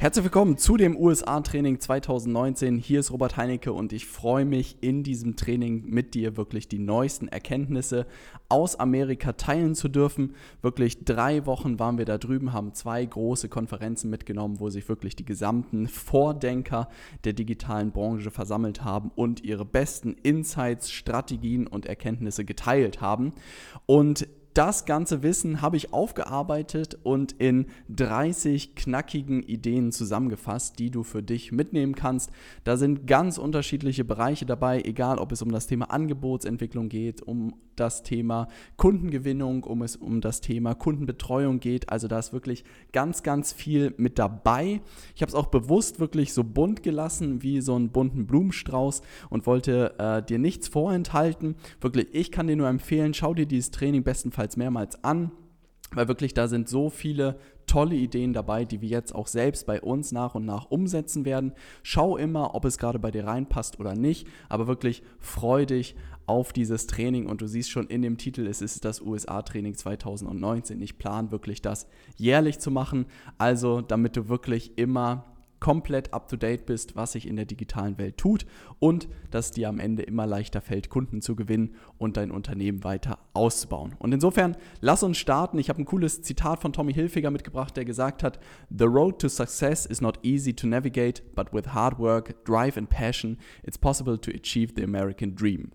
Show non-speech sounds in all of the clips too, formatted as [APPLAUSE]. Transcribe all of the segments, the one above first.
Herzlich willkommen zu dem USA-Training 2019. Hier ist Robert Heinecke und ich freue mich, in diesem Training mit dir wirklich die neuesten Erkenntnisse aus Amerika teilen zu dürfen. Wirklich drei Wochen waren wir da drüben, haben zwei große Konferenzen mitgenommen, wo sich wirklich die gesamten Vordenker der digitalen Branche versammelt haben und ihre besten Insights, Strategien und Erkenntnisse geteilt haben. Und das ganze Wissen habe ich aufgearbeitet und in 30 knackigen Ideen zusammengefasst, die du für dich mitnehmen kannst. Da sind ganz unterschiedliche Bereiche dabei, egal ob es um das Thema Angebotsentwicklung geht, um das Thema Kundengewinnung, um es um das Thema Kundenbetreuung geht. Also da ist wirklich ganz, ganz viel mit dabei. Ich habe es auch bewusst wirklich so bunt gelassen wie so einen bunten Blumenstrauß und wollte äh, dir nichts vorenthalten. Wirklich, ich kann dir nur empfehlen, schau dir dieses Training bestenfalls bestenfalls mehrmals an, weil wirklich da sind so viele tolle Ideen dabei, die wir jetzt auch selbst bei uns nach und nach umsetzen werden. Schau immer, ob es gerade bei dir reinpasst oder nicht, aber wirklich freu dich auf dieses Training und du siehst schon in dem Titel, es ist das USA-Training 2019. Ich plane wirklich das jährlich zu machen, also damit du wirklich immer komplett up-to-date bist, was sich in der digitalen Welt tut und dass dir am Ende immer leichter fällt, Kunden zu gewinnen und dein Unternehmen weiter auszubauen. Und insofern, lass uns starten. Ich habe ein cooles Zitat von Tommy Hilfiger mitgebracht, der gesagt hat, The road to success is not easy to navigate, but with hard work, drive and passion, it's possible to achieve the American dream.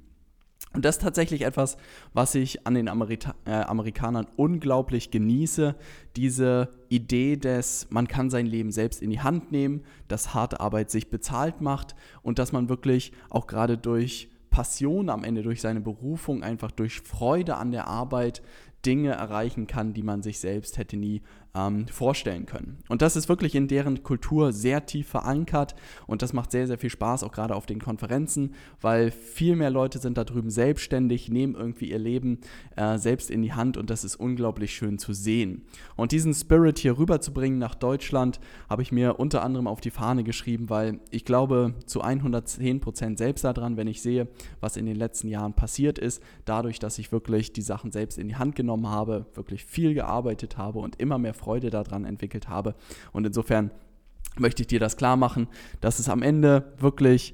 Und das ist tatsächlich etwas, was ich an den Amerika äh, Amerikanern unglaublich genieße. Diese Idee des, man kann sein Leben selbst in die Hand nehmen, dass harte Arbeit sich bezahlt macht und dass man wirklich auch gerade durch Passion am Ende, durch seine Berufung, einfach durch Freude an der Arbeit Dinge erreichen kann, die man sich selbst hätte nie ähm, vorstellen können. Und das ist wirklich in deren Kultur sehr tief verankert und das macht sehr, sehr viel Spaß, auch gerade auf den Konferenzen, weil viel mehr Leute sind da drüben selbstständig, nehmen irgendwie ihr Leben äh, selbst in die Hand und das ist unglaublich schön zu sehen. Und diesen Spirit hier rüberzubringen nach Deutschland, habe ich mir unter anderem auf die Fahne geschrieben, weil ich glaube zu 110 Prozent selbst daran, wenn ich sehe, was in den letzten Jahren passiert ist, dadurch, dass ich wirklich die Sachen selbst in die Hand genommen habe, wirklich viel gearbeitet habe und immer mehr Freude daran entwickelt habe. Und insofern möchte ich dir das klar machen, dass es am Ende wirklich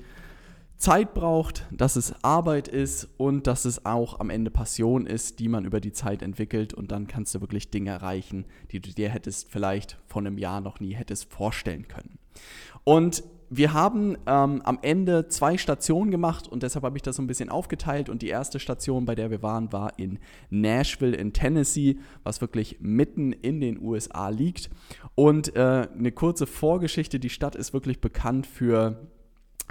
Zeit braucht, dass es Arbeit ist und dass es auch am Ende Passion ist, die man über die Zeit entwickelt und dann kannst du wirklich Dinge erreichen, die du dir hättest vielleicht vor einem Jahr noch nie hättest vorstellen können. Und wir haben ähm, am Ende zwei Stationen gemacht und deshalb habe ich das so ein bisschen aufgeteilt. Und die erste Station, bei der wir waren, war in Nashville in Tennessee, was wirklich mitten in den USA liegt. Und äh, eine kurze Vorgeschichte, die Stadt ist wirklich bekannt für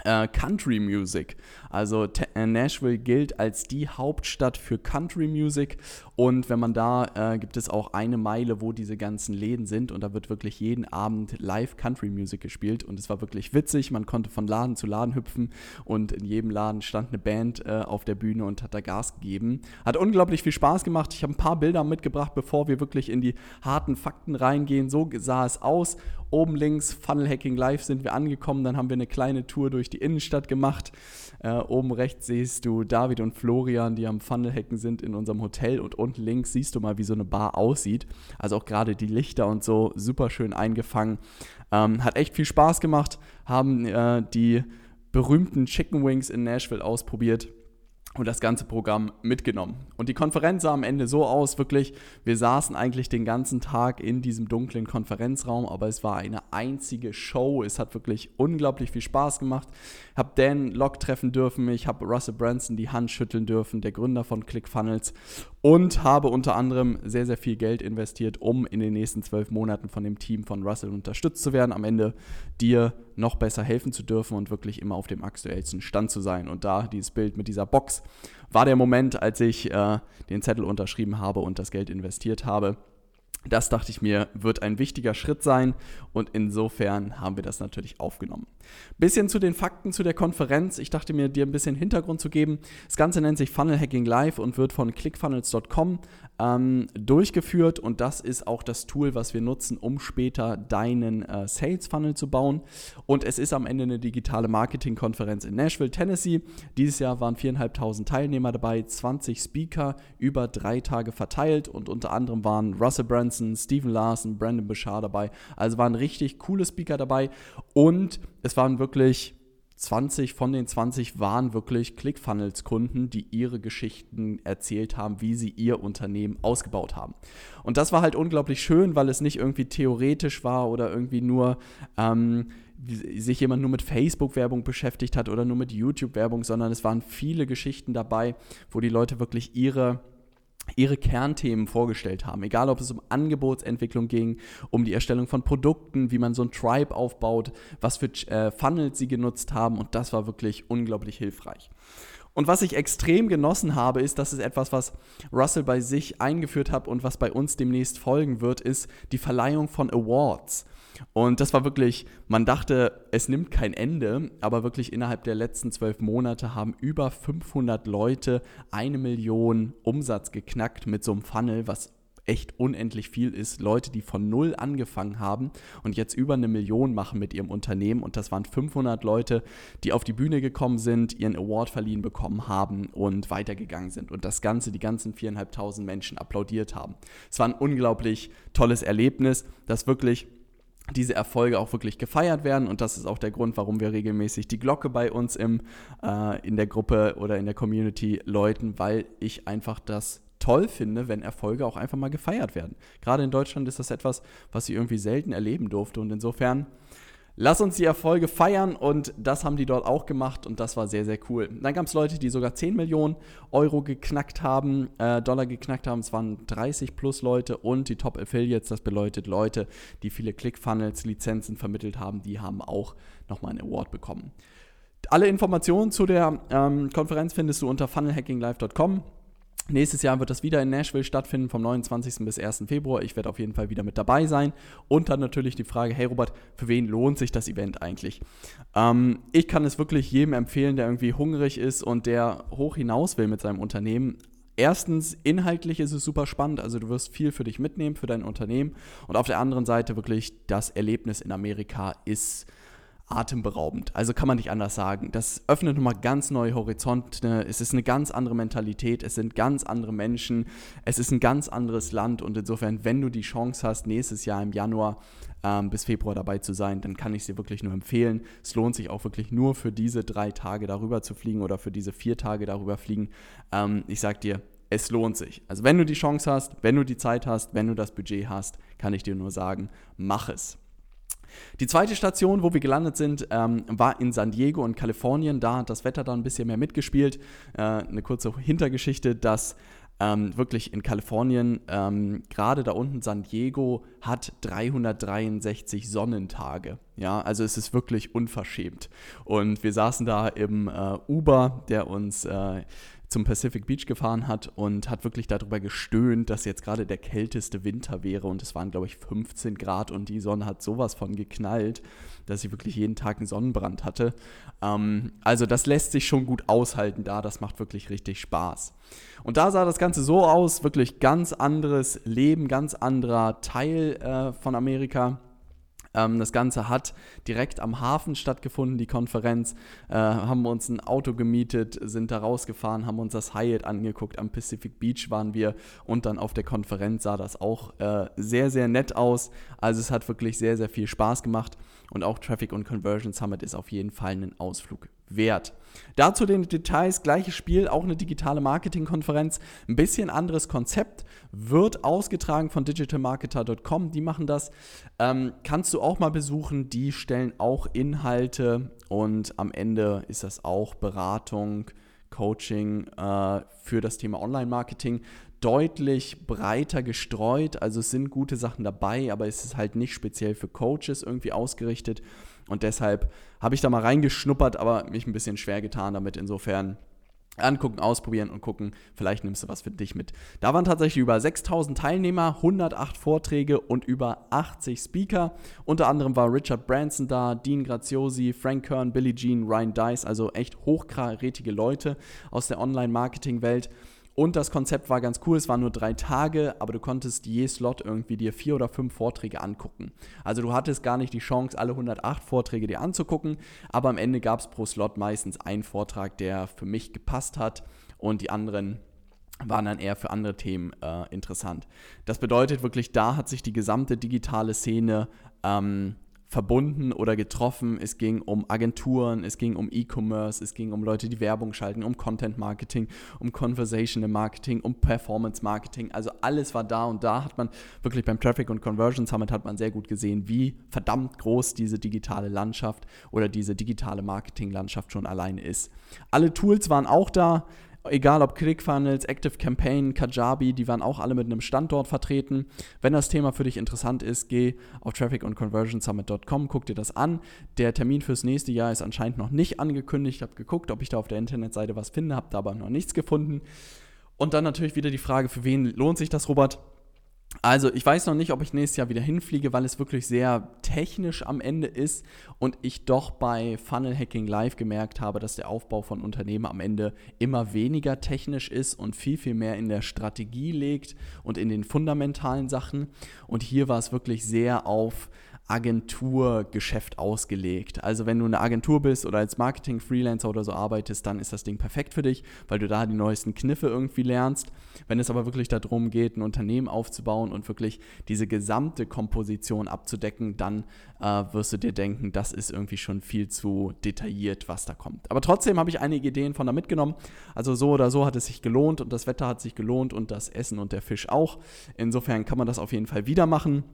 äh, Country Music. Also äh, Nashville gilt als die Hauptstadt für Country Music und wenn man da äh, gibt es auch eine Meile, wo diese ganzen Läden sind und da wird wirklich jeden Abend live Country Music gespielt und es war wirklich witzig. Man konnte von Laden zu Laden hüpfen und in jedem Laden stand eine Band äh, auf der Bühne und hat da Gas gegeben. Hat unglaublich viel Spaß gemacht. Ich habe ein paar Bilder mitgebracht, bevor wir wirklich in die harten Fakten reingehen. So sah es aus Oben links Funnel Hacking Live sind wir angekommen. Dann haben wir eine kleine Tour durch die Innenstadt gemacht. Äh, oben rechts siehst du David und Florian, die am Funnel Hacken sind in unserem Hotel. Und unten links siehst du mal, wie so eine Bar aussieht. Also auch gerade die Lichter und so super schön eingefangen. Ähm, hat echt viel Spaß gemacht. Haben äh, die berühmten Chicken Wings in Nashville ausprobiert und das ganze Programm mitgenommen. Und die Konferenz sah am Ende so aus, wirklich, wir saßen eigentlich den ganzen Tag in diesem dunklen Konferenzraum, aber es war eine einzige Show. Es hat wirklich unglaublich viel Spaß gemacht. Ich habe Dan Locke treffen dürfen, ich habe Russell Branson die Hand schütteln dürfen, der Gründer von ClickFunnels und habe unter anderem sehr, sehr viel Geld investiert, um in den nächsten zwölf Monaten von dem Team von Russell unterstützt zu werden, am Ende dir noch besser helfen zu dürfen und wirklich immer auf dem aktuellsten Stand zu sein. Und da dieses Bild mit dieser Box war der Moment, als ich äh, den Zettel unterschrieben habe und das Geld investiert habe. Das dachte ich mir, wird ein wichtiger Schritt sein und insofern haben wir das natürlich aufgenommen. Bisschen zu den Fakten zu der Konferenz. Ich dachte mir, dir ein bisschen Hintergrund zu geben. Das Ganze nennt sich Funnel Hacking Live und wird von clickfunnels.com ähm, durchgeführt und das ist auch das Tool, was wir nutzen, um später deinen äh, Sales Funnel zu bauen. Und es ist am Ende eine digitale Marketingkonferenz in Nashville, Tennessee. Dieses Jahr waren 4.500 Teilnehmer dabei, 20 Speaker über drei Tage verteilt und unter anderem waren Russell Branson, Stephen Larson, Brandon Bouchard dabei. Also waren richtig coole Speaker dabei und es waren wirklich 20 von den 20 waren wirklich ClickFunnels-Kunden, die ihre Geschichten erzählt haben, wie sie ihr Unternehmen ausgebaut haben. Und das war halt unglaublich schön, weil es nicht irgendwie theoretisch war oder irgendwie nur ähm, sich jemand nur mit Facebook-Werbung beschäftigt hat oder nur mit YouTube-Werbung, sondern es waren viele Geschichten dabei, wo die Leute wirklich ihre ihre Kernthemen vorgestellt haben. Egal, ob es um Angebotsentwicklung ging, um die Erstellung von Produkten, wie man so ein Tribe aufbaut, was für äh, Funnels sie genutzt haben und das war wirklich unglaublich hilfreich. Und was ich extrem genossen habe, ist, dass es etwas, was Russell bei sich eingeführt hat und was bei uns demnächst folgen wird, ist die Verleihung von Awards. Und das war wirklich, man dachte, es nimmt kein Ende, aber wirklich innerhalb der letzten zwölf Monate haben über 500 Leute eine Million Umsatz geknackt mit so einem Funnel, was echt unendlich viel ist. Leute, die von null angefangen haben und jetzt über eine Million machen mit ihrem Unternehmen. Und das waren 500 Leute, die auf die Bühne gekommen sind, ihren Award verliehen bekommen haben und weitergegangen sind. Und das Ganze, die ganzen viereinhalbtausend Menschen applaudiert haben. Es war ein unglaublich tolles Erlebnis, das wirklich diese Erfolge auch wirklich gefeiert werden. Und das ist auch der Grund, warum wir regelmäßig die Glocke bei uns im, äh, in der Gruppe oder in der Community läuten, weil ich einfach das toll finde, wenn Erfolge auch einfach mal gefeiert werden. Gerade in Deutschland ist das etwas, was ich irgendwie selten erleben durfte. Und insofern Lass uns die Erfolge feiern und das haben die dort auch gemacht und das war sehr, sehr cool. Dann gab es Leute, die sogar 10 Millionen Euro geknackt haben, äh, Dollar geknackt haben. Es waren 30 plus Leute und die Top Affiliates, das bedeutet Leute, die viele ClickFunnels, Lizenzen vermittelt haben, die haben auch nochmal einen Award bekommen. Alle Informationen zu der ähm, Konferenz findest du unter funnelhackinglive.com. Nächstes Jahr wird das wieder in Nashville stattfinden, vom 29. bis 1. Februar. Ich werde auf jeden Fall wieder mit dabei sein. Und dann natürlich die Frage, hey Robert, für wen lohnt sich das Event eigentlich? Ähm, ich kann es wirklich jedem empfehlen, der irgendwie hungrig ist und der hoch hinaus will mit seinem Unternehmen. Erstens, inhaltlich ist es super spannend, also du wirst viel für dich mitnehmen, für dein Unternehmen. Und auf der anderen Seite wirklich, das Erlebnis in Amerika ist atemberaubend. Also kann man nicht anders sagen. Das öffnet nochmal ganz neue Horizonte. Es ist eine ganz andere Mentalität. Es sind ganz andere Menschen. Es ist ein ganz anderes Land. Und insofern, wenn du die Chance hast, nächstes Jahr im Januar ähm, bis Februar dabei zu sein, dann kann ich es dir wirklich nur empfehlen. Es lohnt sich auch wirklich nur für diese drei Tage darüber zu fliegen oder für diese vier Tage darüber fliegen. Ähm, ich sag dir, es lohnt sich. Also wenn du die Chance hast, wenn du die Zeit hast, wenn du das Budget hast, kann ich dir nur sagen, mach es. Die zweite Station, wo wir gelandet sind, ähm, war in San Diego in Kalifornien. Da hat das Wetter dann ein bisschen mehr mitgespielt. Äh, eine kurze Hintergeschichte, dass ähm, wirklich in Kalifornien, ähm, gerade da unten San Diego, hat 363 Sonnentage. Ja, also es ist wirklich unverschämt. Und wir saßen da im äh, Uber, der uns äh, zum Pacific Beach gefahren hat und hat wirklich darüber gestöhnt, dass jetzt gerade der kälteste Winter wäre und es waren, glaube ich, 15 Grad und die Sonne hat sowas von geknallt, dass ich wirklich jeden Tag einen Sonnenbrand hatte. Ähm, also das lässt sich schon gut aushalten da, das macht wirklich richtig Spaß. Und da sah das Ganze so aus, wirklich ganz anderes Leben, ganz anderer Teil äh, von Amerika das Ganze hat direkt am Hafen stattgefunden, die Konferenz. Äh, haben uns ein Auto gemietet, sind da rausgefahren, haben uns das Hyatt angeguckt. Am Pacific Beach waren wir und dann auf der Konferenz sah das auch äh, sehr, sehr nett aus. Also es hat wirklich sehr, sehr viel Spaß gemacht. Und auch Traffic und Conversion Summit ist auf jeden Fall ein Ausflug wert. Dazu den Details, gleiches Spiel, auch eine digitale Marketingkonferenz, ein bisschen anderes Konzept, wird ausgetragen von digitalmarketer.com, die machen das. Ähm, kannst du auch mal besuchen, die stellen auch Inhalte und am Ende ist das auch Beratung, Coaching äh, für das Thema Online-Marketing deutlich breiter gestreut. Also es sind gute Sachen dabei, aber es ist halt nicht speziell für Coaches irgendwie ausgerichtet. Und deshalb habe ich da mal reingeschnuppert, aber mich ein bisschen schwer getan damit. Insofern angucken, ausprobieren und gucken, vielleicht nimmst du was für dich mit. Da waren tatsächlich über 6000 Teilnehmer, 108 Vorträge und über 80 Speaker. Unter anderem war Richard Branson da, Dean Graziosi, Frank Kern, Billie Jean, Ryan Dice, also echt hochkarätige Leute aus der Online-Marketing-Welt. Und das Konzept war ganz cool, es waren nur drei Tage, aber du konntest je Slot irgendwie dir vier oder fünf Vorträge angucken. Also du hattest gar nicht die Chance, alle 108 Vorträge dir anzugucken, aber am Ende gab es pro Slot meistens einen Vortrag, der für mich gepasst hat und die anderen waren dann eher für andere Themen äh, interessant. Das bedeutet wirklich, da hat sich die gesamte digitale Szene ähm, verbunden oder getroffen. Es ging um Agenturen, es ging um E-Commerce, es ging um Leute, die Werbung schalten, um Content Marketing, um Conversational Marketing, um Performance Marketing. Also alles war da und da hat man wirklich beim Traffic und Conversion Summit hat man sehr gut gesehen, wie verdammt groß diese digitale Landschaft oder diese digitale Marketing-Landschaft schon alleine ist. Alle Tools waren auch da. Egal ob ClickFunnels, Active Campaign, Kajabi, die waren auch alle mit einem Standort vertreten. Wenn das Thema für dich interessant ist, geh auf traffic und conversionsummit.com, guck dir das an. Der Termin fürs nächste Jahr ist anscheinend noch nicht angekündigt. Ich habe geguckt, ob ich da auf der Internetseite was finde, habe da aber noch nichts gefunden. Und dann natürlich wieder die Frage, für wen lohnt sich das, Robert? Also, ich weiß noch nicht, ob ich nächstes Jahr wieder hinfliege, weil es wirklich sehr technisch am Ende ist und ich doch bei Funnel Hacking Live gemerkt habe, dass der Aufbau von Unternehmen am Ende immer weniger technisch ist und viel, viel mehr in der Strategie liegt und in den fundamentalen Sachen. Und hier war es wirklich sehr auf Agenturgeschäft ausgelegt. Also wenn du eine Agentur bist oder als Marketing-Freelancer oder so arbeitest, dann ist das Ding perfekt für dich, weil du da die neuesten Kniffe irgendwie lernst. Wenn es aber wirklich darum geht, ein Unternehmen aufzubauen und wirklich diese gesamte Komposition abzudecken, dann äh, wirst du dir denken, das ist irgendwie schon viel zu detailliert, was da kommt. Aber trotzdem habe ich einige Ideen von da mitgenommen. Also so oder so hat es sich gelohnt und das Wetter hat sich gelohnt und das Essen und der Fisch auch. Insofern kann man das auf jeden Fall wieder machen.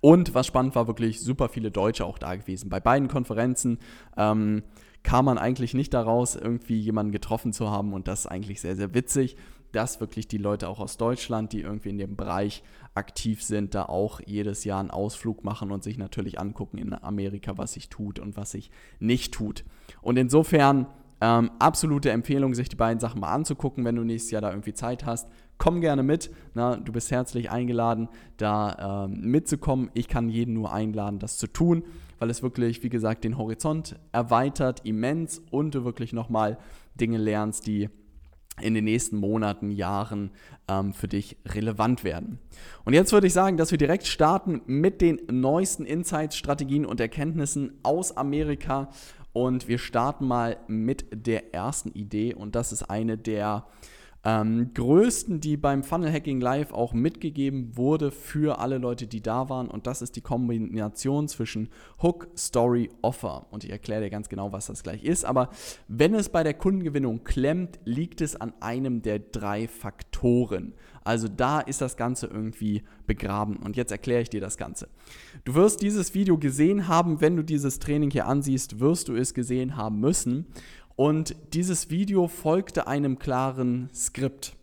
Und was spannend war, wirklich super viele Deutsche auch da gewesen. Bei beiden Konferenzen ähm, kam man eigentlich nicht daraus, irgendwie jemanden getroffen zu haben. Und das ist eigentlich sehr, sehr witzig, dass wirklich die Leute auch aus Deutschland, die irgendwie in dem Bereich aktiv sind, da auch jedes Jahr einen Ausflug machen und sich natürlich angucken in Amerika, was sich tut und was sich nicht tut. Und insofern ähm, absolute Empfehlung, sich die beiden Sachen mal anzugucken, wenn du nächstes Jahr da irgendwie Zeit hast. Komm gerne mit. Na, du bist herzlich eingeladen, da ähm, mitzukommen. Ich kann jeden nur einladen, das zu tun, weil es wirklich, wie gesagt, den Horizont erweitert immens und du wirklich nochmal Dinge lernst, die in den nächsten Monaten, Jahren ähm, für dich relevant werden. Und jetzt würde ich sagen, dass wir direkt starten mit den neuesten Insights, Strategien und Erkenntnissen aus Amerika und wir starten mal mit der ersten Idee und das ist eine der ähm, größten, die beim Funnel Hacking Live auch mitgegeben wurde für alle Leute, die da waren. Und das ist die Kombination zwischen Hook, Story, Offer. Und ich erkläre dir ganz genau, was das gleich ist. Aber wenn es bei der Kundengewinnung klemmt, liegt es an einem der drei Faktoren. Also da ist das Ganze irgendwie begraben. Und jetzt erkläre ich dir das Ganze. Du wirst dieses Video gesehen haben, wenn du dieses Training hier ansiehst, wirst du es gesehen haben müssen. Und dieses Video folgte einem klaren Skript.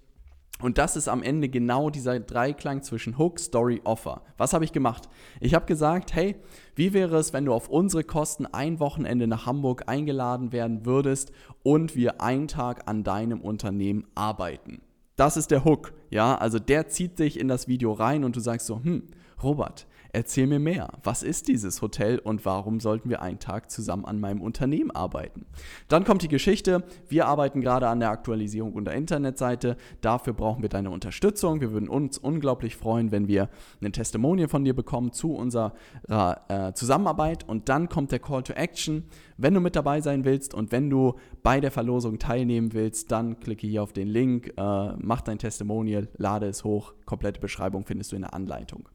Und das ist am Ende genau dieser Dreiklang zwischen Hook, Story, Offer. Was habe ich gemacht? Ich habe gesagt, hey, wie wäre es, wenn du auf unsere Kosten ein Wochenende nach Hamburg eingeladen werden würdest und wir einen Tag an deinem Unternehmen arbeiten? Das ist der Hook, ja, also der zieht dich in das Video rein und du sagst so, hm, Robert, erzähl mir mehr. Was ist dieses Hotel und warum sollten wir einen Tag zusammen an meinem Unternehmen arbeiten? Dann kommt die Geschichte. Wir arbeiten gerade an der Aktualisierung unserer Internetseite. Dafür brauchen wir deine Unterstützung. Wir würden uns unglaublich freuen, wenn wir ein Testimonial von dir bekommen zu unserer äh, Zusammenarbeit. Und dann kommt der Call to Action. Wenn du mit dabei sein willst und wenn du bei der Verlosung teilnehmen willst, dann klicke hier auf den Link, äh, mach dein Testimonial, lade es hoch. Komplette Beschreibung findest du in der Anleitung.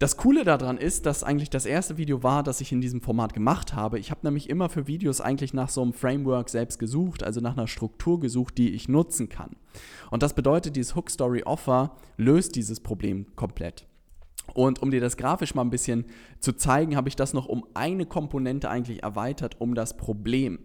Das Coole daran ist, dass eigentlich das erste Video war, das ich in diesem Format gemacht habe. Ich habe nämlich immer für Videos eigentlich nach so einem Framework selbst gesucht, also nach einer Struktur gesucht, die ich nutzen kann. Und das bedeutet, dieses Hook Story Offer löst dieses Problem komplett. Und um dir das grafisch mal ein bisschen zu zeigen, habe ich das noch um eine Komponente eigentlich erweitert, um das Problem.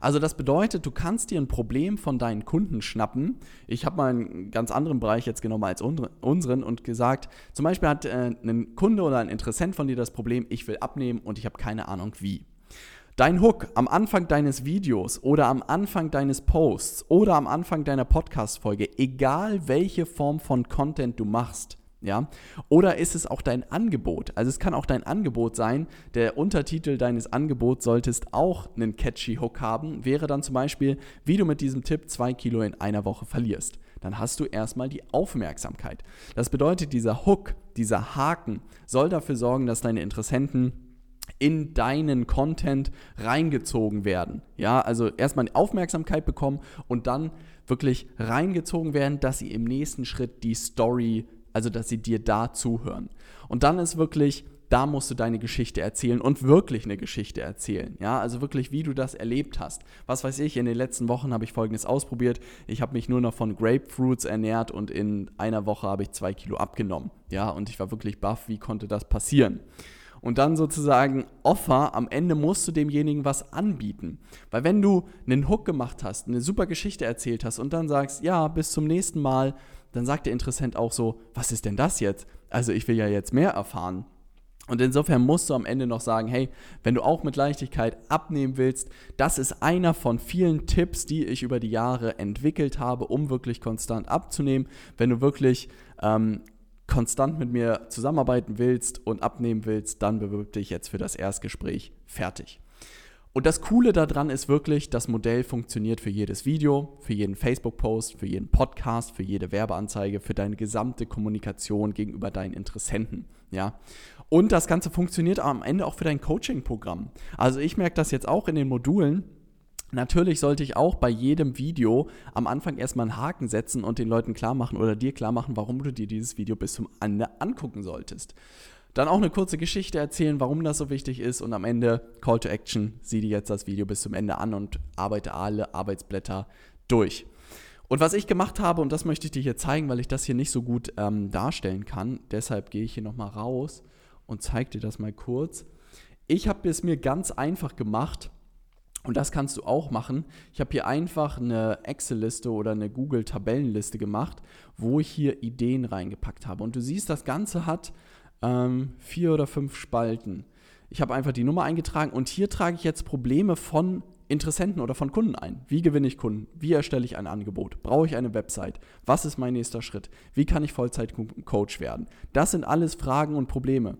Also das bedeutet, du kannst dir ein Problem von deinen Kunden schnappen. Ich habe mal einen ganz anderen Bereich jetzt genommen als unseren und gesagt, zum Beispiel hat äh, ein Kunde oder ein Interessent von dir das Problem, ich will abnehmen und ich habe keine Ahnung wie. Dein Hook am Anfang deines Videos oder am Anfang deines Posts oder am Anfang deiner Podcast-Folge, egal welche Form von Content du machst, ja? Oder ist es auch dein Angebot? Also es kann auch dein Angebot sein. Der Untertitel deines Angebots solltest auch einen catchy Hook haben. Wäre dann zum Beispiel, wie du mit diesem Tipp zwei Kilo in einer Woche verlierst. Dann hast du erstmal die Aufmerksamkeit. Das bedeutet, dieser Hook, dieser Haken soll dafür sorgen, dass deine Interessenten in deinen Content reingezogen werden. Ja, also erstmal Aufmerksamkeit bekommen und dann wirklich reingezogen werden, dass sie im nächsten Schritt die Story, also dass sie dir da zuhören. Und dann ist wirklich da musst du deine Geschichte erzählen und wirklich eine Geschichte erzählen. Ja, also wirklich, wie du das erlebt hast. Was weiß ich, in den letzten Wochen habe ich folgendes ausprobiert. Ich habe mich nur noch von Grapefruits ernährt und in einer Woche habe ich zwei Kilo abgenommen. Ja, und ich war wirklich baff, wie konnte das passieren? und dann sozusagen Offer, am Ende musst du demjenigen was anbieten. Weil wenn du einen Hook gemacht hast, eine super Geschichte erzählt hast und dann sagst, ja, bis zum nächsten Mal, dann sagt der Interessent auch so, was ist denn das jetzt? Also ich will ja jetzt mehr erfahren. Und insofern musst du am Ende noch sagen, hey, wenn du auch mit Leichtigkeit abnehmen willst, das ist einer von vielen Tipps, die ich über die Jahre entwickelt habe, um wirklich konstant abzunehmen. Wenn du wirklich ähm, konstant mit mir zusammenarbeiten willst und abnehmen willst, dann bewirb dich jetzt für das Erstgespräch fertig. Und das Coole daran ist wirklich, das Modell funktioniert für jedes Video, für jeden Facebook-Post, für jeden Podcast, für jede Werbeanzeige, für deine gesamte Kommunikation gegenüber deinen Interessenten. Ja? Und das Ganze funktioniert am Ende auch für dein Coaching-Programm. Also ich merke das jetzt auch in den Modulen, Natürlich sollte ich auch bei jedem Video am Anfang erstmal einen Haken setzen und den Leuten klar machen oder dir klar machen, warum du dir dieses Video bis zum Ende angucken solltest. Dann auch eine kurze Geschichte erzählen, warum das so wichtig ist und am Ende Call to Action, sieh dir jetzt das Video bis zum Ende an und arbeite alle Arbeitsblätter durch. Und was ich gemacht habe, und das möchte ich dir hier zeigen, weil ich das hier nicht so gut ähm, darstellen kann, deshalb gehe ich hier nochmal raus und zeige dir das mal kurz. Ich habe es mir ganz einfach gemacht, und das kannst du auch machen. Ich habe hier einfach eine Excel-Liste oder eine Google-Tabellenliste gemacht, wo ich hier Ideen reingepackt habe. Und du siehst, das Ganze hat ähm, vier oder fünf Spalten. Ich habe einfach die Nummer eingetragen und hier trage ich jetzt Probleme von Interessenten oder von Kunden ein. Wie gewinne ich Kunden? Wie erstelle ich ein Angebot? Brauche ich eine Website? Was ist mein nächster Schritt? Wie kann ich Vollzeit-Coach werden? Das sind alles Fragen und Probleme.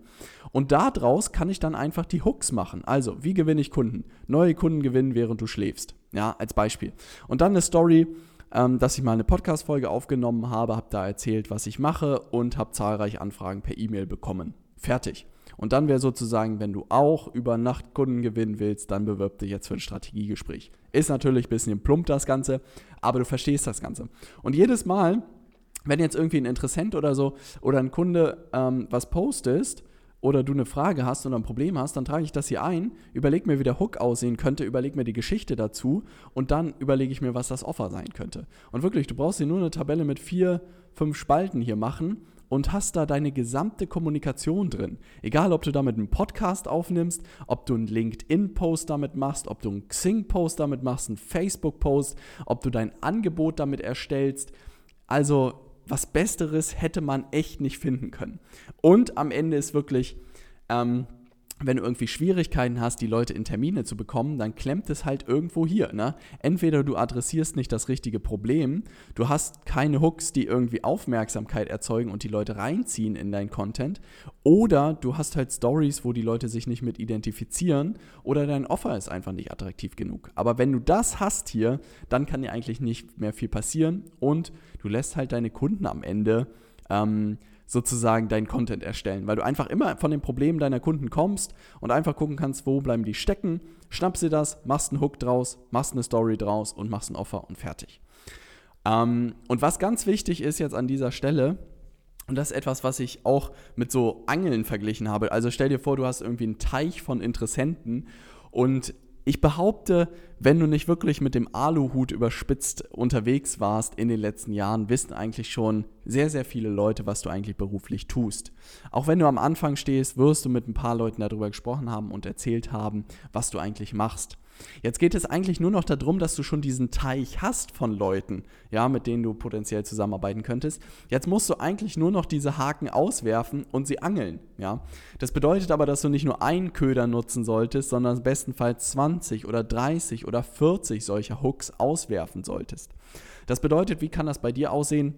Und daraus kann ich dann einfach die Hooks machen. Also, wie gewinne ich Kunden? Neue Kunden gewinnen, während du schläfst. Ja, als Beispiel. Und dann eine Story, ähm, dass ich mal eine Podcast-Folge aufgenommen habe, habe da erzählt, was ich mache und habe zahlreiche Anfragen per E-Mail bekommen. Fertig. Und dann wäre sozusagen, wenn du auch über Nacht Kunden gewinnen willst, dann bewirb dich jetzt für ein Strategiegespräch. Ist natürlich ein bisschen plump das Ganze, aber du verstehst das Ganze. Und jedes Mal, wenn jetzt irgendwie ein Interessent oder so oder ein Kunde ähm, was postest, oder du eine Frage hast oder ein Problem hast, dann trage ich das hier ein, überlege mir, wie der Hook aussehen könnte, überlege mir die Geschichte dazu und dann überlege ich mir, was das Offer sein könnte. Und wirklich, du brauchst hier nur eine Tabelle mit vier, fünf Spalten hier machen und hast da deine gesamte Kommunikation drin. Egal, ob du damit einen Podcast aufnimmst, ob du einen LinkedIn-Post damit machst, ob du einen Xing-Post damit machst, einen Facebook-Post, ob du dein Angebot damit erstellst. Also was Besseres hätte man echt nicht finden können. Und am Ende ist wirklich... Ähm, wenn du irgendwie Schwierigkeiten hast, die Leute in Termine zu bekommen, dann klemmt es halt irgendwo hier. Ne? Entweder du adressierst nicht das richtige Problem, du hast keine Hooks, die irgendwie Aufmerksamkeit erzeugen und die Leute reinziehen in dein Content, oder du hast halt Stories, wo die Leute sich nicht mit identifizieren, oder dein Offer ist einfach nicht attraktiv genug. Aber wenn du das hast hier, dann kann dir eigentlich nicht mehr viel passieren und du lässt halt deine Kunden am Ende. Ähm, sozusagen deinen Content erstellen, weil du einfach immer von den Problemen deiner Kunden kommst und einfach gucken kannst, wo bleiben die stecken, schnappst dir das, machst einen Hook draus, machst eine Story draus und machst ein Offer und fertig. Ähm, und was ganz wichtig ist jetzt an dieser Stelle, und das ist etwas, was ich auch mit so Angeln verglichen habe. Also stell dir vor, du hast irgendwie einen Teich von Interessenten und ich behaupte, wenn du nicht wirklich mit dem Aluhut überspitzt unterwegs warst in den letzten Jahren, wissen eigentlich schon sehr, sehr viele Leute, was du eigentlich beruflich tust. Auch wenn du am Anfang stehst, wirst du mit ein paar Leuten darüber gesprochen haben und erzählt haben, was du eigentlich machst. Jetzt geht es eigentlich nur noch darum, dass du schon diesen Teich hast von Leuten, ja, mit denen du potenziell zusammenarbeiten könntest. Jetzt musst du eigentlich nur noch diese Haken auswerfen und sie angeln, ja. Das bedeutet aber, dass du nicht nur einen Köder nutzen solltest, sondern bestenfalls 20 oder 30 oder 40 solcher Hooks auswerfen solltest. Das bedeutet, wie kann das bei dir aussehen?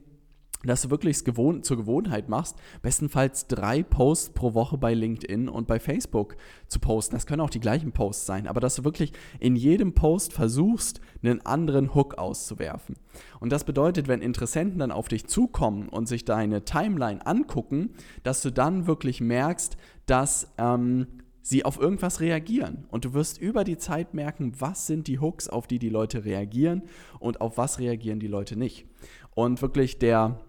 Dass du wirklich gewohn zur Gewohnheit machst, bestenfalls drei Posts pro Woche bei LinkedIn und bei Facebook zu posten. Das können auch die gleichen Posts sein, aber dass du wirklich in jedem Post versuchst, einen anderen Hook auszuwerfen. Und das bedeutet, wenn Interessenten dann auf dich zukommen und sich deine Timeline angucken, dass du dann wirklich merkst, dass ähm, sie auf irgendwas reagieren. Und du wirst über die Zeit merken, was sind die Hooks, auf die die Leute reagieren und auf was reagieren die Leute nicht. Und wirklich der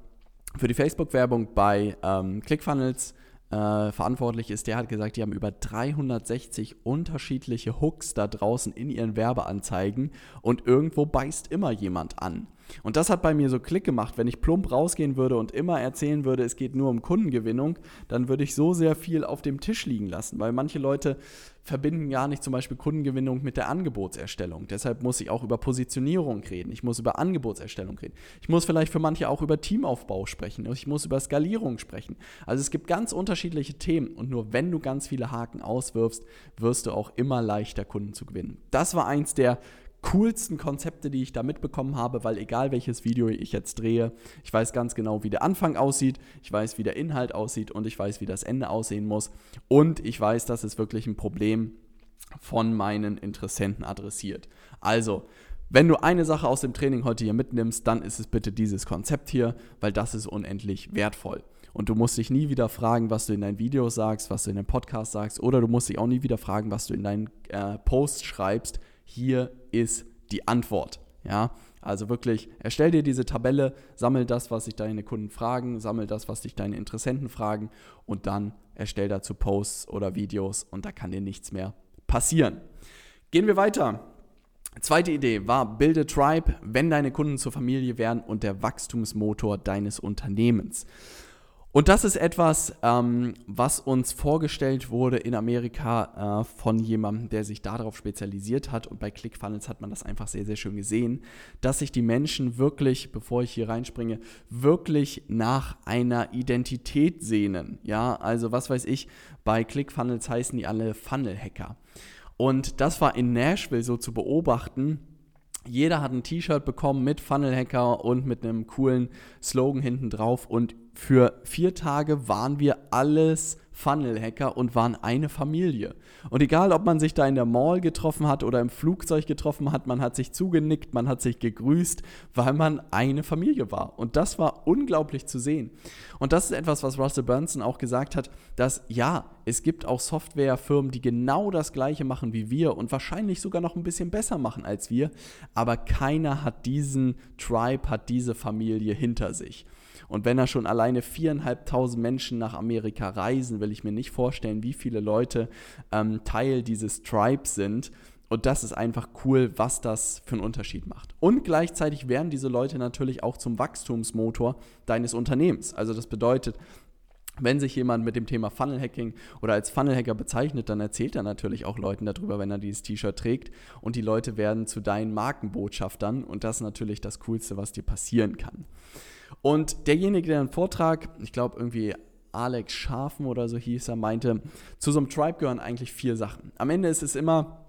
für die Facebook-Werbung bei ähm, ClickFunnels äh, verantwortlich ist, der hat gesagt, die haben über 360 unterschiedliche Hooks da draußen in ihren Werbeanzeigen und irgendwo beißt immer jemand an. Und das hat bei mir so Klick gemacht. Wenn ich plump rausgehen würde und immer erzählen würde, es geht nur um Kundengewinnung, dann würde ich so sehr viel auf dem Tisch liegen lassen, weil manche Leute verbinden gar nicht zum Beispiel Kundengewinnung mit der Angebotserstellung. Deshalb muss ich auch über Positionierung reden. Ich muss über Angebotserstellung reden. Ich muss vielleicht für manche auch über Teamaufbau sprechen. Ich muss über Skalierung sprechen. Also es gibt ganz unterschiedliche Themen und nur wenn du ganz viele Haken auswirfst, wirst du auch immer leichter Kunden zu gewinnen. Das war eins der coolsten Konzepte, die ich da mitbekommen habe, weil egal welches Video ich jetzt drehe, ich weiß ganz genau, wie der Anfang aussieht, ich weiß, wie der Inhalt aussieht und ich weiß, wie das Ende aussehen muss und ich weiß, dass es wirklich ein Problem von meinen Interessenten adressiert. Also, wenn du eine Sache aus dem Training heute hier mitnimmst, dann ist es bitte dieses Konzept hier, weil das ist unendlich wertvoll. Und du musst dich nie wieder fragen, was du in deinen Videos sagst, was du in deinem Podcast sagst, oder du musst dich auch nie wieder fragen, was du in deinen äh, Posts schreibst, hier ist die Antwort. Ja, also wirklich, erstell dir diese Tabelle, sammel das, was sich deine Kunden fragen, sammel das, was dich deine Interessenten fragen und dann erstell dazu Posts oder Videos und da kann dir nichts mehr passieren. Gehen wir weiter. Zweite Idee war, bilde Tribe, wenn deine Kunden zur Familie werden und der Wachstumsmotor deines Unternehmens. Und das ist etwas, ähm, was uns vorgestellt wurde in Amerika äh, von jemandem, der sich darauf spezialisiert hat. Und bei ClickFunnels hat man das einfach sehr, sehr schön gesehen, dass sich die Menschen wirklich, bevor ich hier reinspringe, wirklich nach einer Identität sehnen. Ja, also was weiß ich, bei ClickFunnels heißen die alle Funnel-Hacker. Und das war in Nashville so zu beobachten, jeder hat ein T-Shirt bekommen mit Funnel Hacker und mit einem coolen Slogan hinten drauf. Und für vier Tage waren wir alles Funnel-Hacker und waren eine Familie. Und egal, ob man sich da in der Mall getroffen hat oder im Flugzeug getroffen hat, man hat sich zugenickt, man hat sich gegrüßt, weil man eine Familie war. Und das war unglaublich zu sehen. Und das ist etwas, was Russell Burnson auch gesagt hat, dass ja, es gibt auch Softwarefirmen, die genau das gleiche machen wie wir und wahrscheinlich sogar noch ein bisschen besser machen als wir, aber keiner hat diesen Tribe, hat diese Familie hinter sich. Und wenn er schon alleine viereinhalbtausend Menschen nach Amerika reisen, will ich mir nicht vorstellen, wie viele Leute ähm, Teil dieses Tribes sind. Und das ist einfach cool, was das für einen Unterschied macht. Und gleichzeitig werden diese Leute natürlich auch zum Wachstumsmotor deines Unternehmens. Also das bedeutet, wenn sich jemand mit dem Thema Funnel Hacking oder als Funnel Hacker bezeichnet, dann erzählt er natürlich auch Leuten darüber, wenn er dieses T-Shirt trägt. Und die Leute werden zu deinen Markenbotschaftern. Und das ist natürlich das Coolste, was dir passieren kann. Und derjenige, der einen Vortrag, ich glaube irgendwie Alex Schafen oder so hieß er, meinte, zu so einem Tribe gehören eigentlich vier Sachen. Am Ende ist es immer,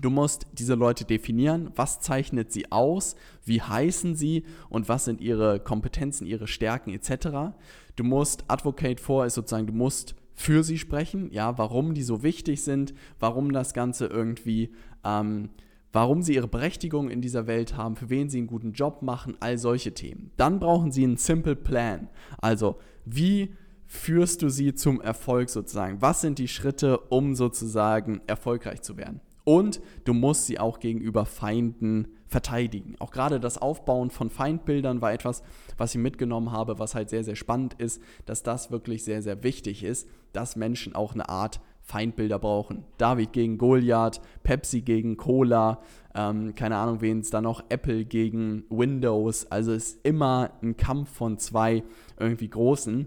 du musst diese Leute definieren, was zeichnet sie aus, wie heißen sie und was sind ihre Kompetenzen, ihre Stärken etc. Du musst Advocate for ist sozusagen, du musst für sie sprechen, ja, warum die so wichtig sind, warum das Ganze irgendwie ähm, warum sie ihre Berechtigung in dieser Welt haben, für wen sie einen guten Job machen, all solche Themen. Dann brauchen sie einen Simple Plan. Also, wie führst du sie zum Erfolg sozusagen? Was sind die Schritte, um sozusagen erfolgreich zu werden? Und du musst sie auch gegenüber Feinden verteidigen. Auch gerade das Aufbauen von Feindbildern war etwas, was ich mitgenommen habe, was halt sehr, sehr spannend ist, dass das wirklich sehr, sehr wichtig ist, dass Menschen auch eine Art Feindbilder brauchen. David gegen Goliath, Pepsi gegen Cola, ähm, keine Ahnung, wen es da noch, Apple gegen Windows. Also es ist immer ein Kampf von zwei irgendwie großen.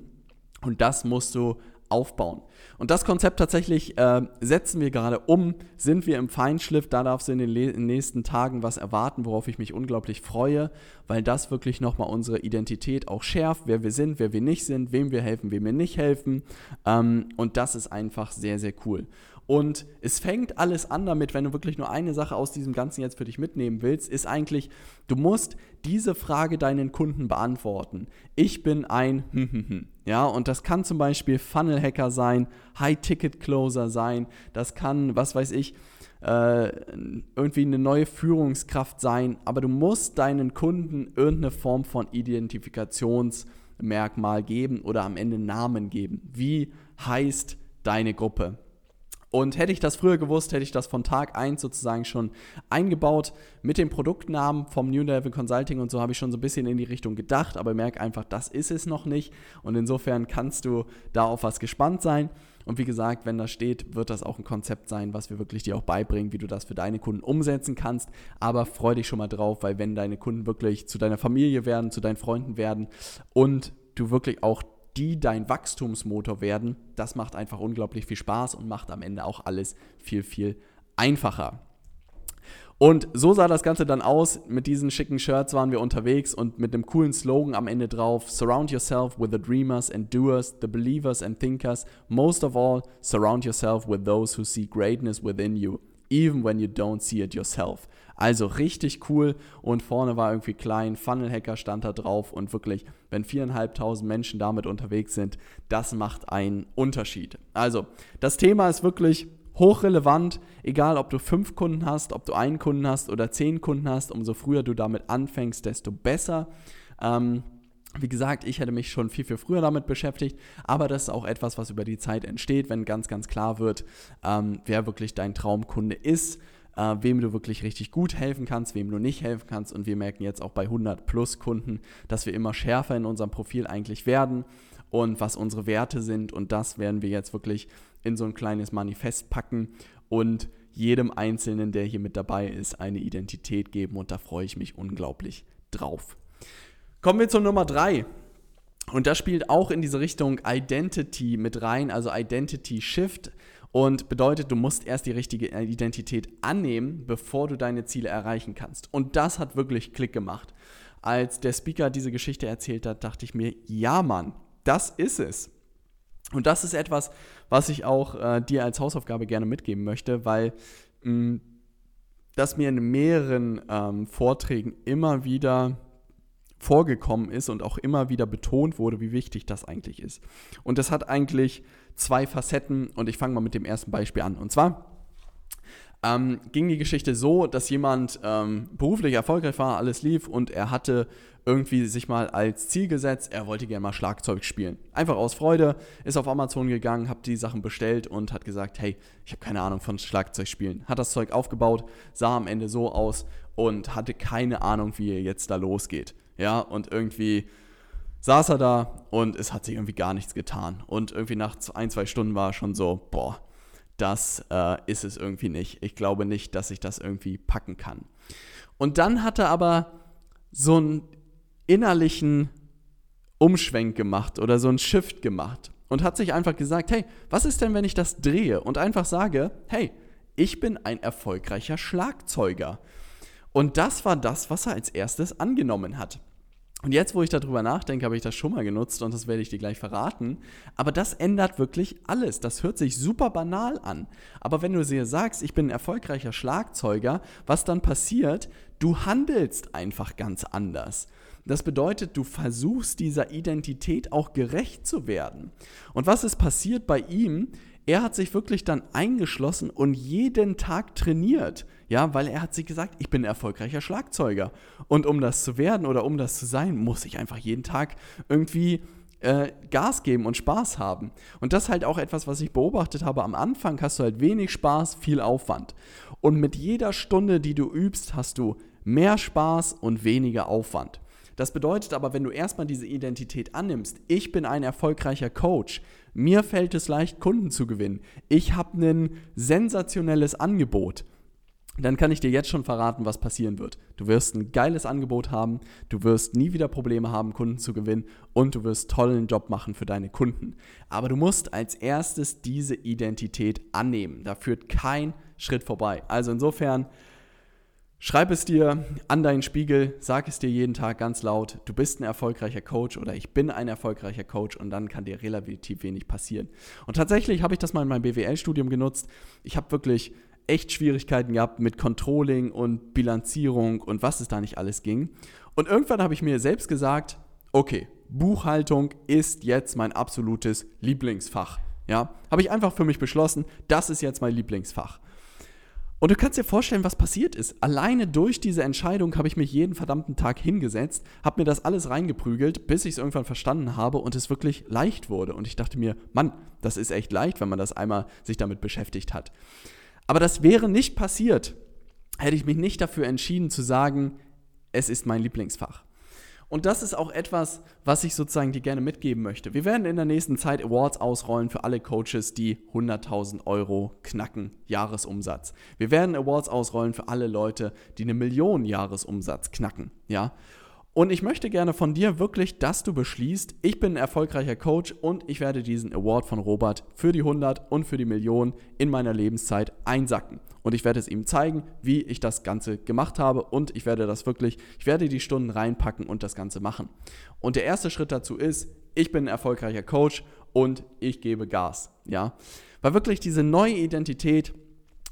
Und das musst du aufbauen. Und das Konzept tatsächlich äh, setzen wir gerade um, sind wir im Feinschliff, da darfst du in den, in nächsten Tagen was erwarten, worauf ich mich unglaublich freue, weil das wirklich nochmal unsere Identität auch schärft, wer wir sind, wer wir nicht sind, wem wir helfen, wem wir nicht helfen. Ähm, und das ist einfach sehr, sehr cool. Und es fängt alles an damit, wenn du wirklich nur eine Sache aus diesem Ganzen jetzt für dich mitnehmen willst, ist eigentlich, du musst diese Frage deinen Kunden beantworten. Ich bin ein. [LAUGHS] Ja, und das kann zum Beispiel Funnel Hacker sein, High-Ticket Closer sein, das kann, was weiß ich, äh, irgendwie eine neue Führungskraft sein, aber du musst deinen Kunden irgendeine Form von Identifikationsmerkmal geben oder am Ende Namen geben. Wie heißt deine Gruppe? Und hätte ich das früher gewusst, hätte ich das von Tag 1 sozusagen schon eingebaut. Mit dem Produktnamen vom New Level Consulting und so habe ich schon so ein bisschen in die Richtung gedacht, aber merke einfach, das ist es noch nicht. Und insofern kannst du da auf was gespannt sein. Und wie gesagt, wenn das steht, wird das auch ein Konzept sein, was wir wirklich dir auch beibringen, wie du das für deine Kunden umsetzen kannst. Aber freu dich schon mal drauf, weil wenn deine Kunden wirklich zu deiner Familie werden, zu deinen Freunden werden und du wirklich auch die dein Wachstumsmotor werden, das macht einfach unglaublich viel Spaß und macht am Ende auch alles viel, viel einfacher. Und so sah das Ganze dann aus. Mit diesen schicken Shirts waren wir unterwegs und mit einem coolen Slogan am Ende drauf: Surround yourself with the dreamers and doers, the believers and thinkers. Most of all, surround yourself with those who see greatness within you, even when you don't see it yourself. Also richtig cool. Und vorne war irgendwie klein, Funnel Hacker stand da drauf. Und wirklich, wenn viereinhalbtausend Menschen damit unterwegs sind, das macht einen Unterschied. Also das Thema ist wirklich hochrelevant, egal ob du fünf Kunden hast, ob du einen Kunden hast oder zehn Kunden hast, umso früher du damit anfängst, desto besser. Ähm, wie gesagt, ich hätte mich schon viel, viel früher damit beschäftigt, aber das ist auch etwas, was über die Zeit entsteht, wenn ganz, ganz klar wird, ähm, wer wirklich dein Traumkunde ist äh, wem du wirklich richtig gut helfen kannst, wem du nicht helfen kannst. Und wir merken jetzt auch bei 100 plus Kunden, dass wir immer schärfer in unserem Profil eigentlich werden und was unsere Werte sind. Und das werden wir jetzt wirklich in so ein kleines Manifest packen und jedem Einzelnen, der hier mit dabei ist, eine Identität geben. Und da freue ich mich unglaublich drauf. Kommen wir zur Nummer 3. Und das spielt auch in diese Richtung Identity mit rein, also Identity Shift. Und bedeutet, du musst erst die richtige Identität annehmen, bevor du deine Ziele erreichen kannst. Und das hat wirklich Klick gemacht. Als der Speaker diese Geschichte erzählt hat, dachte ich mir, ja Mann, das ist es. Und das ist etwas, was ich auch äh, dir als Hausaufgabe gerne mitgeben möchte, weil mh, mm, das mir in mehreren ähm, Vorträgen immer wieder vorgekommen ist und auch immer wieder betont wurde, wie wichtig das eigentlich ist. Und das hat eigentlich zwei Facetten und ich fange mal mit dem ersten Beispiel an. Und zwar ähm, ging die Geschichte so, dass jemand ähm, beruflich erfolgreich war, alles lief und er hatte irgendwie sich mal als Ziel gesetzt, er wollte gerne mal Schlagzeug spielen. Einfach aus Freude, ist auf Amazon gegangen, hat die Sachen bestellt und hat gesagt, hey, ich habe keine Ahnung von Schlagzeugspielen. Hat das Zeug aufgebaut, sah am Ende so aus und hatte keine Ahnung, wie er jetzt da losgeht. Ja, und irgendwie saß er da und es hat sich irgendwie gar nichts getan. Und irgendwie nach ein, zwei Stunden war er schon so, boah, das äh, ist es irgendwie nicht. Ich glaube nicht, dass ich das irgendwie packen kann. Und dann hat er aber so einen innerlichen Umschwenk gemacht oder so einen Shift gemacht und hat sich einfach gesagt, hey, was ist denn, wenn ich das drehe und einfach sage, hey, ich bin ein erfolgreicher Schlagzeuger. Und das war das, was er als erstes angenommen hat. Und jetzt, wo ich darüber nachdenke, habe ich das schon mal genutzt und das werde ich dir gleich verraten. Aber das ändert wirklich alles. Das hört sich super banal an. Aber wenn du dir sagst, ich bin ein erfolgreicher Schlagzeuger, was dann passiert? Du handelst einfach ganz anders. Das bedeutet, du versuchst dieser Identität auch gerecht zu werden. Und was ist passiert bei ihm? Er hat sich wirklich dann eingeschlossen und jeden Tag trainiert. Ja, weil er hat sich gesagt, ich bin ein erfolgreicher Schlagzeuger. Und um das zu werden oder um das zu sein, muss ich einfach jeden Tag irgendwie äh, Gas geben und Spaß haben. Und das ist halt auch etwas, was ich beobachtet habe. Am Anfang hast du halt wenig Spaß, viel Aufwand. Und mit jeder Stunde, die du übst, hast du mehr Spaß und weniger Aufwand. Das bedeutet aber, wenn du erstmal diese Identität annimmst, ich bin ein erfolgreicher Coach, mir fällt es leicht, Kunden zu gewinnen, ich habe ein sensationelles Angebot, dann kann ich dir jetzt schon verraten, was passieren wird. Du wirst ein geiles Angebot haben, du wirst nie wieder Probleme haben, Kunden zu gewinnen und du wirst tollen Job machen für deine Kunden. Aber du musst als erstes diese Identität annehmen. Da führt kein Schritt vorbei. Also insofern, schreib es dir an deinen Spiegel, sag es dir jeden Tag ganz laut, du bist ein erfolgreicher Coach oder ich bin ein erfolgreicher Coach und dann kann dir relativ wenig passieren. Und tatsächlich habe ich das mal in meinem BWL-Studium genutzt. Ich habe wirklich echt Schwierigkeiten gehabt mit Controlling und Bilanzierung und was es da nicht alles ging. Und irgendwann habe ich mir selbst gesagt, okay, Buchhaltung ist jetzt mein absolutes Lieblingsfach. Ja, habe ich einfach für mich beschlossen, das ist jetzt mein Lieblingsfach. Und du kannst dir vorstellen, was passiert ist. Alleine durch diese Entscheidung habe ich mich jeden verdammten Tag hingesetzt, habe mir das alles reingeprügelt, bis ich es irgendwann verstanden habe und es wirklich leicht wurde. Und ich dachte mir, Mann, das ist echt leicht, wenn man das einmal sich damit beschäftigt hat. Aber das wäre nicht passiert, hätte ich mich nicht dafür entschieden zu sagen, es ist mein Lieblingsfach. Und das ist auch etwas, was ich sozusagen dir gerne mitgeben möchte. Wir werden in der nächsten Zeit Awards ausrollen für alle Coaches, die 100.000 Euro knacken, Jahresumsatz. Wir werden Awards ausrollen für alle Leute, die eine Million Jahresumsatz knacken, ja. Und ich möchte gerne von dir wirklich, dass du beschließt, ich bin ein erfolgreicher Coach und ich werde diesen Award von Robert für die 100 und für die Million in meiner Lebenszeit einsacken. Und ich werde es ihm zeigen, wie ich das Ganze gemacht habe und ich werde das wirklich, ich werde die Stunden reinpacken und das Ganze machen. Und der erste Schritt dazu ist, ich bin ein erfolgreicher Coach und ich gebe Gas, ja. Weil wirklich diese neue Identität,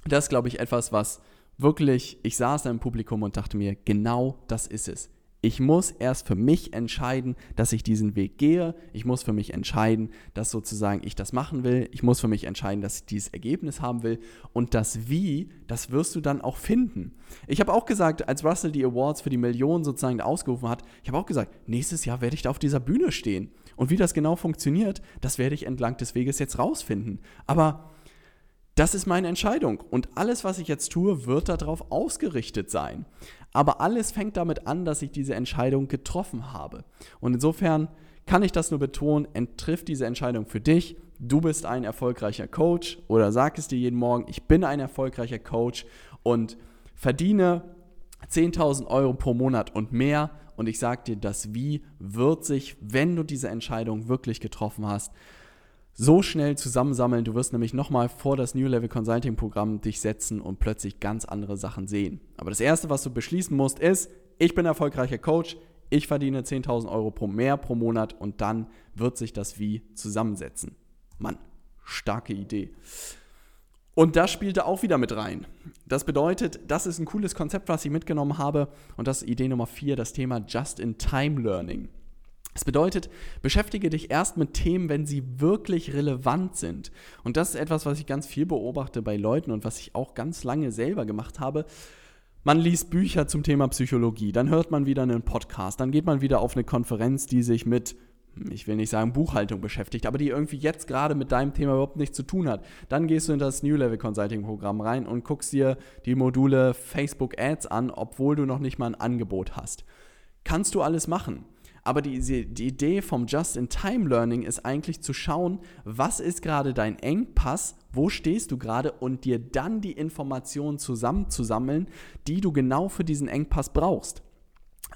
das glaube ich, etwas, was wirklich, ich saß da im Publikum und dachte mir, genau das ist es. Ich muss erst für mich entscheiden, dass ich diesen Weg gehe. Ich muss für mich entscheiden, dass sozusagen ich das machen will. Ich muss für mich entscheiden, dass ich dieses Ergebnis haben will. Und das Wie, das wirst du dann auch finden. Ich habe auch gesagt, als Russell die Awards für die Millionen sozusagen ausgerufen hat, ich habe auch gesagt, nächstes Jahr werde ich da auf dieser Bühne stehen. Und wie das genau funktioniert, das werde ich entlang des Weges jetzt rausfinden. Aber das ist meine Entscheidung und alles, was ich jetzt tue, wird darauf ausgerichtet sein. Aber alles fängt damit an, dass ich diese Entscheidung getroffen habe. Und insofern kann ich das nur betonen, triff diese Entscheidung für dich. Du bist ein erfolgreicher Coach oder sag es dir jeden Morgen, ich bin ein erfolgreicher Coach und verdiene 10.000 Euro pro Monat und mehr. Und ich sage dir, das Wie wird sich, wenn du diese Entscheidung wirklich getroffen hast, so schnell zusammensammeln. Du wirst nämlich nochmal vor das New Level Consulting Programm dich setzen und plötzlich ganz andere Sachen sehen. Aber das Erste, was du beschließen musst, ist, ich bin erfolgreicher Coach, ich verdiene 10.000 Euro pro mehr pro Monat und dann wird sich das Wie zusammensetzen. Mann, starke Idee. Und das spielte auch wieder mit rein. Das bedeutet, das ist ein cooles Konzept, was ich mitgenommen habe. Und das ist Idee Nummer vier, das Thema Just-in-Time-Learning. Das bedeutet, beschäftige dich erst mit Themen, wenn sie wirklich relevant sind. Und das ist etwas, was ich ganz viel beobachte bei Leuten und was ich auch ganz lange selber gemacht habe. Man liest Bücher zum Thema Psychologie, dann hört man wieder einen Podcast, dann geht man wieder auf eine Konferenz, die sich mit, ich will nicht sagen Buchhaltung beschäftigt, aber die irgendwie jetzt gerade mit deinem Thema überhaupt nichts zu tun hat. Dann gehst du in das New Level Consulting Programm rein und guckst dir die Module Facebook Ads an, obwohl du noch nicht mal ein Angebot hast. Kannst du alles machen? Aber die, die Idee vom Just-in-Time-Learning ist eigentlich zu schauen, was ist gerade dein Engpass, wo stehst du gerade und dir dann die Informationen zusammenzusammeln, die du genau für diesen Engpass brauchst.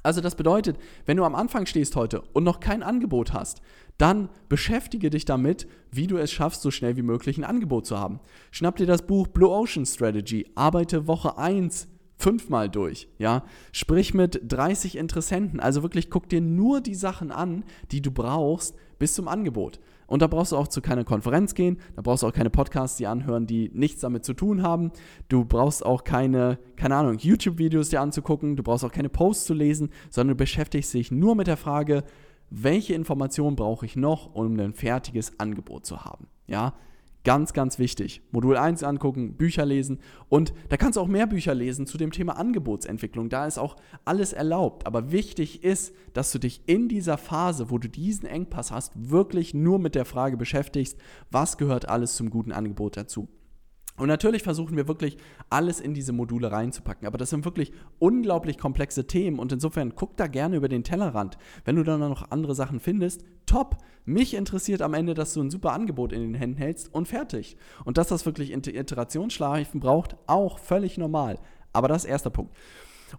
Also das bedeutet, wenn du am Anfang stehst heute und noch kein Angebot hast, dann beschäftige dich damit, wie du es schaffst, so schnell wie möglich ein Angebot zu haben. Schnapp dir das Buch Blue Ocean Strategy, arbeite Woche 1 fünfmal durch, ja. Sprich mit 30 Interessenten. Also wirklich guck dir nur die Sachen an, die du brauchst bis zum Angebot. Und da brauchst du auch zu keiner Konferenz gehen, da brauchst du auch keine Podcasts, die anhören, die nichts damit zu tun haben. Du brauchst auch keine, keine Ahnung, YouTube-Videos dir anzugucken, du brauchst auch keine Posts zu lesen, sondern du beschäftigst dich nur mit der Frage, welche Informationen brauche ich noch, um ein fertiges Angebot zu haben. Ja, Ganz, ganz wichtig. Modul 1 angucken, Bücher lesen und da kannst du auch mehr Bücher lesen zu dem Thema Angebotsentwicklung. Da ist auch alles erlaubt. Aber wichtig ist, dass du dich in dieser Phase, wo du diesen Engpass hast, wirklich nur mit der Frage beschäftigst, was gehört alles zum guten Angebot dazu. Und natürlich versuchen wir wirklich alles in diese Module reinzupacken. Aber das sind wirklich unglaublich komplexe Themen und insofern guck da gerne über den Tellerrand. Wenn du dann noch andere Sachen findest, top. Mich interessiert am Ende, dass du ein super Angebot in den Händen hältst und fertig. Und dass das wirklich Iterationsschleifen braucht, auch völlig normal. Aber das ist erster Punkt.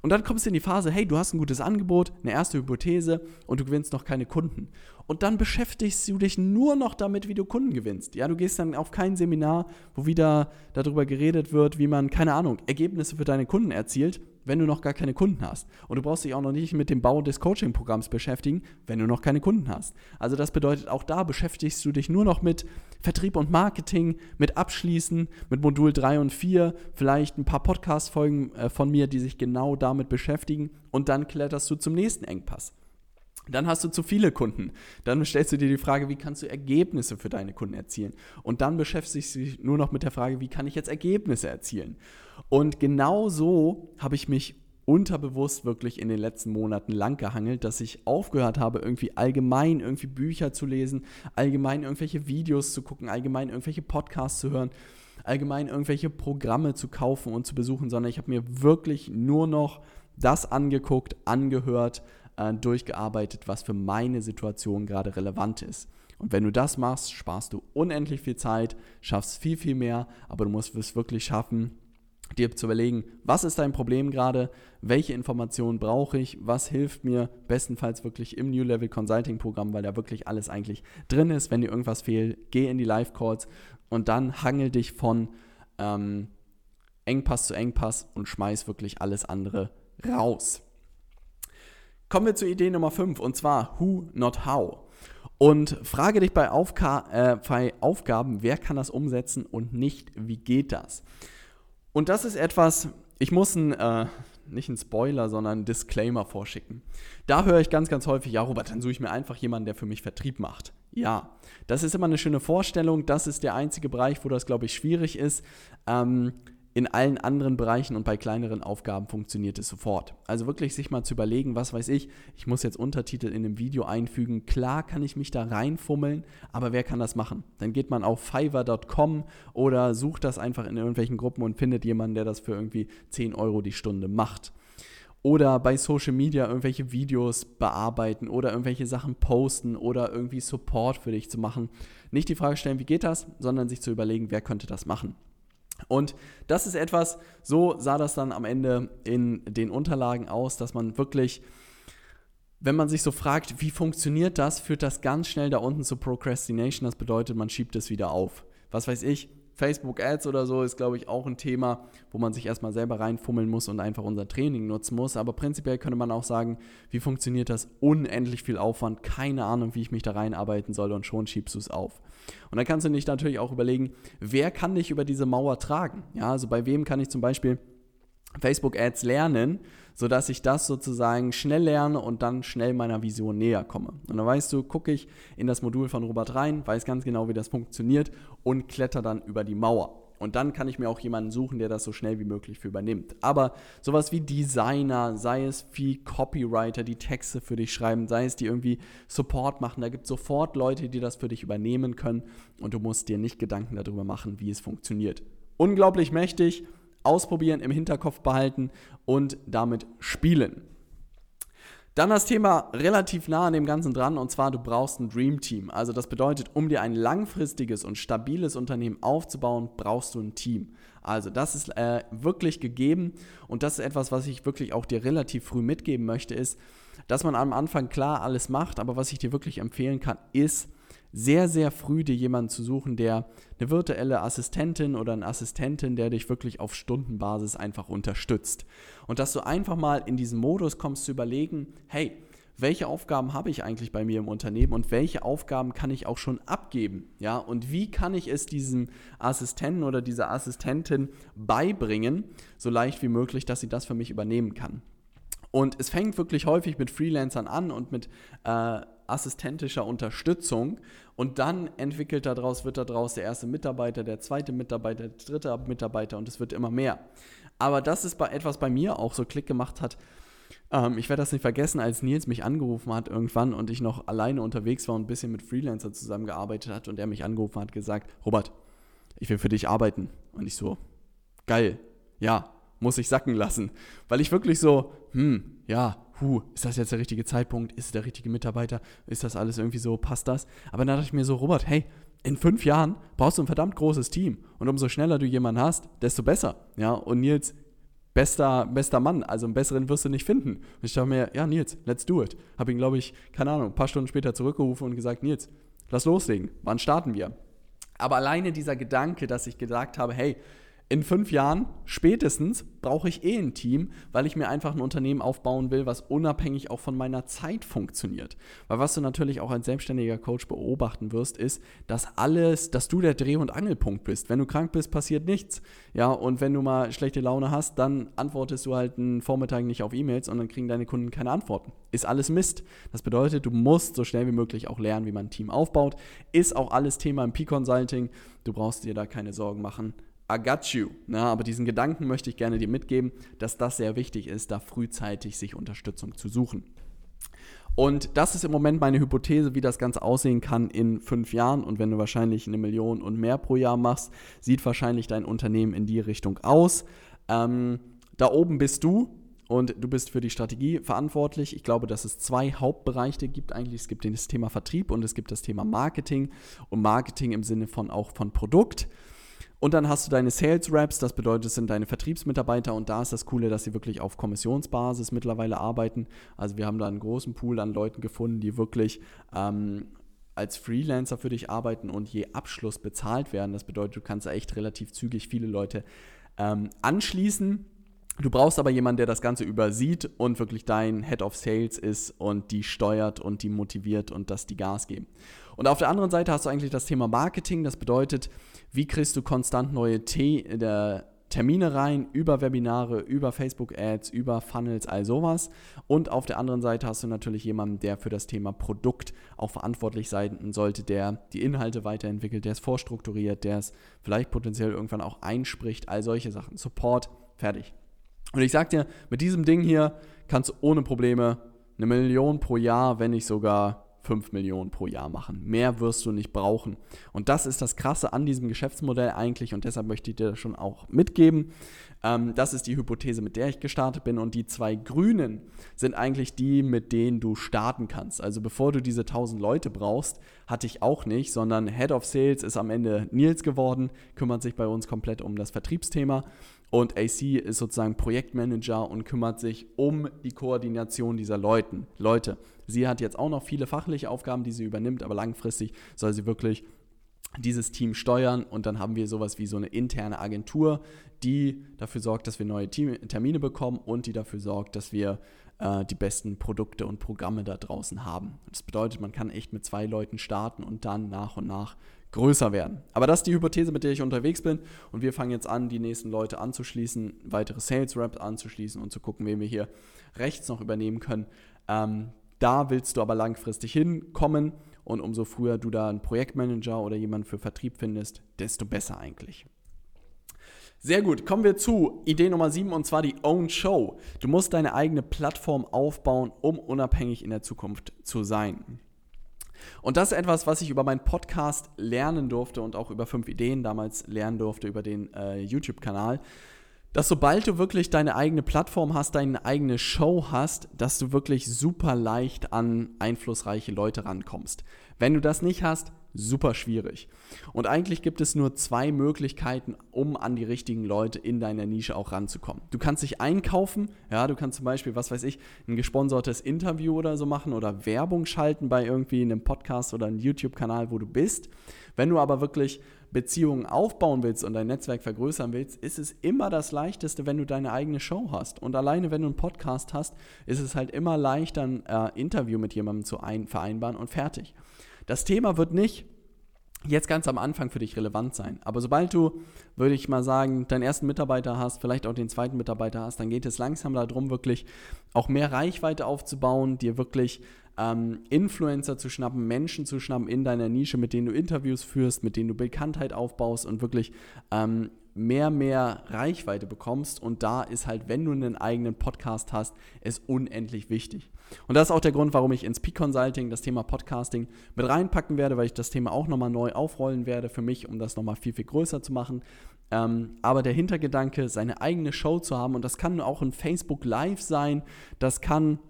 Und dann kommst du in die Phase, hey, du hast ein gutes Angebot, eine erste Hypothese und du gewinnst noch keine Kunden. Und dann beschäftigst du dich nur noch damit, wie du Kunden gewinnst. Ja, du gehst dann auf kein Seminar, wo wieder darüber geredet wird, wie man, keine Ahnung, Ergebnisse für deine Kunden erzielt, wenn du noch gar keine Kunden hast. Und du brauchst dich auch noch nicht mit dem Bau des Coaching-Programms beschäftigen, wenn du noch keine Kunden hast. Also das bedeutet, auch da beschäftigst du dich nur noch mit Vertrieb und Marketing, mit Abschließen, mit Modul 3 und 4, vielleicht ein paar Podcast-Folgen äh, von mir, die sich genau damit beschäftigen und dann kletterst du zum nächsten Engpass. Dann hast du zu viele Kunden. Dann stellst du dir die Frage, wie kannst du Ergebnisse für deine Kunden erzielen? Und dann beschäftigst du dich nur noch mit der Frage, wie kann ich jetzt Ergebnisse erzielen? Und genau so habe ich mich unterbewusst wirklich in den letzten Monaten lang gehangelt, dass ich aufgehört habe, irgendwie allgemein irgendwie Bücher zu lesen, allgemein irgendwelche Videos zu gucken, allgemein irgendwelche Podcasts zu hören, allgemein irgendwelche Programme zu kaufen und zu besuchen, sondern ich habe mir wirklich nur noch das angeguckt, angehört, äh, durchgearbeitet, was für meine Situation gerade relevant ist. Und wenn du das machst, sparst du unendlich viel Zeit, schaffst viel, viel mehr, aber du musst es wirklich schaffen, dir zu überlegen, was ist dein Problem gerade, welche Informationen brauche ich, was hilft mir, bestenfalls wirklich im New Level Consulting Programm, weil da wirklich alles eigentlich drin ist. Wenn dir irgendwas fehlt, geh in die Live-Calls und dann hangel dich von ähm, Engpass zu Engpass und schmeiß wirklich alles andere raus. Kommen wir zur Idee Nummer 5 und zwar Who, not How. Und frage dich bei, Aufka äh, bei Aufgaben, wer kann das umsetzen und nicht, wie geht das? Und das ist etwas, ich muss ein, äh, nicht einen Spoiler, sondern einen Disclaimer vorschicken. Da höre ich ganz, ganz häufig, ja, Robert, dann suche ich mir einfach jemanden, der für mich Vertrieb macht. Ja, das ist immer eine schöne Vorstellung. Das ist der einzige Bereich, wo das, glaube ich, schwierig ist. Ähm, in allen anderen Bereichen und bei kleineren Aufgaben funktioniert es sofort. Also wirklich sich mal zu überlegen, was weiß ich, ich muss jetzt Untertitel in einem Video einfügen. Klar kann ich mich da reinfummeln, aber wer kann das machen? Dann geht man auf fiverr.com oder sucht das einfach in irgendwelchen Gruppen und findet jemanden, der das für irgendwie 10 Euro die Stunde macht. Oder bei Social Media irgendwelche Videos bearbeiten oder irgendwelche Sachen posten oder irgendwie Support für dich zu machen. Nicht die Frage stellen, wie geht das, sondern sich zu überlegen, wer könnte das machen. Und das ist etwas, so sah das dann am Ende in den Unterlagen aus, dass man wirklich, wenn man sich so fragt, wie funktioniert das, führt das ganz schnell da unten zu Procrastination. Das bedeutet, man schiebt es wieder auf. Was weiß ich, Facebook Ads oder so ist, glaube ich, auch ein Thema, wo man sich erstmal selber reinfummeln muss und einfach unser Training nutzen muss. Aber prinzipiell könnte man auch sagen, wie funktioniert das? Unendlich viel Aufwand, keine Ahnung, wie ich mich da reinarbeiten soll und schon schiebst du es auf. Und dann kannst du dich natürlich auch überlegen, wer kann dich über diese Mauer tragen? Ja, also bei wem kann ich zum Beispiel Facebook Ads lernen, sodass ich das sozusagen schnell lerne und dann schnell meiner Vision näher komme. Und dann weißt du, gucke ich in das Modul von Robert rein, weiß ganz genau, wie das funktioniert und kletter dann über die Mauer. Und dann kann ich mir auch jemanden suchen, der das so schnell wie möglich für übernimmt. Aber sowas wie Designer, sei es wie Copywriter, die Texte für dich schreiben, sei es die irgendwie Support machen, da gibt es sofort Leute, die das für dich übernehmen können und du musst dir nicht Gedanken darüber machen, wie es funktioniert. Unglaublich mächtig, ausprobieren, im Hinterkopf behalten und damit spielen. Dann das Thema relativ nah an dem Ganzen dran und zwar du brauchst ein Dream Team. Also das bedeutet, um dir ein langfristiges und stabiles Unternehmen aufzubauen, brauchst du ein Team. Also das ist äh, wirklich gegeben und das ist etwas, was ich wirklich auch dir relativ früh mitgeben möchte, ist, dass man am Anfang klar alles macht, aber was ich dir wirklich empfehlen kann, ist, sehr, sehr früh dir jemanden zu suchen, der eine virtuelle Assistentin oder einen Assistentin, der dich wirklich auf Stundenbasis einfach unterstützt. Und dass du einfach mal in diesen Modus kommst zu überlegen, hey, welche Aufgaben habe ich eigentlich bei mir im Unternehmen und welche Aufgaben kann ich auch schon abgeben? Ja, und wie kann ich es diesem Assistenten oder dieser Assistentin beibringen, so leicht wie möglich, dass sie das für mich übernehmen kann? Und es fängt wirklich häufig mit Freelancern an und mit äh, assistentischer Unterstützung und dann entwickelt daraus, wird daraus der erste Mitarbeiter, der zweite Mitarbeiter, der dritte Mitarbeiter und es wird immer mehr. Aber das ist bei etwas bei mir auch so Klick gemacht hat. Ähm, ich werde das nicht vergessen, als Nils mich angerufen hat irgendwann und ich noch alleine unterwegs war und ein bisschen mit Freelancer zusammengearbeitet hat und er mich angerufen hat, gesagt, Robert, ich will für dich arbeiten. Und ich so, geil, ja, muss ich sacken lassen. Weil ich wirklich so, hm, ja, huh, ist das jetzt der richtige Zeitpunkt? Ist der richtige Mitarbeiter? Ist das alles irgendwie so? Passt das? Aber dann dachte ich mir so, Robert, hey, in fünf Jahren brauchst du ein verdammt großes Team. Und umso schneller du jemanden hast, desto besser. Ja, und Nils, bester, bester Mann, also einen besseren wirst du nicht finden. Und ich dachte mir, ja, Nils, let's do it. Habe ihn, glaube ich, keine Ahnung, ein paar Stunden später zurückgerufen und gesagt, Nils, lass loslegen. Wann starten wir? Aber alleine dieser Gedanke, dass ich gesagt habe, hey, in fünf Jahren spätestens brauche ich eh ein Team, weil ich mir einfach ein Unternehmen aufbauen will, was unabhängig auch von meiner Zeit funktioniert. Weil was du natürlich auch als selbstständiger Coach beobachten wirst, ist, dass alles, dass du der Dreh- und Angelpunkt bist. Wenn du krank bist, passiert nichts. Ja, und wenn du mal schlechte Laune hast, dann antwortest du halt einen Vormittag nicht auf E-Mails und dann kriegen deine Kunden keine Antworten. Ist alles Mist. Das bedeutet, du musst so schnell wie möglich auch lernen, wie man ein Team aufbaut. Ist auch alles Thema im P-Consulting. Du brauchst dir da keine Sorgen machen I got you. Na, aber diesen Gedanken möchte ich gerne dir mitgeben, dass das sehr wichtig ist, da frühzeitig sich Unterstützung zu suchen. Und das ist im Moment meine Hypothese, wie das Ganze aussehen kann in fünf Jahren. Und wenn du wahrscheinlich eine Million und mehr pro Jahr machst, sieht wahrscheinlich dein Unternehmen in die Richtung aus. Ähm, da oben bist du und du bist für die Strategie verantwortlich. Ich glaube, dass es zwei Hauptbereiche gibt eigentlich. Es gibt das Thema Vertrieb und es gibt das Thema Marketing. Und Marketing im Sinne von auch von Produkt. Und dann hast du deine Sales Reps, das bedeutet, es sind deine Vertriebsmitarbeiter und da ist das Coole, dass sie wirklich auf Kommissionsbasis mittlerweile arbeiten. Also wir haben da einen großen Pool an Leuten gefunden, die wirklich ähm, als Freelancer für dich arbeiten und je Abschluss bezahlt werden. Das bedeutet, du kannst echt relativ zügig viele Leute ähm, anschließen. Du brauchst aber jemanden, der das Ganze übersieht und wirklich dein Head of Sales ist und die steuert und die motiviert und dass die Gas geben. Und auf der anderen Seite hast du eigentlich das Thema Marketing. Das bedeutet, wie kriegst du konstant neue T der Termine rein, über Webinare, über Facebook-Ads, über Funnels, all sowas. Und auf der anderen Seite hast du natürlich jemanden, der für das Thema Produkt auch verantwortlich sein sollte, der die Inhalte weiterentwickelt, der es vorstrukturiert, der es vielleicht potenziell irgendwann auch einspricht, all solche Sachen. Support, fertig. Und ich sag dir, mit diesem Ding hier kannst du ohne Probleme eine Million pro Jahr, wenn nicht sogar 5 Millionen pro Jahr machen. Mehr wirst du nicht brauchen. Und das ist das Krasse an diesem Geschäftsmodell eigentlich und deshalb möchte ich dir das schon auch mitgeben. Ähm, das ist die Hypothese, mit der ich gestartet bin und die zwei grünen sind eigentlich die, mit denen du starten kannst. Also bevor du diese 1000 Leute brauchst, hatte ich auch nicht, sondern Head of Sales ist am Ende Nils geworden, kümmert sich bei uns komplett um das Vertriebsthema und AC ist sozusagen Projektmanager und kümmert sich um die Koordination dieser Leuten. Leute, sie hat jetzt auch noch viele fachliche Aufgaben, die sie übernimmt, aber langfristig soll sie wirklich dieses Team steuern und dann haben wir sowas wie so eine interne Agentur, die dafür sorgt, dass wir neue Team Termine bekommen und die dafür sorgt, dass wir äh, die besten Produkte und Programme da draußen haben. Das bedeutet, man kann echt mit zwei Leuten starten und dann nach und nach größer werden. Aber das ist die Hypothese, mit der ich unterwegs bin. Und wir fangen jetzt an, die nächsten Leute anzuschließen, weitere Sales Reps anzuschließen und zu gucken, wen wir hier rechts noch übernehmen können. Ähm, da willst du aber langfristig hinkommen. Und umso früher du da einen Projektmanager oder jemanden für Vertrieb findest, desto besser eigentlich. Sehr gut, kommen wir zu Idee Nummer 7 und zwar die Own Show. Du musst deine eigene Plattform aufbauen, um unabhängig in der Zukunft zu sein. Und das ist etwas, was ich über meinen Podcast lernen durfte und auch über fünf Ideen damals lernen durfte über den äh, YouTube-Kanal. Dass sobald du wirklich deine eigene Plattform hast, deine eigene Show hast, dass du wirklich super leicht an einflussreiche Leute rankommst. Wenn du das nicht hast, super schwierig. Und eigentlich gibt es nur zwei Möglichkeiten, um an die richtigen Leute in deiner Nische auch ranzukommen. Du kannst dich einkaufen, ja, du kannst zum Beispiel, was weiß ich, ein gesponsertes Interview oder so machen oder Werbung schalten bei irgendwie einem Podcast oder einem YouTube-Kanal, wo du bist. Wenn du aber wirklich Beziehungen aufbauen willst und dein Netzwerk vergrößern willst, ist es immer das Leichteste, wenn du deine eigene Show hast. Und alleine, wenn du einen Podcast hast, ist es halt immer leichter, ein äh, Interview mit jemandem zu ein vereinbaren und fertig. Das Thema wird nicht jetzt ganz am Anfang für dich relevant sein. Aber sobald du, würde ich mal sagen, deinen ersten Mitarbeiter hast, vielleicht auch den zweiten Mitarbeiter hast, dann geht es langsam darum, wirklich auch mehr Reichweite aufzubauen, dir wirklich ähm, Influencer zu schnappen, Menschen zu schnappen in deiner Nische, mit denen du Interviews führst, mit denen du Bekanntheit aufbaust und wirklich ähm, mehr, mehr Reichweite bekommst. Und da ist halt, wenn du einen eigenen Podcast hast, es unendlich wichtig. Und das ist auch der Grund, warum ich ins Peak Consulting das Thema Podcasting mit reinpacken werde, weil ich das Thema auch nochmal neu aufrollen werde für mich, um das nochmal viel, viel größer zu machen. Ähm, aber der Hintergedanke, seine eigene Show zu haben, und das kann auch ein Facebook Live sein, das kann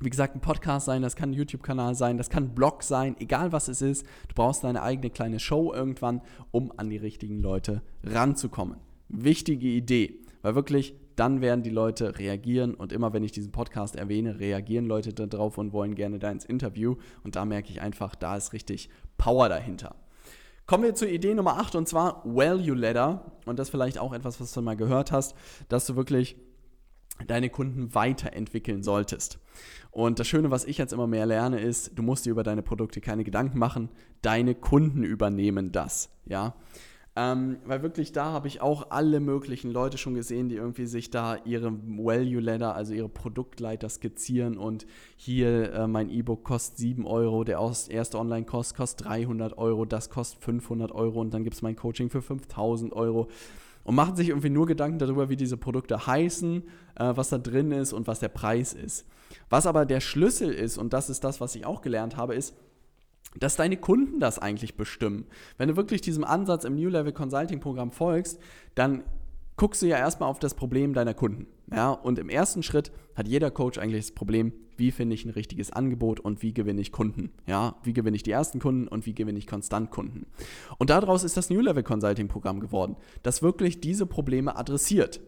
wie gesagt, ein Podcast sein, das kann ein YouTube-Kanal sein, das kann ein Blog sein, egal was es ist. Du brauchst deine eigene kleine Show irgendwann, um an die richtigen Leute ranzukommen. Wichtige Idee. weil wirklich dann werden die Leute reagieren und immer wenn ich diesen Podcast erwähne, reagieren Leute darauf und wollen gerne da ins Interview und da merke ich einfach, da ist richtig Power dahinter. Kommen wir zur Idee Nummer 8 und zwar Value Ladder und das vielleicht auch etwas, was du mal gehört hast, dass du wirklich deine Kunden weiterentwickeln solltest. Und das Schöne, was ich jetzt immer mehr lerne, ist, du musst dir über deine Produkte keine Gedanken machen, deine Kunden übernehmen das, ja. Ähm, weil wirklich da habe ich auch alle möglichen Leute schon gesehen, die irgendwie sich da ihre Value Ladder, also ihre Produktleiter skizzieren und hier äh, mein E-Book kostet 7 Euro, der erste Online-Kurs kostet 300 Euro, das kostet 500 Euro und dann gibt es mein Coaching für 5000 Euro und machen sich irgendwie nur Gedanken darüber, wie diese Produkte heißen, äh, was da drin ist und was der Preis ist. Was aber der Schlüssel ist, und das ist das, was ich auch gelernt habe, ist, dass deine Kunden das eigentlich bestimmen. Wenn du wirklich diesem Ansatz im New Level Consulting Programm folgst, dann guckst du ja erstmal auf das Problem deiner Kunden. Ja, und im ersten Schritt hat jeder Coach eigentlich das Problem, wie finde ich ein richtiges Angebot und wie gewinne ich Kunden. Ja, wie gewinne ich die ersten Kunden und wie gewinne ich konstant Kunden. Und daraus ist das New Level Consulting Programm geworden, das wirklich diese Probleme adressiert.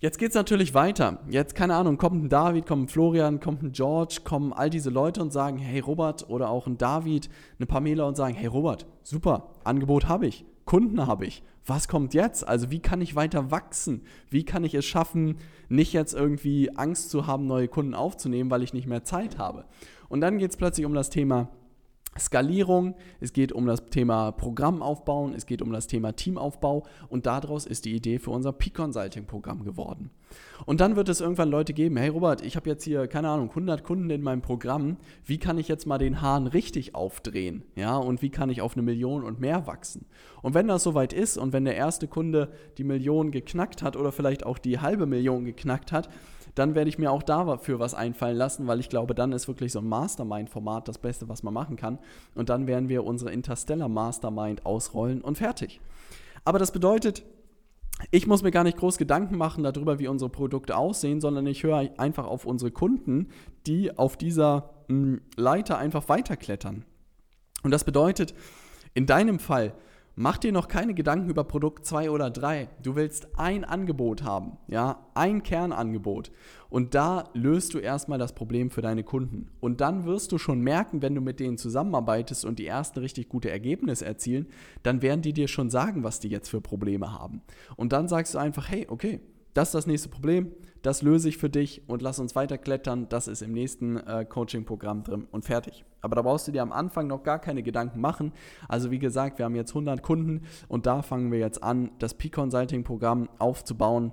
Jetzt geht es natürlich weiter. Jetzt, keine Ahnung, kommt ein David, kommt ein Florian, kommt ein George, kommen all diese Leute und sagen, hey Robert, oder auch ein David, eine Pamela und sagen, hey Robert, super, Angebot habe ich, Kunden habe ich. Was kommt jetzt? Also wie kann ich weiter wachsen? Wie kann ich es schaffen, nicht jetzt irgendwie Angst zu haben, neue Kunden aufzunehmen, weil ich nicht mehr Zeit habe? Und dann geht es plötzlich um das Thema Skalierung, es geht um das Thema Programm aufbauen, es geht um das Thema Teamaufbau und daraus ist die Idee für unser Peak Consulting Programm geworden. Und dann wird es irgendwann Leute geben, hey Robert, ich habe jetzt hier, keine Ahnung, 100 Kunden in meinem Programm, wie kann ich jetzt mal den Hahn richtig aufdrehen? Ja, und wie kann ich auf eine Million und mehr wachsen? Und wenn das soweit ist und wenn der erste Kunde die Million geknackt hat oder vielleicht auch die halbe Million geknackt hat, dann werde ich mir auch dafür was einfallen lassen, weil ich glaube, dann ist wirklich so ein Mastermind-Format das Beste, was man machen kann. Und dann werden wir unsere Interstellar Mastermind ausrollen und fertig. Aber das bedeutet, ich muss mir gar nicht groß Gedanken machen darüber, wie unsere Produkte aussehen, sondern ich höre einfach auf unsere Kunden, die auf dieser hm, Leiter einfach weiterklettern. Und das bedeutet, in deinem Fall, Mach dir noch keine Gedanken über Produkt 2 oder 3. Du willst ein Angebot haben, ja, ein Kernangebot. Und da löst du erstmal das Problem für deine Kunden. Und dann wirst du schon merken, wenn du mit denen zusammenarbeitest und die ersten richtig gute Ergebnisse erzielen, dann werden die dir schon sagen, was die jetzt für Probleme haben. Und dann sagst du einfach, hey, okay, das ist das nächste Problem, das löse ich für dich und lass uns weiter klettern. Das ist im nächsten äh, Coaching-Programm drin und fertig. Aber da brauchst du dir am Anfang noch gar keine Gedanken machen. Also wie gesagt, wir haben jetzt 100 Kunden und da fangen wir jetzt an, das Peak-Consulting-Programm aufzubauen.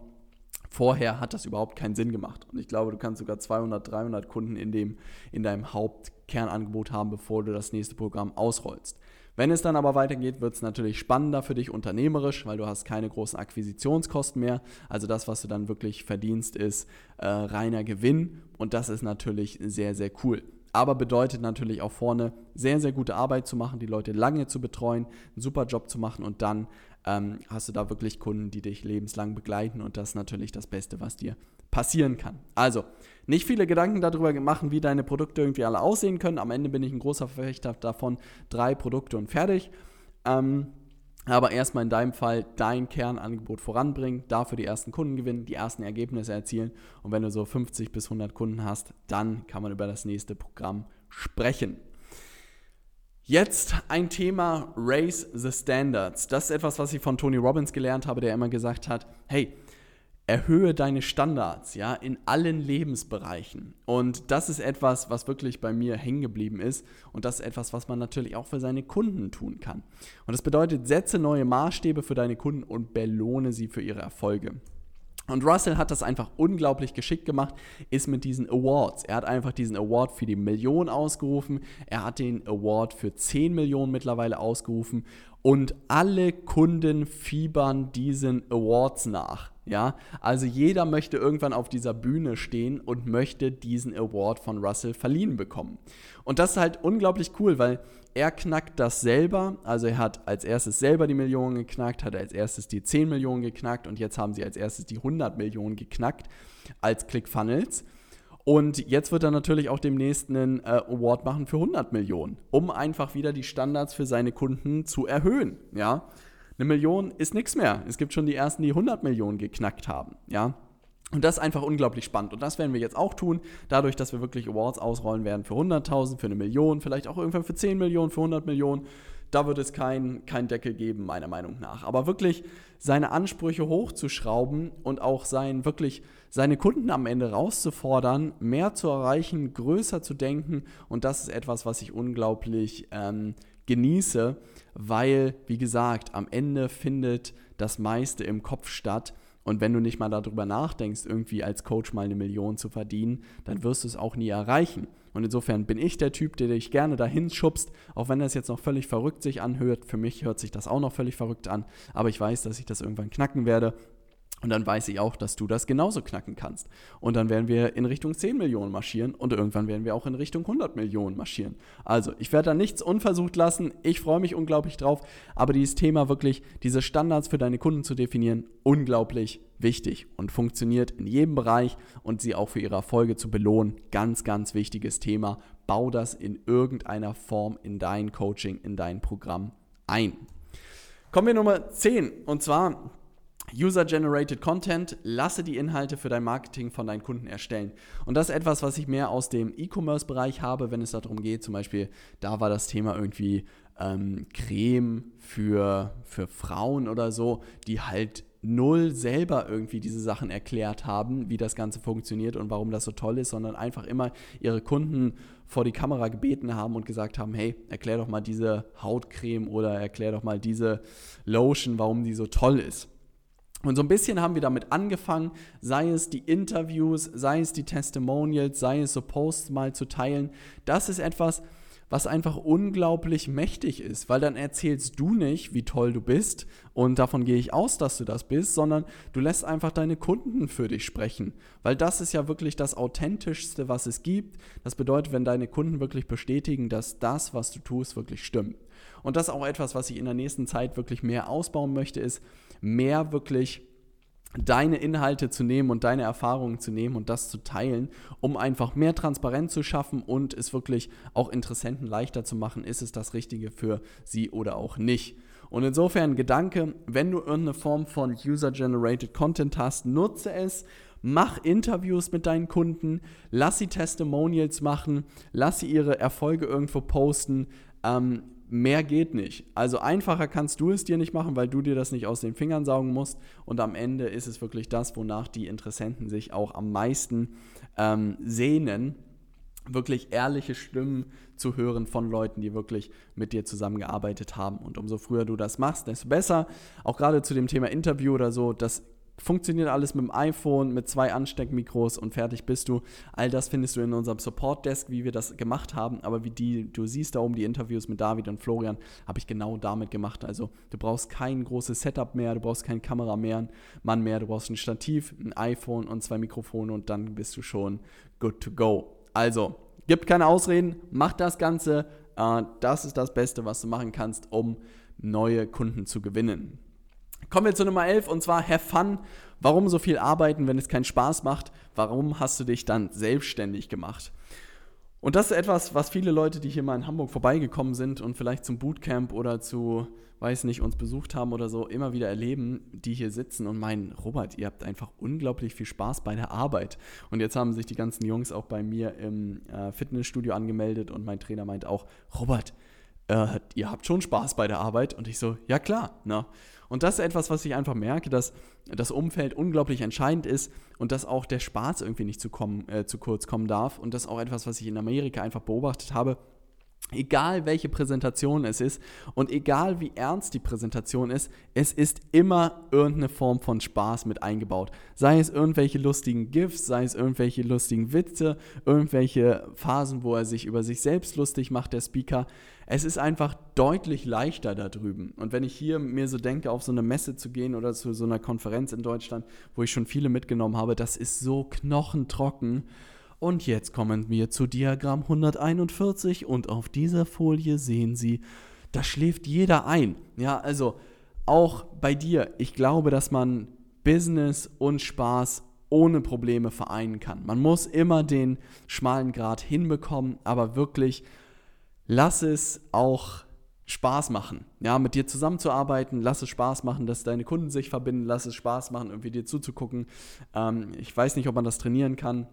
Vorher hat das überhaupt keinen Sinn gemacht. Und ich glaube, du kannst sogar 200, 300 Kunden in, dem, in deinem Hauptkernangebot haben, bevor du das nächste Programm ausrollst. Wenn es dann aber weitergeht, wird es natürlich spannender für dich unternehmerisch, weil du hast keine großen Akquisitionskosten mehr. Also das, was du dann wirklich verdienst, ist äh, reiner Gewinn und das ist natürlich sehr, sehr cool. Aber bedeutet natürlich auch vorne sehr, sehr gute Arbeit zu machen, die Leute lange zu betreuen, einen super Job zu machen und dann ähm, hast du da wirklich Kunden, die dich lebenslang begleiten und das ist natürlich das Beste, was dir passieren kann. Also, nicht viele Gedanken darüber machen, wie deine Produkte irgendwie alle aussehen können. Am Ende bin ich ein großer Verfechter davon, drei Produkte und fertig. Ähm, aber erstmal in deinem Fall dein Kernangebot voranbringen, dafür die ersten Kunden gewinnen, die ersten Ergebnisse erzielen. Und wenn du so 50 bis 100 Kunden hast, dann kann man über das nächste Programm sprechen. Jetzt ein Thema Raise the Standards. Das ist etwas, was ich von Tony Robbins gelernt habe, der immer gesagt hat, hey, erhöhe deine Standards, ja, in allen Lebensbereichen. Und das ist etwas, was wirklich bei mir hängen geblieben ist. Und das ist etwas, was man natürlich auch für seine Kunden tun kann. Und das bedeutet, setze neue Maßstäbe für deine Kunden und belohne sie für ihre Erfolge. Und Russell hat das einfach unglaublich geschickt gemacht, ist mit diesen Awards. Er hat einfach diesen Award für die Million ausgerufen, er hat den Award für 10 Millionen mittlerweile ausgerufen und alle Kunden fiebern diesen Awards nach. Ja, also jeder möchte irgendwann auf dieser Bühne stehen und möchte diesen Award von Russell verliehen bekommen. Und das ist halt unglaublich cool, weil er knackt das selber. Also er hat als erstes selber die Millionen geknackt, hat als erstes die 10 Millionen geknackt und jetzt haben sie als erstes die 100 Millionen geknackt als ClickFunnels. Und jetzt wird er natürlich auch demnächst einen äh, Award machen für 100 Millionen, um einfach wieder die Standards für seine Kunden zu erhöhen. Ja, Eine Million ist nichts mehr. Es gibt schon die ersten, die 100 Millionen geknackt haben. Ja, und das ist einfach unglaublich spannend. Und das werden wir jetzt auch tun, dadurch, dass wir wirklich Awards ausrollen werden für 100.000, für eine Million, vielleicht auch irgendwann für 10 Millionen, für 100 Millionen. Da wird es keinen kein Deckel geben, meiner Meinung nach. Aber wirklich seine Ansprüche hochzuschrauben und auch sein, wirklich seine Kunden am Ende rauszufordern, mehr zu erreichen, größer zu denken. Und das ist etwas, was ich unglaublich ähm, genieße, weil, wie gesagt, am Ende findet das meiste im Kopf statt. Und wenn du nicht mal darüber nachdenkst, irgendwie als Coach mal eine Million zu verdienen, dann wirst du es auch nie erreichen. Und insofern bin ich der Typ, der dich gerne dahin schubst, auch wenn das jetzt noch völlig verrückt sich anhört. Für mich hört sich das auch noch völlig verrückt an, aber ich weiß, dass ich das irgendwann knacken werde. Und dann weiß ich auch, dass du das genauso knacken kannst. Und dann werden wir in Richtung 10 Millionen marschieren und irgendwann werden wir auch in Richtung 100 Millionen marschieren. Also, ich werde da nichts unversucht lassen. Ich freue mich unglaublich drauf. Aber dieses Thema wirklich, diese Standards für deine Kunden zu definieren, unglaublich wichtig und funktioniert in jedem Bereich und sie auch für ihre Erfolge zu belohnen. Ganz, ganz wichtiges Thema. Bau das in irgendeiner Form in dein Coaching, in dein Programm ein. Kommen wir Nummer 10 und zwar User-Generated Content, lasse die Inhalte für dein Marketing von deinen Kunden erstellen. Und das ist etwas, was ich mehr aus dem E-Commerce-Bereich habe, wenn es darum geht, zum Beispiel, da war das Thema irgendwie ähm, Creme für, für Frauen oder so, die halt null selber irgendwie diese Sachen erklärt haben, wie das Ganze funktioniert und warum das so toll ist, sondern einfach immer ihre Kunden vor die Kamera gebeten haben und gesagt haben, hey, erklär doch mal diese Hautcreme oder erklär doch mal diese Lotion, warum die so toll ist. Und so ein bisschen haben wir damit angefangen, sei es die Interviews, sei es die Testimonials, sei es so Posts mal zu teilen. Das ist etwas, was einfach unglaublich mächtig ist, weil dann erzählst du nicht, wie toll du bist und davon gehe ich aus, dass du das bist, sondern du lässt einfach deine Kunden für dich sprechen, weil das ist ja wirklich das authentischste, was es gibt. Das bedeutet, wenn deine Kunden wirklich bestätigen, dass das, was du tust, wirklich stimmt. Und das ist auch etwas, was ich in der nächsten Zeit wirklich mehr ausbauen möchte, ist mehr wirklich deine Inhalte zu nehmen und deine Erfahrungen zu nehmen und das zu teilen, um einfach mehr Transparenz zu schaffen und es wirklich auch Interessenten leichter zu machen, ist es das Richtige für sie oder auch nicht. Und insofern Gedanke, wenn du irgendeine Form von User-Generated Content hast, nutze es, mach Interviews mit deinen Kunden, lass sie Testimonials machen, lass sie ihre Erfolge irgendwo posten, ähm, mehr geht nicht. Also einfacher kannst du es dir nicht machen, weil du dir das nicht aus den Fingern saugen musst. Und am Ende ist es wirklich das, wonach die Interessenten sich auch am meisten ähm, sehnen, wirklich ehrliche Stimmen zu hören von Leuten, die wirklich mit dir zusammengearbeitet haben. Und umso früher du das machst, desto besser. Auch gerade zu dem Thema Interview oder so, das funktioniert alles mit dem iPhone, mit zwei Ansteckmikros und fertig bist du. All das findest du in unserem Support Desk, wie wir das gemacht haben. Aber wie die, du siehst da oben die Interviews mit David und Florian, habe ich genau damit gemacht. Also du brauchst kein großes Setup mehr, du brauchst keine Kamera mehr, Mann mehr, du brauchst ein Stativ, ein iPhone und zwei Mikrofone und dann bist du schon good to go. Also, gibt keine Ausreden, mach das Ganze. Äh, das ist das Beste, was du machen kannst, um neue Kunden zu gewinnen. Kommen wir zu Nummer 11 und zwar Have Fun. Warum so viel arbeiten, wenn es keinen Spaß macht? Warum hast du dich dann selbstständig gemacht? Und das ist etwas, was viele Leute, die hier mal in Hamburg vorbeigekommen sind und vielleicht zum Bootcamp oder zu, weiß nicht, uns besucht haben oder so, immer wieder erleben, die hier sitzen und meinen, Robert, ihr habt einfach unglaublich viel Spaß bei der Arbeit. Und jetzt haben sich die ganzen Jungs auch bei mir im äh, Fitnessstudio angemeldet und mein Trainer meint auch, Robert, äh, ihr habt schon Spaß bei der Arbeit. Und ich so, ja klar. Ne? Und das ist etwas, was ich einfach merke, dass das Umfeld unglaublich entscheidend ist und dass auch der Spaß irgendwie nicht zu, kommen, äh, zu kurz kommen darf. Und das ist auch etwas, was ich in Amerika einfach beobachtet habe. Egal welche Präsentation es ist und egal wie ernst die Präsentation ist, es ist immer irgendeine Form von Spaß mit eingebaut. Sei es irgendwelche lustigen GIFs, sei es irgendwelche lustigen Witze, irgendwelche Phasen, wo er sich über sich selbst lustig macht, der Speaker. Es ist einfach deutlich leichter da drüben. Und wenn ich hier mir so denke, auf so eine Messe zu gehen oder zu so einer Konferenz in Deutschland, wo ich schon viele mitgenommen habe, das ist so knochentrocken. Und jetzt kommen wir zu Diagramm 141 und auf dieser Folie sehen Sie, da schläft jeder ein. Ja, also auch bei dir, ich glaube, dass man Business und Spaß ohne Probleme vereinen kann. Man muss immer den schmalen Grad hinbekommen, aber wirklich lass es auch Spaß machen. Ja, mit dir zusammenzuarbeiten, lass es Spaß machen, dass deine Kunden sich verbinden, lass es Spaß machen, irgendwie dir zuzugucken. Ähm, ich weiß nicht, ob man das trainieren kann.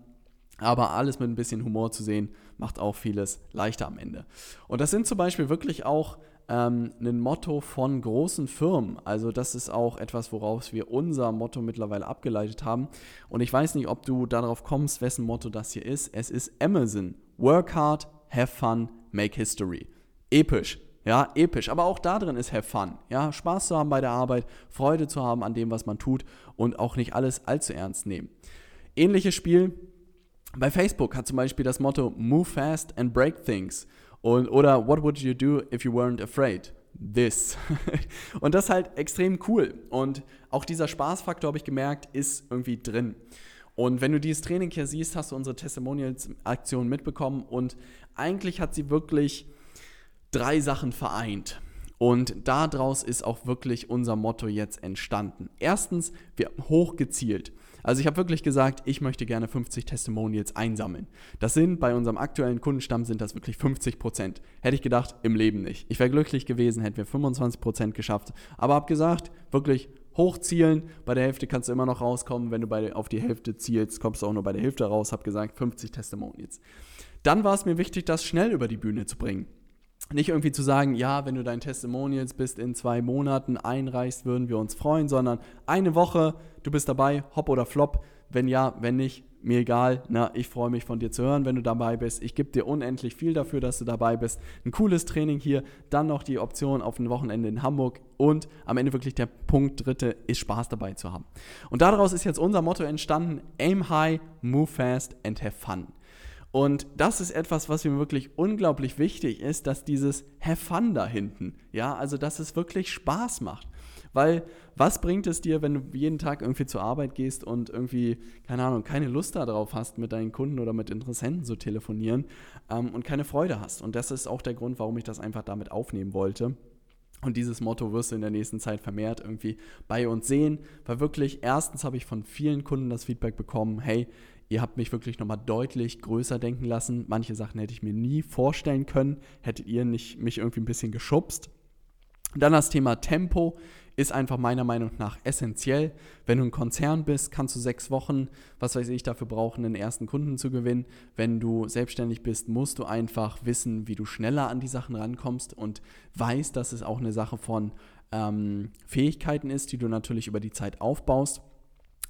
Aber alles mit ein bisschen Humor zu sehen, macht auch vieles leichter am Ende. Und das sind zum Beispiel wirklich auch ähm, ein Motto von großen Firmen. Also das ist auch etwas, woraus wir unser Motto mittlerweile abgeleitet haben. Und ich weiß nicht, ob du darauf kommst, wessen Motto das hier ist. Es ist Amazon. Work hard, have fun, make history. Episch. Ja, episch. Aber auch da drin ist have fun. Ja, Spaß zu haben bei der Arbeit, Freude zu haben an dem, was man tut und auch nicht alles allzu ernst nehmen. Ähnliches Spiel bei Facebook hat zum Beispiel das Motto Move fast and break things. Und, oder What would you do if you weren't afraid? This. [LAUGHS] und das ist halt extrem cool. Und auch dieser Spaßfaktor, habe ich gemerkt, ist irgendwie drin. Und wenn du dieses Training hier siehst, hast du unsere Testimonials-Aktion mitbekommen. Und eigentlich hat sie wirklich drei Sachen vereint. Und daraus ist auch wirklich unser Motto jetzt entstanden. Erstens, wir haben hochgezielt. Also ich habe wirklich gesagt, ich möchte gerne 50 Testimonials einsammeln. Das sind bei unserem aktuellen Kundenstamm sind das wirklich 50 Prozent. Hätte ich gedacht, im Leben nicht. Ich wäre glücklich gewesen, hätten wir 25 Prozent geschafft. Aber habe gesagt, wirklich hochzielen. Bei der Hälfte kannst du immer noch rauskommen. Wenn du bei, auf die Hälfte zielst, kommst du auch nur bei der Hälfte raus. Habe gesagt, 50 Testimonials. Dann war es mir wichtig, das schnell über die Bühne zu bringen nicht irgendwie zu sagen, ja, wenn du dein Testimonials bis in zwei Monaten einreichst, würden wir uns freuen, sondern eine Woche, du bist dabei, hopp oder flop. Wenn ja, wenn nicht, mir egal. Na, ich freue mich von dir zu hören, wenn du dabei bist. Ich gebe dir unendlich viel dafür, dass du dabei bist. Ein cooles Training hier, dann noch die Option auf ein Wochenende in Hamburg und am Ende wirklich der Punkt dritte ist Spaß dabei zu haben. Und daraus ist jetzt unser Motto entstanden: Aim high, move fast and have fun. Und das ist etwas, was mir wirklich unglaublich wichtig ist, dass dieses Have Fun da hinten, ja, also dass es wirklich Spaß macht. Weil was bringt es dir, wenn du jeden Tag irgendwie zur Arbeit gehst und irgendwie, keine Ahnung, keine Lust darauf hast, mit deinen Kunden oder mit Interessenten zu telefonieren ähm, und keine Freude hast? Und das ist auch der Grund, warum ich das einfach damit aufnehmen wollte. Und dieses Motto wirst du in der nächsten Zeit vermehrt irgendwie bei uns sehen, weil wirklich, erstens habe ich von vielen Kunden das Feedback bekommen, hey, Ihr habt mich wirklich nochmal deutlich größer denken lassen. Manche Sachen hätte ich mir nie vorstellen können. Hättet ihr nicht mich irgendwie ein bisschen geschubst. Dann das Thema Tempo ist einfach meiner Meinung nach essentiell. Wenn du ein Konzern bist, kannst du sechs Wochen, was weiß ich, dafür brauchen, den ersten Kunden zu gewinnen. Wenn du selbstständig bist, musst du einfach wissen, wie du schneller an die Sachen rankommst und weißt, dass es auch eine Sache von ähm, Fähigkeiten ist, die du natürlich über die Zeit aufbaust.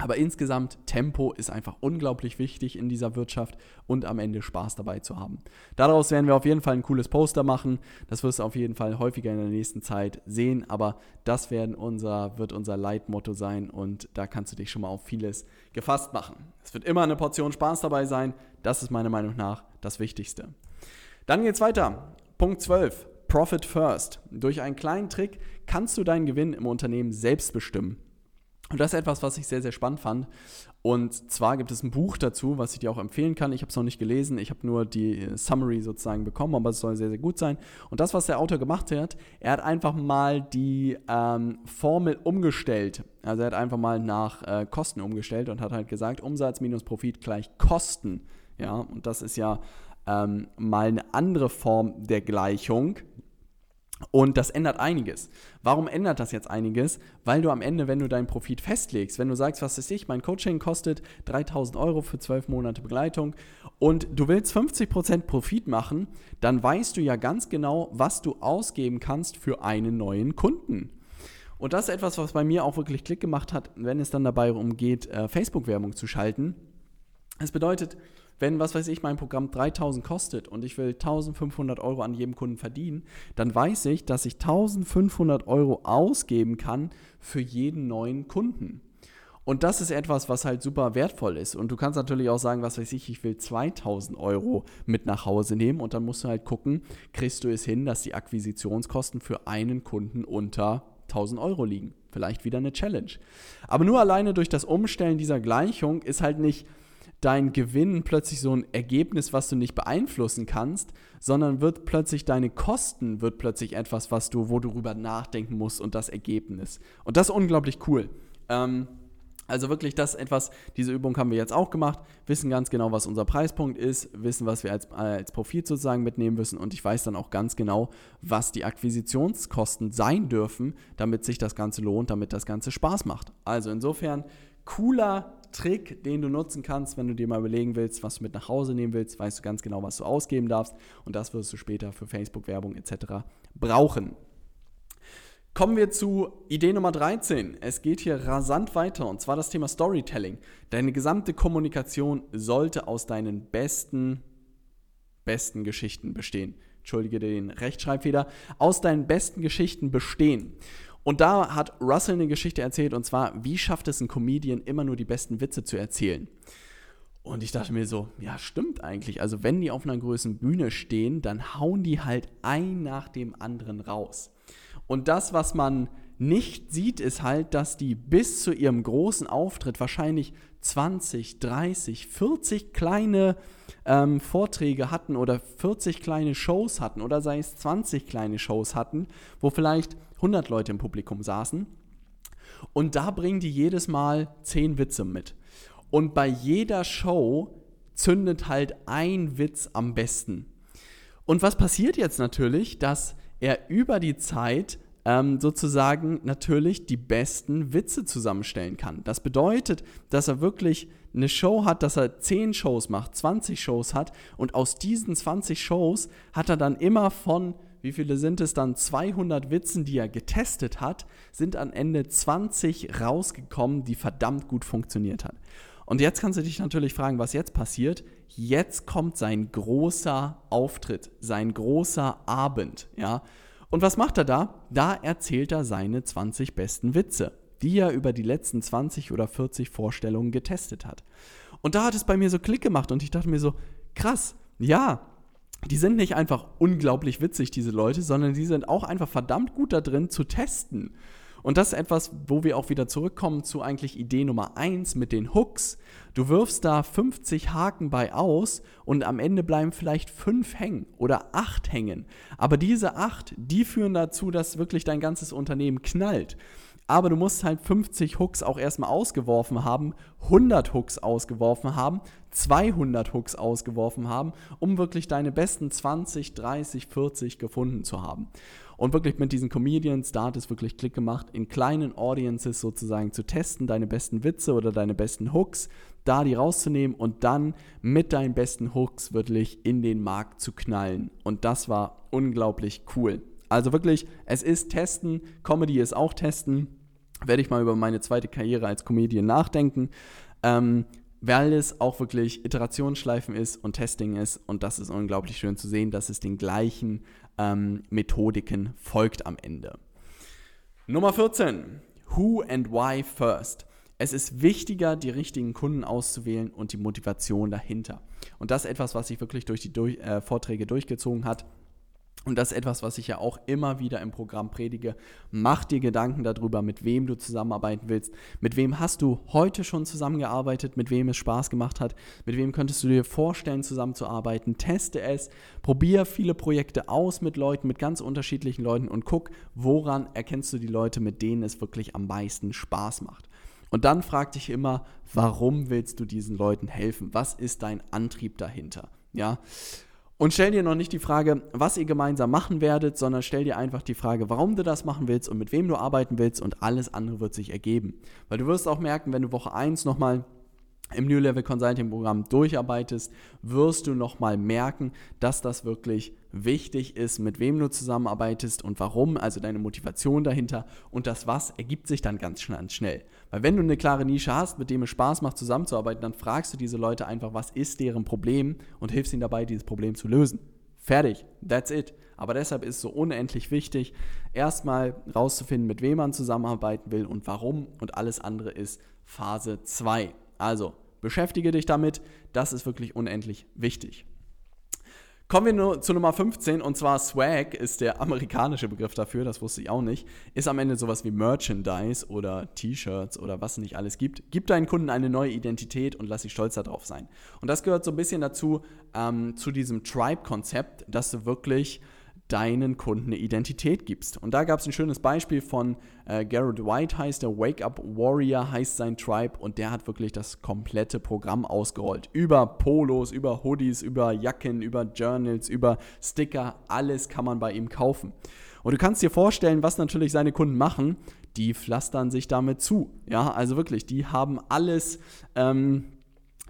Aber insgesamt, Tempo ist einfach unglaublich wichtig in dieser Wirtschaft und am Ende Spaß dabei zu haben. Daraus werden wir auf jeden Fall ein cooles Poster machen. Das wirst du auf jeden Fall häufiger in der nächsten Zeit sehen. Aber das werden unser, wird unser Leitmotto sein und da kannst du dich schon mal auf vieles gefasst machen. Es wird immer eine Portion Spaß dabei sein. Das ist meiner Meinung nach das Wichtigste. Dann geht's weiter. Punkt 12. Profit First. Durch einen kleinen Trick kannst du deinen Gewinn im Unternehmen selbst bestimmen. Und das ist etwas, was ich sehr, sehr spannend fand. Und zwar gibt es ein Buch dazu, was ich dir auch empfehlen kann. Ich habe es noch nicht gelesen, ich habe nur die Summary sozusagen bekommen, aber es soll sehr, sehr gut sein. Und das, was der Autor gemacht hat, er hat einfach mal die ähm, Formel umgestellt. Also er hat einfach mal nach äh, Kosten umgestellt und hat halt gesagt, Umsatz minus Profit gleich Kosten. Ja, und das ist ja ähm, mal eine andere Form der Gleichung, und das ändert einiges. Warum ändert das jetzt einiges? Weil du am Ende, wenn du deinen Profit festlegst, wenn du sagst, was ist ich, mein Coaching kostet 3000 Euro für 12 Monate Begleitung und du willst 50% Profit machen, dann weißt du ja ganz genau, was du ausgeben kannst für einen neuen Kunden. Und das ist etwas, was bei mir auch wirklich Klick gemacht hat, wenn es dann dabei umgeht, äh, Facebook-Werbung zu schalten. Es bedeutet, wenn, was weiß ich, mein Programm 3000 kostet und ich will 1500 Euro an jedem Kunden verdienen, dann weiß ich, dass ich 1500 Euro ausgeben kann für jeden neuen Kunden. Und das ist etwas, was halt super wertvoll ist. Und du kannst natürlich auch sagen, was weiß ich, ich will 2000 Euro mit nach Hause nehmen und dann musst du halt gucken, kriegst du es hin, dass die Akquisitionskosten für einen Kunden unter 1000 Euro liegen. Vielleicht wieder eine Challenge. Aber nur alleine durch das Umstellen dieser Gleichung ist halt nicht dein Gewinn plötzlich so ein Ergebnis, was du nicht beeinflussen kannst, sondern wird plötzlich deine Kosten, wird plötzlich etwas, was du, wo du drüber nachdenken musst und das Ergebnis. Und das ist unglaublich cool. Ähm, Also wirklich das etwas, diese Übung haben wir jetzt auch gemacht, wissen ganz genau, was unser Preispunkt ist, wissen, was wir als, als Profit sozusagen mitnehmen müssen und ich weiß dann auch ganz genau, was die Akquisitionskosten sein dürfen, damit sich das Ganze lohnt, damit das Ganze Spaß macht. Also insofern cooler Trick, den du nutzen kannst, wenn du dir mal überlegen willst, was du mit nach Hause nehmen willst, weißt du ganz genau, was du ausgeben darfst und das wirst du später für Facebook-Werbung etc. brauchen. Kommen wir zu Idee Nummer 13. Es geht hier rasant weiter und zwar das Thema Storytelling. Deine gesamte Kommunikation sollte aus deinen besten, besten Geschichten bestehen. Entschuldige den Rechtschreibfehler. Aus deinen besten Geschichten bestehen. Und da hat Russell eine Geschichte erzählt und zwar, wie schafft es ein Comedian immer nur die besten Witze zu erzählen? Und ich dachte mir so, ja, stimmt eigentlich. Also, wenn die auf einer größeren Bühne stehen, dann hauen die halt ein nach dem anderen raus. Und das, was man nicht sieht, ist halt, dass die bis zu ihrem großen Auftritt wahrscheinlich 20, 30, 40 kleine ähm, Vorträge hatten oder 40 kleine Shows hatten oder sei es 20 kleine Shows hatten, wo vielleicht 100 Leute im Publikum saßen. Und da bringen die jedes Mal 10 Witze mit. Und bei jeder Show zündet halt ein Witz am besten. Und was passiert jetzt natürlich, dass er über die Zeit ähm, sozusagen natürlich die besten Witze zusammenstellen kann. Das bedeutet, dass er wirklich eine Show hat, dass er 10 Shows macht, 20 Shows hat und aus diesen 20 Shows hat er dann immer von wie viele sind es dann? 200 Witzen, die er getestet hat, sind am Ende 20 rausgekommen, die verdammt gut funktioniert hat. Und jetzt kannst du dich natürlich fragen, was jetzt passiert. Jetzt kommt sein großer Auftritt, sein großer Abend, ja. Und was macht er da? Da erzählt er seine 20 besten Witze, die er über die letzten 20 oder 40 Vorstellungen getestet hat. Und da hat es bei mir so Klick gemacht und ich dachte mir so, krass, ja, die sind nicht einfach unglaublich witzig, diese Leute, sondern die sind auch einfach verdammt gut da drin zu testen. Und das ist etwas, wo wir auch wieder zurückkommen zu eigentlich Idee Nummer 1 mit den Hooks. Du wirfst da 50 Haken bei aus und am Ende bleiben vielleicht 5 hängen oder 8 hängen. Aber diese 8, die führen dazu, dass wirklich dein ganzes Unternehmen knallt aber du musst halt 50 Hooks auch erstmal ausgeworfen haben, 100 Hooks ausgeworfen haben, 200 Hooks ausgeworfen haben, um wirklich deine besten 20, 30, 40 gefunden zu haben. Und wirklich mit diesen Comedians, da hat es wirklich Klick gemacht, in kleinen Audiences sozusagen zu testen, deine besten Witze oder deine besten Hooks, da die rauszunehmen und dann mit deinen besten Hooks wirklich in den Markt zu knallen. Und das war unglaublich cool. Also wirklich, es ist Testen, Comedy ist auch Testen werde ich mal über meine zweite Karriere als Comedian nachdenken. Ähm, weil es auch wirklich Iterationsschleifen ist und Testing ist. Und das ist unglaublich schön zu sehen, dass es den gleichen ähm, Methodiken folgt am Ende. Nummer 14. Who and why first. Es ist wichtiger, die richtigen Kunden auszuwählen und die Motivation dahinter. Und das ist etwas, was sich wirklich durch die durch, äh, Vorträge durchgezogen hat. Und das ist etwas, was ich ja auch immer wieder im Programm predige. Mach dir Gedanken darüber, mit wem du zusammenarbeiten willst. Mit wem hast du heute schon zusammengearbeitet, mit wem es Spaß gemacht hat, mit wem könntest du dir vorstellen, zusammenzuarbeiten. Teste es, probier viele Projekte aus mit Leuten, mit ganz unterschiedlichen Leuten und guck, woran erkennst du die Leute, mit denen es wirklich am meisten Spaß macht. Und dann frag dich immer, warum willst du diesen Leuten helfen? Was ist dein Antrieb dahinter? Ja, und stell dir noch nicht die Frage, was ihr gemeinsam machen werdet, sondern stell dir einfach die Frage, warum du das machen willst und mit wem du arbeiten willst und alles andere wird sich ergeben. Weil du wirst auch merken, wenn du Woche 1 nochmal im New Level Consulting Programm durcharbeitest, wirst du nochmal merken, dass das wirklich wichtig ist, mit wem du zusammenarbeitest und warum, also deine Motivation dahinter und das Was ergibt sich dann ganz schnell. Weil wenn du eine klare Nische hast, mit dem es Spaß macht zusammenzuarbeiten, dann fragst du diese Leute einfach, was ist deren Problem und hilfst ihnen dabei, dieses Problem zu lösen. Fertig, that's it. Aber deshalb ist es so unendlich wichtig, erstmal rauszufinden, mit wem man zusammenarbeiten will und warum und alles andere ist Phase 2. Also beschäftige dich damit, das ist wirklich unendlich wichtig. Kommen wir nur zu Nummer 15 und zwar Swag ist der amerikanische Begriff dafür, das wusste ich auch nicht. Ist am Ende sowas wie Merchandise oder T-Shirts oder was es nicht alles gibt. Gib deinen Kunden eine neue Identität und lass sie stolz darauf sein. Und das gehört so ein bisschen dazu, ähm, zu diesem Tribe-Konzept, dass du wirklich deinen Kunden eine Identität gibst. Und da gab es ein schönes Beispiel von äh, Garrett White heißt der, Wake Up Warrior heißt sein Tribe und der hat wirklich das komplette Programm ausgerollt. Über Polos, über Hoodies, über Jacken, über Journals, über Sticker, alles kann man bei ihm kaufen. Und du kannst dir vorstellen, was natürlich seine Kunden machen. Die pflastern sich damit zu. Ja, also wirklich, die haben alles ähm,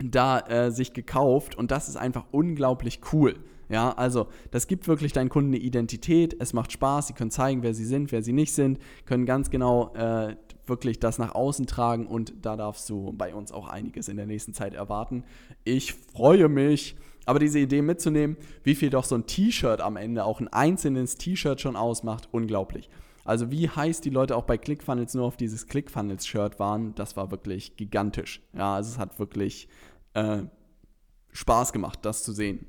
da äh, sich gekauft und das ist einfach unglaublich cool. Ja, also das gibt wirklich deinen Kunden eine Identität, es macht Spaß, sie können zeigen, wer sie sind, wer sie nicht sind, können ganz genau äh, wirklich das nach außen tragen und da darfst du bei uns auch einiges in der nächsten Zeit erwarten. Ich freue mich. Aber diese Idee mitzunehmen, wie viel doch so ein T-Shirt am Ende, auch ein einzelnes T-Shirt schon ausmacht, unglaublich. Also wie heiß die Leute auch bei ClickFunnels nur auf dieses ClickFunnels-Shirt waren, das war wirklich gigantisch. Ja, also es hat wirklich äh, Spaß gemacht, das zu sehen.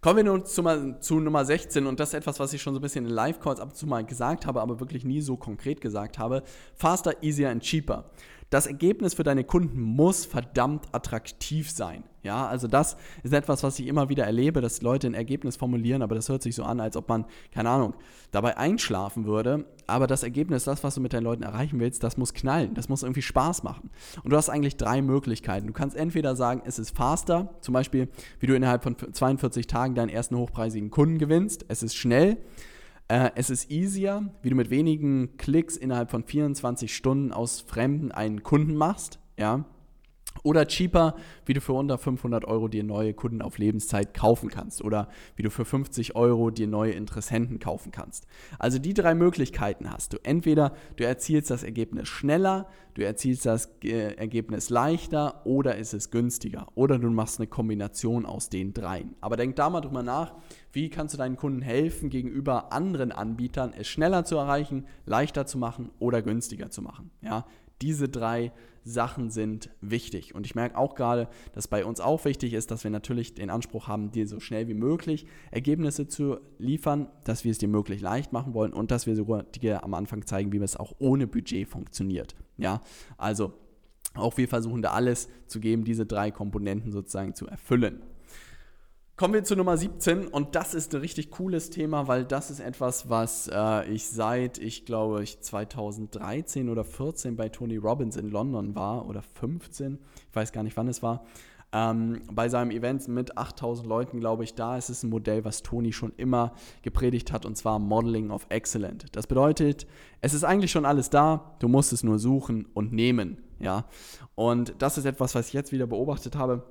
Kommen wir nun zu, zu, Nummer 16 und das ist etwas, was ich schon so ein bisschen in Live-Calls ab und zu mal gesagt habe, aber wirklich nie so konkret gesagt habe. Faster, easier and cheaper das Ergebnis für deine Kunden muss verdammt attraktiv sein. Ja, also das ist etwas, was ich immer wieder erlebe, dass Leute ein Ergebnis formulieren, aber das hört sich so an, als ob man, keine Ahnung, dabei einschlafen würde. Aber das Ergebnis, das, was du mit deinen Leuten erreichen willst, das muss knallen, das muss irgendwie Spaß machen. Und du hast eigentlich drei Möglichkeiten. Du kannst entweder sagen, es ist faster, zum Beispiel, wie du innerhalb von 42 Tagen deinen ersten hochpreisigen Kunden gewinnst. Es ist schnell. Äh, es ist easier, wie du mit wenigen Klicks innerhalb von 24 Stunden aus Fremden einen Kunden machst. Ja. Oder cheaper, wie du für unter 500 Euro dir neue Kunden auf Lebenszeit kaufen kannst. Oder wie du für 50 Euro dir neue Interessenten kaufen kannst. Also die drei Möglichkeiten hast du. Entweder du erzielst das Ergebnis schneller, du erzielst das äh, Ergebnis leichter oder ist es günstiger. Oder du machst eine Kombination aus den dreien. Aber denk da mal drüber nach, wie kannst du deinen Kunden helfen, gegenüber anderen Anbietern es schneller zu erreichen, leichter zu machen oder günstiger zu machen. Ja, diese drei Sachen sind wichtig. Und ich merke auch gerade, dass bei uns auch wichtig ist, dass wir natürlich den Anspruch haben, dir so schnell wie möglich Ergebnisse zu liefern, dass wir es dir möglich leicht machen wollen und dass wir sogar dir am Anfang zeigen, wie es auch ohne Budget funktioniert. Ja, also auch wir versuchen da alles zu geben, diese drei Komponenten sozusagen zu erfüllen. Kommen wir zu Nummer 17 und das ist ein richtig cooles Thema, weil das ist etwas, was äh, ich seit, ich glaube, ich 2013 oder 14 bei Tony Robbins in London war oder 15, ich weiß gar nicht, wann es war. Ähm, bei seinem Event mit 8000 Leuten, glaube ich, da ist es ein Modell, was Tony schon immer gepredigt hat, und zwar Modeling of Excellent. Das bedeutet, es ist eigentlich schon alles da, du musst es nur suchen und nehmen. Ja? Und das ist etwas, was ich jetzt wieder beobachtet habe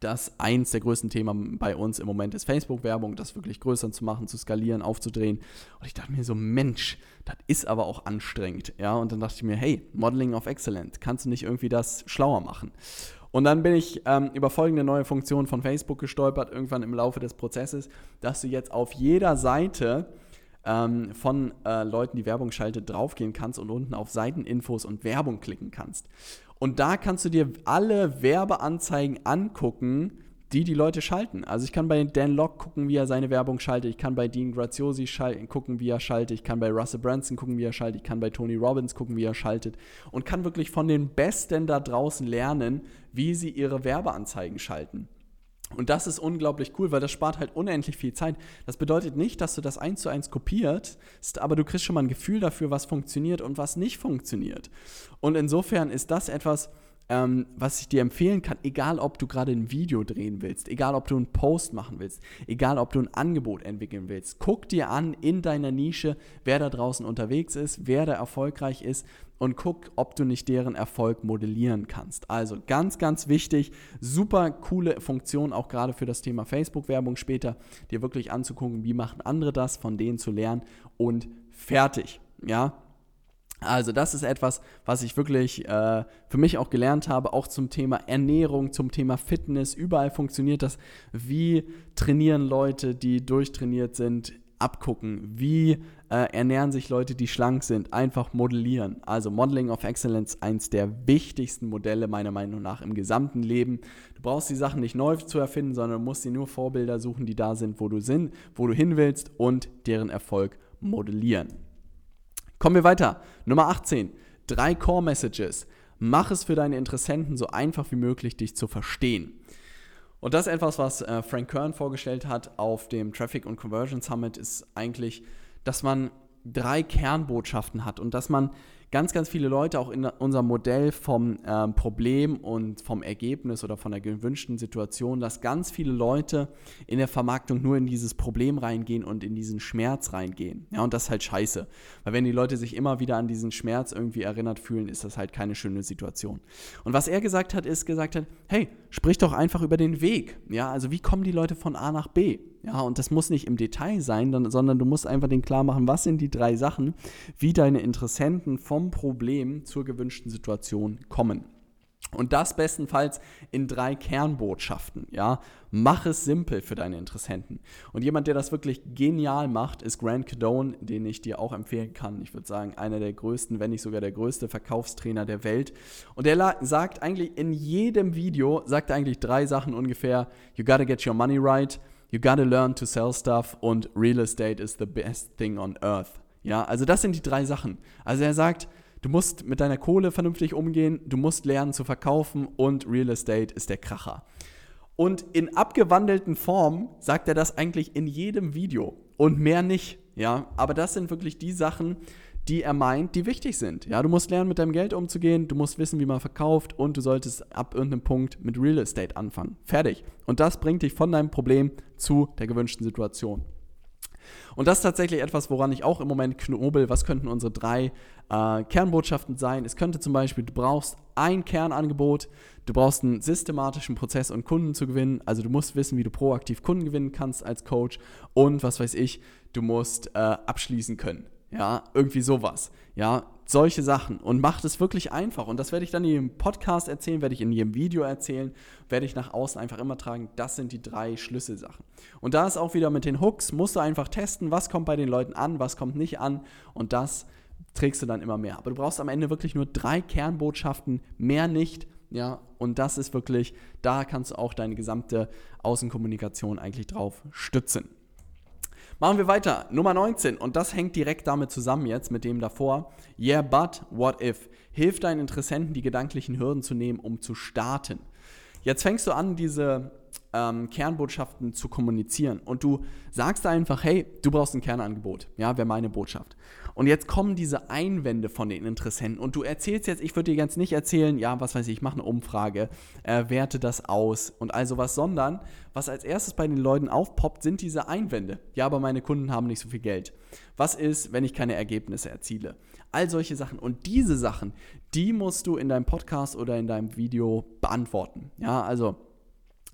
dass eins der größten Themen bei uns im Moment ist Facebook-Werbung, das wirklich größer zu machen, zu skalieren, aufzudrehen. Und ich dachte mir so, Mensch, das ist aber auch anstrengend. Ja, und dann dachte ich mir, hey, Modeling of Excellence, kannst du nicht irgendwie das schlauer machen? Und dann bin ich ähm, über folgende neue Funktion von Facebook gestolpert, irgendwann im Laufe des Prozesses, dass du jetzt auf jeder Seite ähm, von äh, Leuten, die Werbung schaltet, draufgehen kannst und unten auf Seiteninfos und Werbung klicken kannst. Und da kannst du dir alle Werbeanzeigen angucken, die die Leute schalten. Also ich kann bei Dan Locke gucken, wie er seine Werbung schaltet. Ich kann bei Dean Graziosi gucken, wie er schaltet. Ich kann bei Russell Branson gucken, wie er schaltet. Ich kann bei Tony Robbins gucken, wie er schaltet. Und kann wirklich von den Besten da draußen lernen, wie sie ihre Werbeanzeigen schalten. Und das ist unglaublich cool, weil das spart halt unendlich viel Zeit. Das bedeutet nicht, dass du das eins zu eins kopierst, aber du kriegst schon mal ein Gefühl dafür, was funktioniert und was nicht funktioniert. Und insofern ist das etwas, ähm, was ich dir empfehlen kann, egal ob du gerade ein Video drehen willst, egal ob du einen Post machen willst, egal ob du ein Angebot entwickeln willst, guck dir an in deiner Nische, wer da draußen unterwegs ist, wer da erfolgreich ist und guck, ob du nicht deren Erfolg modellieren kannst. Also ganz, ganz wichtig, super coole Funktion auch gerade für das Thema Facebook-Werbung später, dir wirklich anzugucken, wie machen andere das, von denen zu lernen und fertig. Ja, also das ist etwas, was ich wirklich äh, für mich auch gelernt habe, auch zum Thema Ernährung, zum Thema Fitness. Überall funktioniert das. Wie trainieren Leute, die durchtrainiert sind? abgucken, wie äh, ernähren sich Leute, die schlank sind, einfach modellieren. Also Modeling of Excellence, eins der wichtigsten Modelle meiner Meinung nach im gesamten Leben. Du brauchst die Sachen nicht neu zu erfinden, sondern musst dir nur Vorbilder suchen, die da sind, wo du sind, wo du hin willst und deren Erfolg modellieren. Kommen wir weiter. Nummer 18. Drei Core Messages. Mach es für deine Interessenten so einfach wie möglich, dich zu verstehen. Und das etwas, was äh, Frank Kern vorgestellt hat auf dem Traffic und Conversion Summit, ist eigentlich, dass man drei Kernbotschaften hat und dass man ganz, ganz viele Leute auch in unserem Modell vom ähm, Problem und vom Ergebnis oder von der gewünschten Situation, dass ganz viele Leute in der Vermarktung nur in dieses Problem reingehen und in diesen Schmerz reingehen. Ja, und das ist halt scheiße. Weil wenn die Leute sich immer wieder an diesen Schmerz irgendwie erinnert fühlen, ist das halt keine schöne Situation. Und was er gesagt hat, ist gesagt hat, hey, sprich doch einfach über den Weg. Ja, also wie kommen die Leute von A nach B? Ja, und das muss nicht im Detail sein, sondern du musst einfach den klar machen, was sind die drei Sachen, wie deine Interessenten vom Problem zur gewünschten Situation kommen. Und das bestenfalls in drei Kernbotschaften. Ja, mach es simpel für deine Interessenten. Und jemand, der das wirklich genial macht, ist Grant Cadone, den ich dir auch empfehlen kann. Ich würde sagen, einer der größten, wenn nicht sogar der größte Verkaufstrainer der Welt. Und der sagt eigentlich in jedem Video sagt er eigentlich drei Sachen ungefähr: You gotta get your money right. You gotta learn to sell stuff und Real Estate is the best thing on earth. Ja, also das sind die drei Sachen. Also er sagt, du musst mit deiner Kohle vernünftig umgehen, du musst lernen zu verkaufen und Real Estate ist der Kracher. Und in abgewandelten Form sagt er das eigentlich in jedem Video und mehr nicht. Ja, aber das sind wirklich die Sachen, die er meint, die wichtig sind. Ja, du musst lernen, mit deinem Geld umzugehen, du musst wissen, wie man verkauft und du solltest ab irgendeinem Punkt mit Real Estate anfangen. Fertig. Und das bringt dich von deinem Problem zu der gewünschten Situation. Und das ist tatsächlich etwas, woran ich auch im Moment knobel. Was könnten unsere drei äh, Kernbotschaften sein? Es könnte zum Beispiel, du brauchst ein Kernangebot, du brauchst einen systematischen Prozess, um Kunden zu gewinnen. Also du musst wissen, wie du proaktiv Kunden gewinnen kannst als Coach. Und was weiß ich, du musst äh, abschließen können. Ja, irgendwie sowas. Ja, solche Sachen. Und macht es wirklich einfach. Und das werde ich dann in jedem Podcast erzählen, werde ich in jedem Video erzählen, werde ich nach außen einfach immer tragen. Das sind die drei Schlüsselsachen. Und da ist auch wieder mit den Hooks, musst du einfach testen, was kommt bei den Leuten an, was kommt nicht an. Und das trägst du dann immer mehr. Aber du brauchst am Ende wirklich nur drei Kernbotschaften, mehr nicht. Ja, und das ist wirklich, da kannst du auch deine gesamte Außenkommunikation eigentlich drauf stützen. Machen wir weiter. Nummer 19. Und das hängt direkt damit zusammen jetzt mit dem davor. Yeah, but what if? Hilf deinen Interessenten, die gedanklichen Hürden zu nehmen, um zu starten. Jetzt fängst du an, diese ähm, Kernbotschaften zu kommunizieren und du sagst einfach, hey, du brauchst ein Kernangebot. Ja, wäre meine Botschaft. Und jetzt kommen diese Einwände von den Interessenten und du erzählst jetzt, ich würde dir ganz nicht erzählen, ja, was weiß ich, ich mache eine Umfrage, äh, werte das aus und all sowas, sondern was als erstes bei den Leuten aufpoppt, sind diese Einwände. Ja, aber meine Kunden haben nicht so viel Geld. Was ist, wenn ich keine Ergebnisse erziele? All solche Sachen. Und diese Sachen, die musst du in deinem Podcast oder in deinem Video beantworten. Ja, also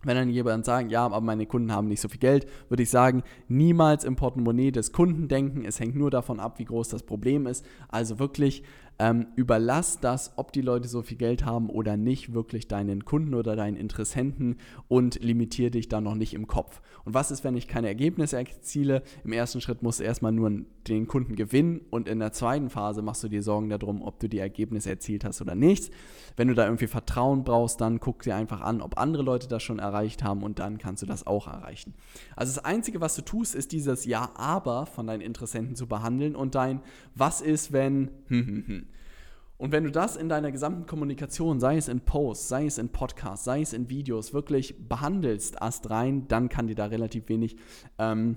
wenn dann jemand sagt, ja, aber meine Kunden haben nicht so viel Geld, würde ich sagen, niemals im Portemonnaie des Kunden denken. Es hängt nur davon ab, wie groß das Problem ist. Also wirklich ähm, überlass das, ob die Leute so viel Geld haben oder nicht, wirklich deinen Kunden oder deinen Interessenten und limitiere dich da noch nicht im Kopf. Und was ist, wenn ich keine Ergebnisse erziele? Im ersten Schritt musst du erstmal nur den Kunden gewinnen und in der zweiten Phase machst du dir Sorgen darum, ob du die Ergebnisse erzielt hast oder nicht. Wenn du da irgendwie Vertrauen brauchst, dann guck dir einfach an, ob andere Leute das schon erreicht haben und dann kannst du das auch erreichen. Also das Einzige, was du tust, ist dieses Ja-Aber von deinen Interessenten zu behandeln und dein Was ist, wenn hm, hm, hm. Und wenn du das in deiner gesamten Kommunikation, sei es in Posts, sei es in Podcasts, sei es in Videos, wirklich behandelst, erst rein, dann kann dir da relativ wenig ähm,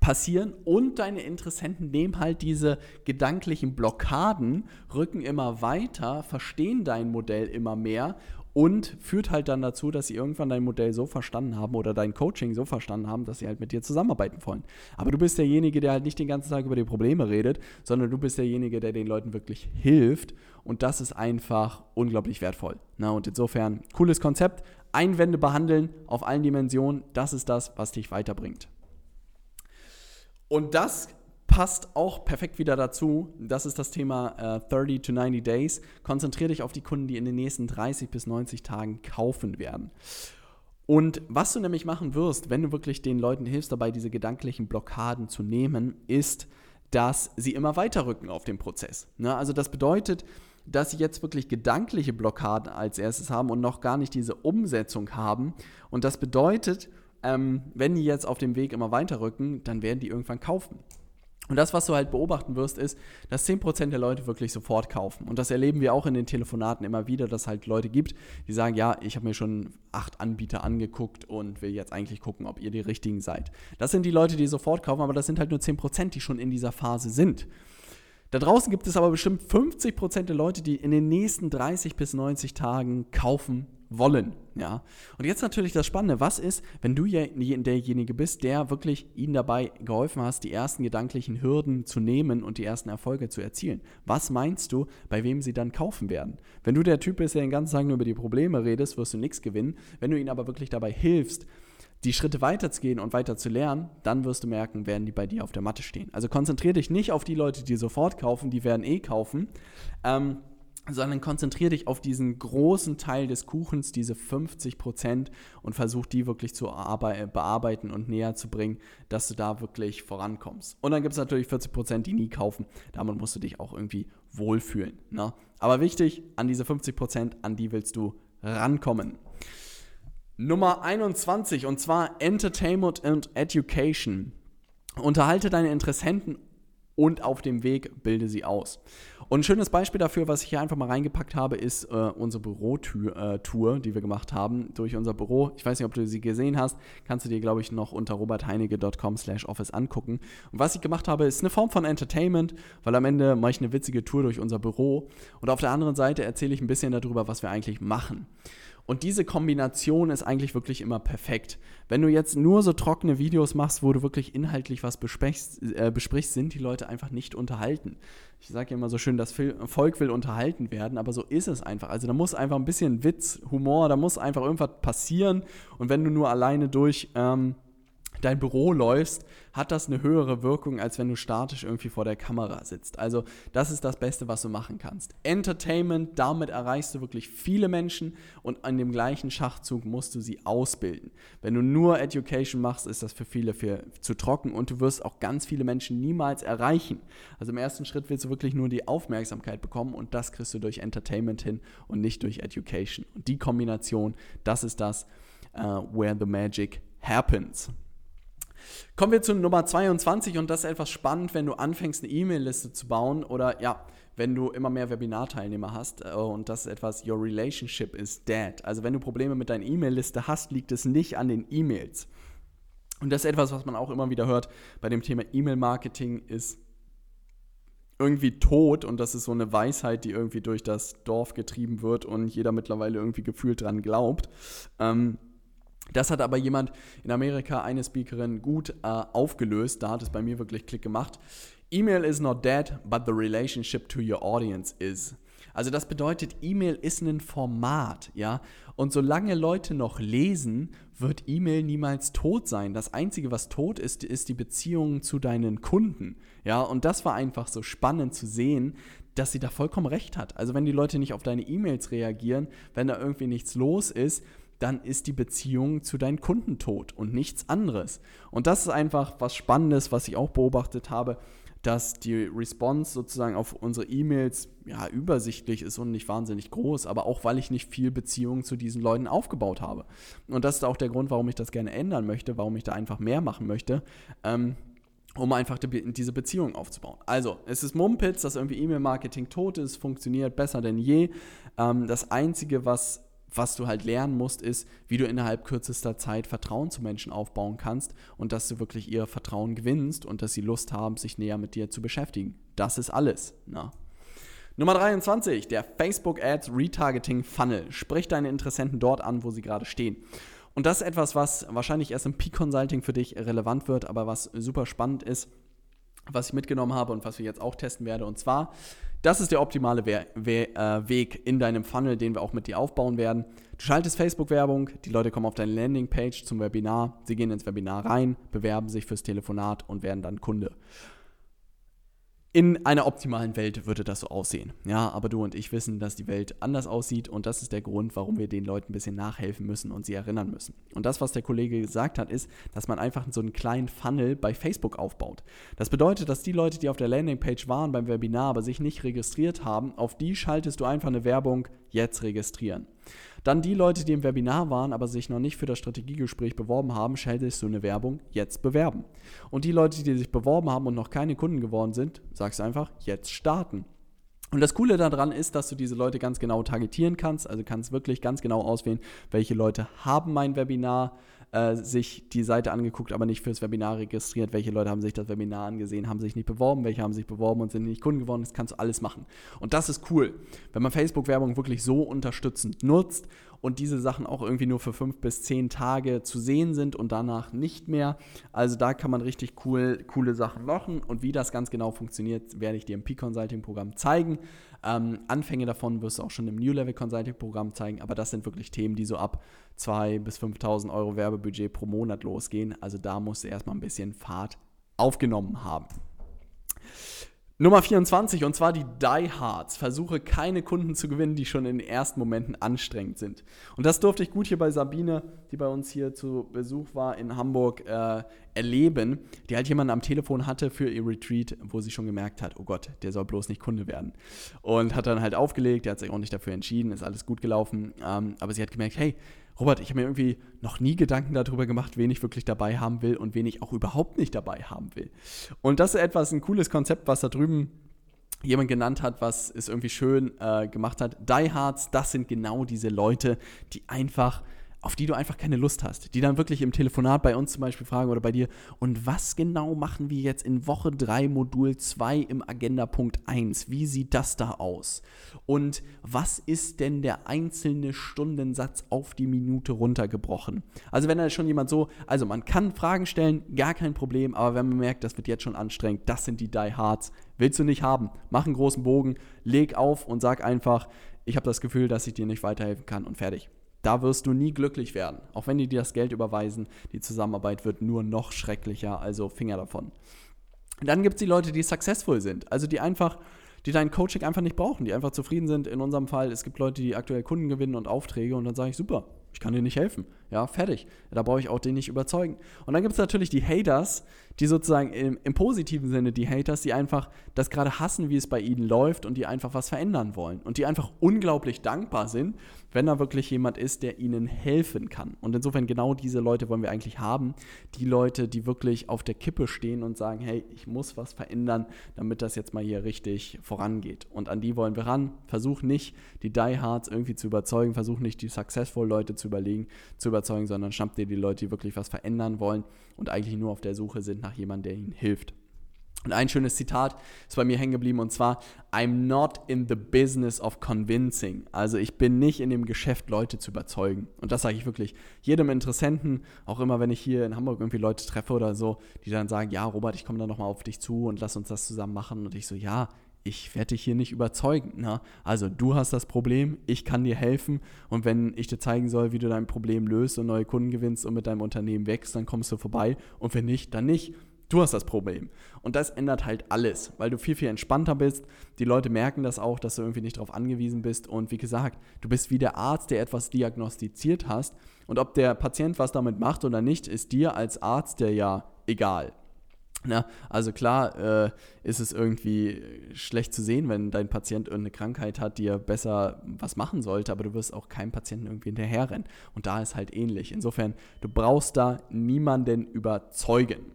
passieren. Und deine Interessenten nehmen halt diese gedanklichen Blockaden, rücken immer weiter, verstehen dein Modell immer mehr und führt halt dann dazu, dass sie irgendwann dein Modell so verstanden haben oder dein Coaching so verstanden haben, dass sie halt mit dir zusammenarbeiten wollen. Aber du bist derjenige, der halt nicht den ganzen Tag über die Probleme redet, sondern du bist derjenige, der den Leuten wirklich hilft und das ist einfach unglaublich wertvoll. Na, und insofern, cooles Konzept, Einwände behandeln auf allen Dimensionen, das ist das, was dich weiterbringt. Und das passt auch perfekt wieder dazu. Das ist das Thema äh, 30 to 90 Days. Konzentriere dich auf die Kunden, die in den nächsten 30 bis 90 Tagen kaufen werden. Und was du nämlich machen wirst, wenn du wirklich den Leuten hilfst, dabei diese gedanklichen Blockaden zu nehmen, ist, dass sie immer weiter rücken auf dem Prozess. Ne? Also das bedeutet, dass sie jetzt wirklich gedankliche Blockaden als erstes haben und noch gar nicht diese Umsetzung haben. Und das bedeutet, ähm, wenn die jetzt auf dem Weg immer weiter rücken, dann werden die irgendwann kaufen. Und das, was du halt beobachten wirst, ist, dass 10% der Leute wirklich sofort kaufen. Und das erleben wir auch in den Telefonaten immer wieder, dass es halt Leute gibt, die sagen, ja, ich habe mir schon acht Anbieter angeguckt und will jetzt eigentlich gucken, ob ihr die richtigen seid. Das sind die Leute, die sofort kaufen, aber das sind halt nur 10%, die schon in dieser Phase sind. Da draußen gibt es aber bestimmt 50% der Leute, die in den nächsten 30 bis 90 Tagen kaufen wollen. Ja. Und jetzt natürlich das Spannende, was ist, wenn du derjenige bist, der wirklich ihnen dabei geholfen hast, die ersten gedanklichen Hürden zu nehmen und die ersten Erfolge zu erzielen? Was meinst du, bei wem sie dann kaufen werden? Wenn du der Typ bist, der den ganzen Tag nur über die Probleme redest, wirst du nichts gewinnen. Wenn du ihnen aber wirklich dabei hilfst, die Schritte weiterzugehen und weiter zu lernen, dann wirst du merken, werden die bei dir auf der Matte stehen. Also konzentriere dich nicht auf die Leute, die sofort kaufen, die werden eh kaufen. Ähm, sondern konzentriere dich auf diesen großen Teil des Kuchens, diese 50 Prozent, und versuch die wirklich zu bearbeiten und näher zu bringen, dass du da wirklich vorankommst. Und dann gibt es natürlich 40 Prozent, die nie kaufen. Damit musst du dich auch irgendwie wohlfühlen. Ne? Aber wichtig, an diese 50 Prozent, an die willst du rankommen. Nummer 21 und zwar Entertainment and Education. Unterhalte deine Interessenten und auf dem Weg bilde sie aus. Und ein schönes Beispiel dafür, was ich hier einfach mal reingepackt habe, ist äh, unsere Bürotour, äh, die wir gemacht haben durch unser Büro. Ich weiß nicht, ob du sie gesehen hast, kannst du dir, glaube ich, noch unter robertheinige.com slash office angucken. Und was ich gemacht habe, ist eine Form von Entertainment, weil am Ende mache ich eine witzige Tour durch unser Büro. Und auf der anderen Seite erzähle ich ein bisschen darüber, was wir eigentlich machen. Und diese Kombination ist eigentlich wirklich immer perfekt. Wenn du jetzt nur so trockene Videos machst, wo du wirklich inhaltlich was besprichst, äh, besprichst sind die Leute einfach nicht unterhalten. Ich sage ja immer so schön, das Volk will unterhalten werden, aber so ist es einfach. Also da muss einfach ein bisschen Witz, Humor, da muss einfach irgendwas passieren. Und wenn du nur alleine durch ähm, dein Büro läufst, hat das eine höhere Wirkung, als wenn du statisch irgendwie vor der Kamera sitzt. Also das ist das Beste, was du machen kannst. Entertainment, damit erreichst du wirklich viele Menschen und an dem gleichen Schachzug musst du sie ausbilden. Wenn du nur Education machst, ist das für viele für, zu trocken und du wirst auch ganz viele Menschen niemals erreichen. Also im ersten Schritt willst du wirklich nur die Aufmerksamkeit bekommen und das kriegst du durch Entertainment hin und nicht durch Education. Und die Kombination, das ist das, uh, where the magic happens. Kommen wir zu Nummer 22 und das ist etwas spannend, wenn du anfängst, eine E-Mail-Liste zu bauen oder ja, wenn du immer mehr Webinarteilnehmer hast äh, und das ist etwas, your relationship is dead. Also wenn du Probleme mit deiner E-Mail-Liste hast, liegt es nicht an den E-Mails. Und das ist etwas, was man auch immer wieder hört bei dem Thema E-Mail-Marketing ist irgendwie tot und das ist so eine Weisheit, die irgendwie durch das Dorf getrieben wird und jeder mittlerweile irgendwie gefühlt dran glaubt. Ähm, das hat aber jemand in Amerika, eine Speakerin, gut äh, aufgelöst. Da hat es bei mir wirklich Klick gemacht. E-Mail is not dead, but the relationship to your audience is. Also das bedeutet, E-Mail ist ein Format, ja. Und solange Leute noch lesen, wird E-Mail niemals tot sein. Das Einzige, was tot ist, ist die Beziehung zu deinen Kunden, ja. Und das war einfach so spannend zu sehen, dass sie da vollkommen recht hat. Also wenn die Leute nicht auf deine E-Mails reagieren, wenn da irgendwie nichts los ist, dann ist die Beziehung zu deinen Kunden tot und nichts anderes. Und das ist einfach was Spannendes, was ich auch beobachtet habe, dass die Response sozusagen auf unsere E-Mails ja übersichtlich ist und nicht wahnsinnig groß, aber auch weil ich nicht viel Beziehung zu diesen Leuten aufgebaut habe. Und das ist auch der Grund, warum ich das gerne ändern möchte, warum ich da einfach mehr machen möchte. Ähm, um einfach die, diese Beziehung aufzubauen. Also, es ist Mumpitz, dass irgendwie E-Mail-Marketing tot ist, funktioniert besser denn je. Ähm, das Einzige, was was du halt lernen musst, ist, wie du innerhalb kürzester Zeit Vertrauen zu Menschen aufbauen kannst und dass du wirklich ihr Vertrauen gewinnst und dass sie Lust haben, sich näher mit dir zu beschäftigen. Das ist alles. Na. Nummer 23, der Facebook Ads Retargeting Funnel. Sprich deine Interessenten dort an, wo sie gerade stehen. Und das ist etwas, was wahrscheinlich erst im Peak Consulting für dich relevant wird, aber was super spannend ist, was ich mitgenommen habe und was wir jetzt auch testen werden. Und zwar das ist der optimale We We äh, Weg in deinem Funnel, den wir auch mit dir aufbauen werden. Du schaltest Facebook-Werbung, die Leute kommen auf deine Landingpage zum Webinar, sie gehen ins Webinar rein, bewerben sich fürs Telefonat und werden dann Kunde. In einer optimalen Welt würde das so aussehen. Ja, aber du und ich wissen, dass die Welt anders aussieht und das ist der Grund, warum wir den Leuten ein bisschen nachhelfen müssen und sie erinnern müssen. Und das, was der Kollege gesagt hat, ist, dass man einfach so einen kleinen Funnel bei Facebook aufbaut. Das bedeutet, dass die Leute, die auf der Landingpage waren beim Webinar, aber sich nicht registriert haben, auf die schaltest du einfach eine Werbung jetzt registrieren. Dann die Leute, die im Webinar waren, aber sich noch nicht für das Strategiegespräch beworben haben, schaltest du eine Werbung, jetzt bewerben. Und die Leute, die sich beworben haben und noch keine Kunden geworden sind, sagst einfach, jetzt starten. Und das Coole daran ist, dass du diese Leute ganz genau targetieren kannst, also kannst wirklich ganz genau auswählen, welche Leute haben mein Webinar äh, sich die Seite angeguckt, aber nicht fürs Webinar registriert, welche Leute haben sich das Webinar angesehen, haben sich nicht beworben, welche haben sich beworben und sind nicht Kunden geworden, das kannst du alles machen. Und das ist cool, wenn man Facebook-Werbung wirklich so unterstützend nutzt und diese Sachen auch irgendwie nur für fünf bis zehn Tage zu sehen sind und danach nicht mehr. Also da kann man richtig cool, coole Sachen machen und wie das ganz genau funktioniert, werde ich dir im P-Consulting-Programm zeigen. Ähm, Anfänge davon wirst du auch schon im New Level Consulting-Programm zeigen, aber das sind wirklich Themen, die so ab 2.000 bis 5.000 Euro Werbebudget pro Monat losgehen. Also da musst du erstmal ein bisschen Fahrt aufgenommen haben. Nummer 24 und zwar die Die Hards. Versuche keine Kunden zu gewinnen, die schon in den ersten Momenten anstrengend sind. Und das durfte ich gut hier bei Sabine, die bei uns hier zu Besuch war in Hamburg, äh, erleben, die halt jemanden am Telefon hatte für ihr Retreat, wo sie schon gemerkt hat, oh Gott, der soll bloß nicht Kunde werden. Und hat dann halt aufgelegt, der hat sich auch nicht dafür entschieden, ist alles gut gelaufen. Ähm, aber sie hat gemerkt, hey, Robert, ich habe mir irgendwie noch nie Gedanken darüber gemacht, wen ich wirklich dabei haben will und wen ich auch überhaupt nicht dabei haben will. Und das ist etwas, ein cooles Konzept, was da drüben jemand genannt hat, was es irgendwie schön äh, gemacht hat. Die Hards, das sind genau diese Leute, die einfach auf die du einfach keine Lust hast, die dann wirklich im Telefonat bei uns zum Beispiel fragen oder bei dir, und was genau machen wir jetzt in Woche 3 Modul 2 im Agenda Punkt 1? Wie sieht das da aus? Und was ist denn der einzelne Stundensatz auf die Minute runtergebrochen? Also wenn da schon jemand so, also man kann Fragen stellen, gar kein Problem, aber wenn man merkt, das wird jetzt schon anstrengend, das sind die Die Hards, willst du nicht haben, mach einen großen Bogen, leg auf und sag einfach, ich habe das Gefühl, dass ich dir nicht weiterhelfen kann und fertig. Da wirst du nie glücklich werden. Auch wenn die dir das Geld überweisen, die Zusammenarbeit wird nur noch schrecklicher, also Finger davon. Dann gibt es die Leute, die successful sind, also die einfach, die dein Coaching einfach nicht brauchen, die einfach zufrieden sind. In unserem Fall, es gibt Leute, die aktuell Kunden gewinnen und Aufträge und dann sage ich, super, ich kann dir nicht helfen. Ja, fertig. Da brauche ich auch den nicht überzeugen. Und dann gibt es natürlich die Haters, die sozusagen im, im, positiven Sinne die Haters, die einfach das gerade hassen, wie es bei ihnen läuft und die einfach was verändern wollen. Und die einfach unglaublich dankbar sind, wenn da wirklich jemand ist, der ihnen helfen kann. Und insofern genau diese Leute wollen wir eigentlich haben. Die Leute, die wirklich auf der Kippe stehen und sagen, hey, ich muss was verändern, damit das jetzt mal hier richtig vorangeht. Und an die wollen wir ran. Versuch nicht, die Die Hards irgendwie zu überzeugen. Versuch nicht, die Successful Leute zu überlegen, zu überzeugen, sondern schnapp dir die Leute, die wirklich was verändern wollen und eigentlich nur auf der Suche sind nach jemandem, der ihnen hilft. Und ein schönes Zitat ist bei mir hängen geblieben und zwar, I'm not in the business of convincing. Also ich bin nicht in dem Geschäft, Leute zu überzeugen. Und das sage ich wirklich jedem Interessenten, auch immer, wenn ich hier in Hamburg irgendwie Leute treffe oder so, die dann sagen, ja, Robert, ich komme da nochmal auf dich zu und lass uns das zusammen machen. Und ich so, ja, ich werde dich hier nicht überzeugen. Ne? Also du hast das Problem, ich kann dir helfen und wenn ich dir zeigen soll, wie du dein Problem löst und neue Kunden gewinnst und mit deinem Unternehmen wächst, dann kommst du vorbei und wenn nicht, dann nicht. Du hast das Problem. Und das ändert halt alles, weil du viel, viel entspannter bist. Die Leute merken das auch, dass du irgendwie nicht darauf angewiesen bist. Und wie gesagt, du bist wie der Arzt, der etwas diagnostiziert hast. Und ob der Patient was damit macht oder nicht, ist dir als Arzt der ja egal. Na, also klar äh, ist es irgendwie schlecht zu sehen, wenn dein Patient irgendeine Krankheit hat, die er besser was machen sollte, aber du wirst auch keinem Patienten irgendwie hinterherrennen. Und da ist halt ähnlich. Insofern, du brauchst da niemanden überzeugen.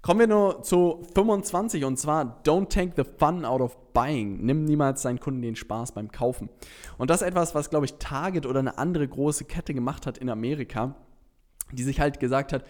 Kommen wir nur zu 25 und zwar Don't take the fun out of buying. Nimm niemals deinen Kunden den Spaß beim Kaufen. Und das ist etwas, was, glaube ich, Target oder eine andere große Kette gemacht hat in Amerika, die sich halt gesagt hat,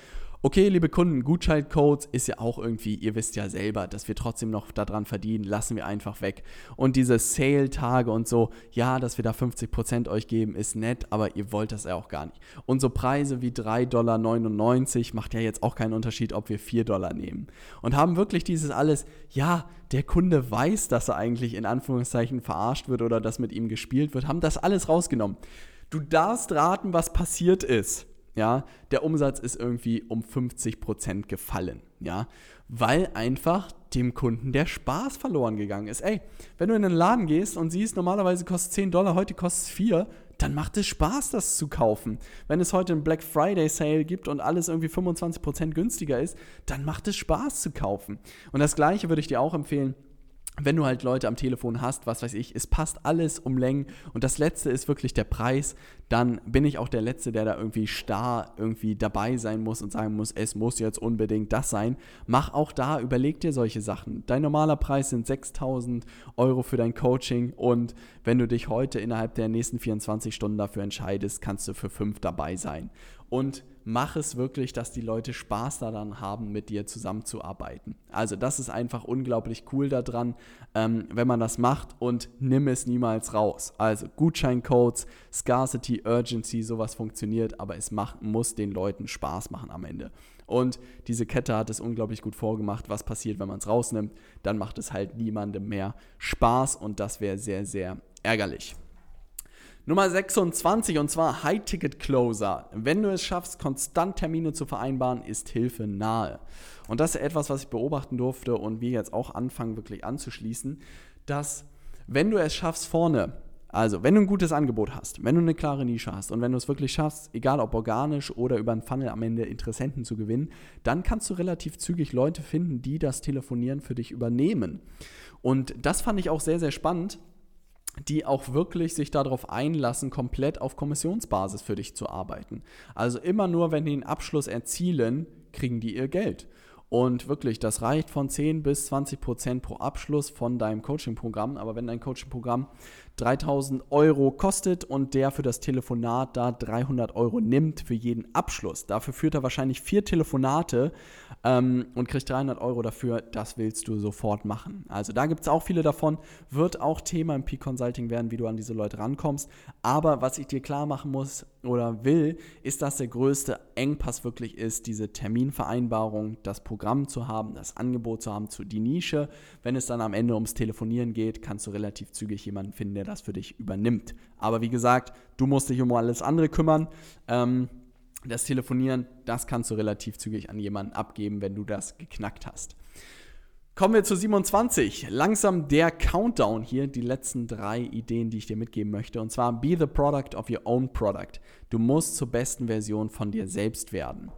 Okay, liebe Kunden, Gutscheincodes ist ja auch irgendwie, ihr wisst ja selber, dass wir trotzdem noch daran verdienen, lassen wir einfach weg. Und diese Sale-Tage und so, ja, dass wir da 50% euch geben, ist nett, aber ihr wollt das ja auch gar nicht. Und so Preise wie 3,99 Dollar macht ja jetzt auch keinen Unterschied, ob wir 4 Dollar nehmen. Und haben wirklich dieses alles, ja, der Kunde weiß, dass er eigentlich in Anführungszeichen verarscht wird oder dass mit ihm gespielt wird, haben das alles rausgenommen. Du darfst raten, was passiert ist ja, der Umsatz ist irgendwie um 50 Prozent gefallen, ja, weil einfach dem Kunden der Spaß verloren gegangen ist. Ey, wenn du in einen Laden gehst und siehst, normalerweise kostet 10 Dollar, heute kostet es 4, dann macht es Spaß, das zu kaufen. Wenn es heute einen Black Friday Sale gibt und alles irgendwie 25 Prozent günstiger ist, dann macht es Spaß zu kaufen. Und das gleiche würde ich dir auch empfehlen, wenn du halt Leute am Telefon hast, was weiß ich, es passt alles um Längen und das letzte ist wirklich der Preis, dann bin ich auch der Letzte, der da irgendwie starr irgendwie dabei sein muss und sagen muss, es muss jetzt unbedingt das sein. Mach auch da, überleg dir solche Sachen. Dein normaler Preis sind 6000 Euro für dein Coaching und wenn du dich heute innerhalb der nächsten 24 Stunden dafür entscheidest, kannst du für 5 dabei sein. Und mach es wirklich, dass die Leute Spaß daran haben, mit dir zusammenzuarbeiten. Also das ist einfach unglaublich cool daran, ähm, wenn man das macht und nimm es niemals raus. Also Gutscheincodes, Scarcity, Urgency, sowas funktioniert, aber es macht, muss den Leuten Spaß machen am Ende. Und diese Kette hat es unglaublich gut vorgemacht, was passiert, wenn man es rausnimmt. Dann macht es halt niemandem mehr Spaß und das wäre sehr, sehr ärgerlich. Nummer 26 und zwar High-Ticket-Closer. Wenn du es schaffst, konstant Termine zu vereinbaren, ist Hilfe nahe. Und das ist etwas, was ich beobachten durfte und wir jetzt auch anfangen wirklich anzuschließen, dass wenn du es schaffst, vorne also, wenn du ein gutes Angebot hast, wenn du eine klare Nische hast und wenn du es wirklich schaffst, egal ob organisch oder über einen Funnel am Ende Interessenten zu gewinnen, dann kannst du relativ zügig Leute finden, die das Telefonieren für dich übernehmen. Und das fand ich auch sehr, sehr spannend, die auch wirklich sich darauf einlassen, komplett auf Kommissionsbasis für dich zu arbeiten. Also immer nur, wenn die einen Abschluss erzielen, kriegen die ihr Geld. Und wirklich, das reicht von 10 bis 20 Prozent pro Abschluss von deinem Coaching-Programm. Aber wenn dein Coaching-Programm 3000 Euro kostet und der für das Telefonat da 300 Euro nimmt für jeden Abschluss. Dafür führt er wahrscheinlich vier Telefonate ähm, und kriegt 300 Euro dafür. Das willst du sofort machen. Also da gibt es auch viele davon. Wird auch Thema im Peak-Consulting werden, wie du an diese Leute rankommst. Aber was ich dir klar machen muss oder will, ist, dass der größte Engpass wirklich ist, diese Terminvereinbarung, das Programm zu haben, das Angebot zu haben, zu die Nische. Wenn es dann am Ende ums Telefonieren geht, kannst du relativ zügig jemanden finden, der das für dich übernimmt. Aber wie gesagt, du musst dich um alles andere kümmern. Ähm, das Telefonieren, das kannst du relativ zügig an jemanden abgeben, wenn du das geknackt hast. Kommen wir zu 27. Langsam der Countdown hier, die letzten drei Ideen, die ich dir mitgeben möchte. Und zwar, be the product of your own product. Du musst zur besten Version von dir selbst werden.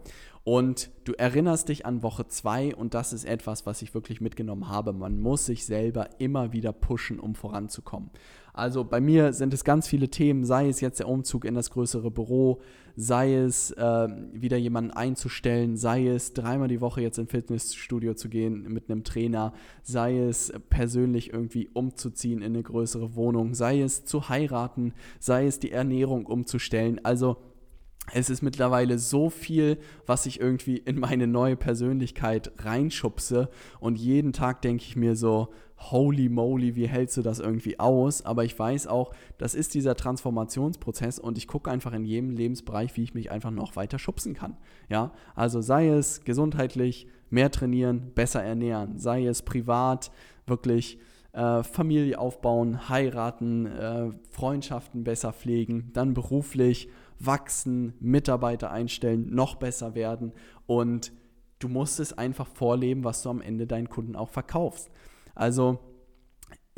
Und du erinnerst dich an Woche 2 und das ist etwas, was ich wirklich mitgenommen habe. Man muss sich selber immer wieder pushen, um voranzukommen. Also bei mir sind es ganz viele Themen, sei es jetzt der Umzug in das größere Büro, sei es äh, wieder jemanden einzustellen, sei es dreimal die Woche jetzt ins Fitnessstudio zu gehen mit einem Trainer, sei es persönlich irgendwie umzuziehen in eine größere Wohnung, sei es zu heiraten, sei es die Ernährung umzustellen. Also es ist mittlerweile so viel, was ich irgendwie in meine neue Persönlichkeit reinschubse und jeden Tag denke ich mir so, holy moly, wie hältst du das irgendwie aus? Aber ich weiß auch, das ist dieser Transformationsprozess und ich gucke einfach in jedem Lebensbereich, wie ich mich einfach noch weiter schubsen kann. Ja, also sei es gesundheitlich, mehr trainieren, besser ernähren, sei es privat, wirklich äh, Familie aufbauen, heiraten, äh, Freundschaften besser pflegen, dann beruflich wachsen, Mitarbeiter einstellen, noch besser werden und du musst es einfach vorleben, was du am Ende deinen Kunden auch verkaufst. Also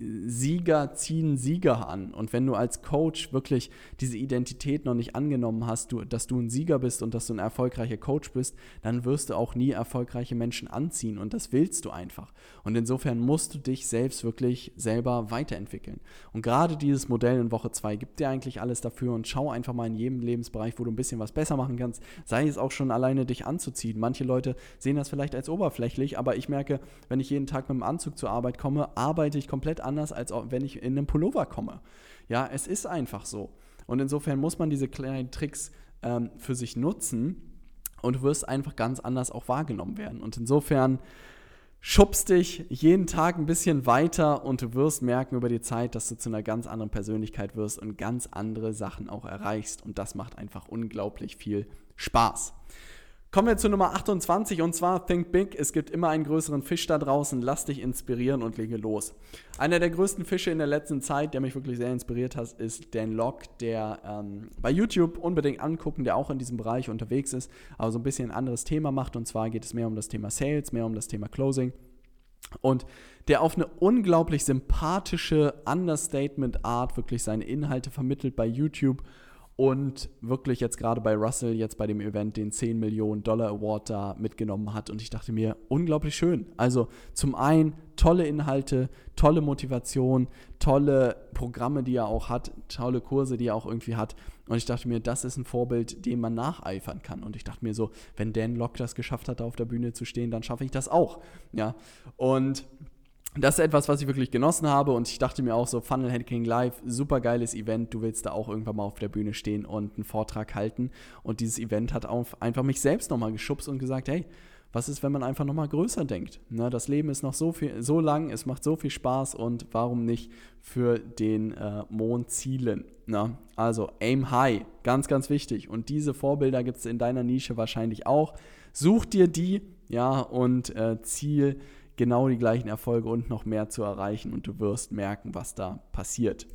Sieger ziehen Sieger an. Und wenn du als Coach wirklich diese Identität noch nicht angenommen hast, du, dass du ein Sieger bist und dass du ein erfolgreicher Coach bist, dann wirst du auch nie erfolgreiche Menschen anziehen. Und das willst du einfach. Und insofern musst du dich selbst wirklich selber weiterentwickeln. Und gerade dieses Modell in Woche 2 gibt dir eigentlich alles dafür und schau einfach mal in jedem Lebensbereich, wo du ein bisschen was besser machen kannst. Sei es auch schon alleine, dich anzuziehen. Manche Leute sehen das vielleicht als oberflächlich, aber ich merke, wenn ich jeden Tag mit dem Anzug zur Arbeit komme, arbeite ich komplett anders, als wenn ich in einem Pullover komme. Ja, es ist einfach so. Und insofern muss man diese kleinen Tricks ähm, für sich nutzen und du wirst einfach ganz anders auch wahrgenommen werden. Und insofern schubst dich jeden Tag ein bisschen weiter und du wirst merken über die Zeit, dass du zu einer ganz anderen Persönlichkeit wirst und ganz andere Sachen auch erreichst. Und das macht einfach unglaublich viel Spaß. Kommen wir zu Nummer 28 und zwar Think Big. Es gibt immer einen größeren Fisch da draußen. Lass dich inspirieren und lege los. Einer der größten Fische in der letzten Zeit, der mich wirklich sehr inspiriert hat, ist Dan Locke, der ähm, bei YouTube unbedingt angucken, der auch in diesem Bereich unterwegs ist, aber so ein bisschen ein anderes Thema macht. Und zwar geht es mehr um das Thema Sales, mehr um das Thema Closing. Und der auf eine unglaublich sympathische Understatement-Art wirklich seine Inhalte vermittelt bei YouTube und wirklich jetzt gerade bei Russell, jetzt bei dem Event, den 10 Millionen Dollar Award da mitgenommen hat. Und ich dachte mir, unglaublich schön. Also zum einen tolle Inhalte, tolle Motivation, tolle Programme, die er auch hat, tolle Kurse, die er auch irgendwie hat. Und ich dachte mir, das ist ein Vorbild, dem man nacheifern kann. Und ich dachte mir so, wenn Dan Locke das geschafft hat, da auf der Bühne zu stehen, dann schaffe ich das auch. Ja. Und das ist etwas, was ich wirklich genossen habe und ich dachte mir auch so, Funnel Hacking Live, super geiles Event, du willst da auch irgendwann mal auf der Bühne stehen und einen Vortrag halten und dieses Event hat auch einfach mich selbst nochmal geschubst und gesagt, hey, was ist, wenn man einfach nochmal größer denkt? Ne, das Leben ist noch so, viel, so lang, es macht so viel Spaß und warum nicht für den äh, Mond zielen? Ne? Also aim high, ganz, ganz wichtig. Und diese Vorbilder gibt es in deiner Nische wahrscheinlich auch. Such dir die, ja, und äh, ziel genau die gleichen Erfolge und noch mehr zu erreichen und du wirst merken, was da passiert.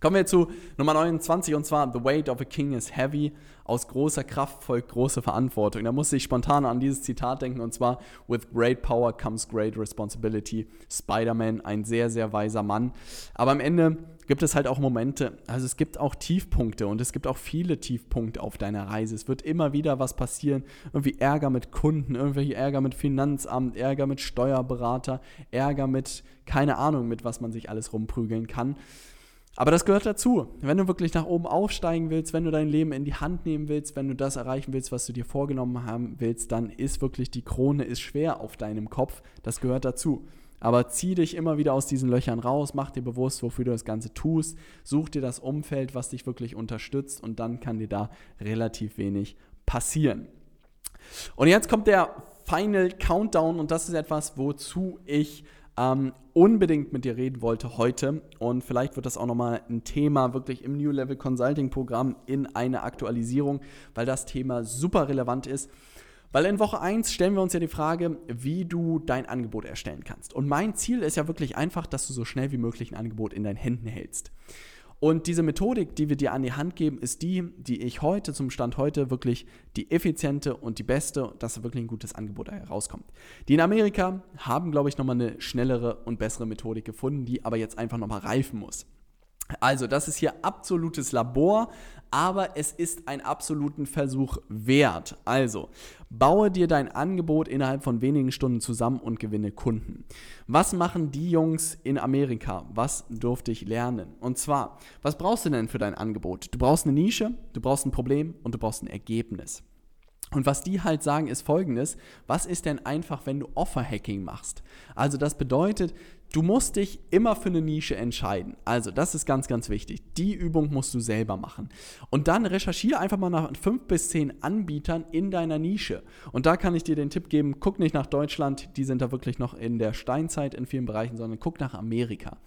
Kommen wir zu Nummer 29 und zwar The Weight of a King is Heavy. Aus großer Kraft folgt große Verantwortung. Da musste ich spontan an dieses Zitat denken und zwar With great power comes great responsibility. Spider-Man, ein sehr, sehr weiser Mann. Aber am Ende gibt es halt auch Momente, also es gibt auch Tiefpunkte und es gibt auch viele Tiefpunkte auf deiner Reise. Es wird immer wieder was passieren. Irgendwie Ärger mit Kunden, irgendwelche Ärger mit Finanzamt, Ärger mit Steuerberater, Ärger mit, keine Ahnung, mit was man sich alles rumprügeln kann. Aber das gehört dazu. Wenn du wirklich nach oben aufsteigen willst, wenn du dein Leben in die Hand nehmen willst, wenn du das erreichen willst, was du dir vorgenommen haben willst, dann ist wirklich die Krone ist schwer auf deinem Kopf. Das gehört dazu. Aber zieh dich immer wieder aus diesen Löchern raus, mach dir bewusst, wofür du das Ganze tust, such dir das Umfeld, was dich wirklich unterstützt und dann kann dir da relativ wenig passieren. Und jetzt kommt der Final Countdown und das ist etwas, wozu ich ähm, unbedingt mit dir reden wollte heute. Und vielleicht wird das auch nochmal ein Thema wirklich im New Level Consulting Programm in eine Aktualisierung, weil das Thema super relevant ist. Weil in Woche 1 stellen wir uns ja die Frage, wie du dein Angebot erstellen kannst. Und mein Ziel ist ja wirklich einfach, dass du so schnell wie möglich ein Angebot in deinen Händen hältst. Und diese Methodik, die wir dir an die Hand geben, ist die, die ich heute zum Stand heute wirklich die effiziente und die beste, dass wirklich ein gutes Angebot herauskommt. Die in Amerika haben, glaube ich, nochmal eine schnellere und bessere Methodik gefunden, die aber jetzt einfach nochmal reifen muss. Also, das ist hier absolutes Labor, aber es ist ein absoluten Versuch wert. Also, baue dir dein Angebot innerhalb von wenigen Stunden zusammen und gewinne Kunden. Was machen die Jungs in Amerika? Was durfte ich lernen? Und zwar, was brauchst du denn für dein Angebot? Du brauchst eine Nische, du brauchst ein Problem und du brauchst ein Ergebnis. Und was die halt sagen, ist folgendes: Was ist denn einfach, wenn du Offer-Hacking machst? Also, das bedeutet, du musst dich immer für eine Nische entscheiden. Also, das ist ganz, ganz wichtig. Die Übung musst du selber machen. Und dann recherchiere einfach mal nach fünf bis zehn Anbietern in deiner Nische. Und da kann ich dir den Tipp geben: guck nicht nach Deutschland, die sind da wirklich noch in der Steinzeit in vielen Bereichen, sondern guck nach Amerika.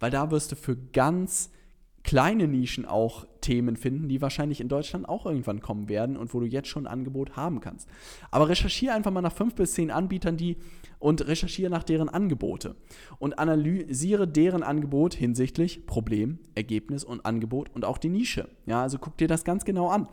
Weil da wirst du für ganz kleine Nischen auch Themen finden, die wahrscheinlich in Deutschland auch irgendwann kommen werden und wo du jetzt schon ein Angebot haben kannst. Aber recherchiere einfach mal nach fünf bis zehn Anbietern, die und recherchiere nach deren Angebote und analysiere deren Angebot hinsichtlich Problem, Ergebnis und Angebot und auch die Nische. Ja, also guck dir das ganz genau an.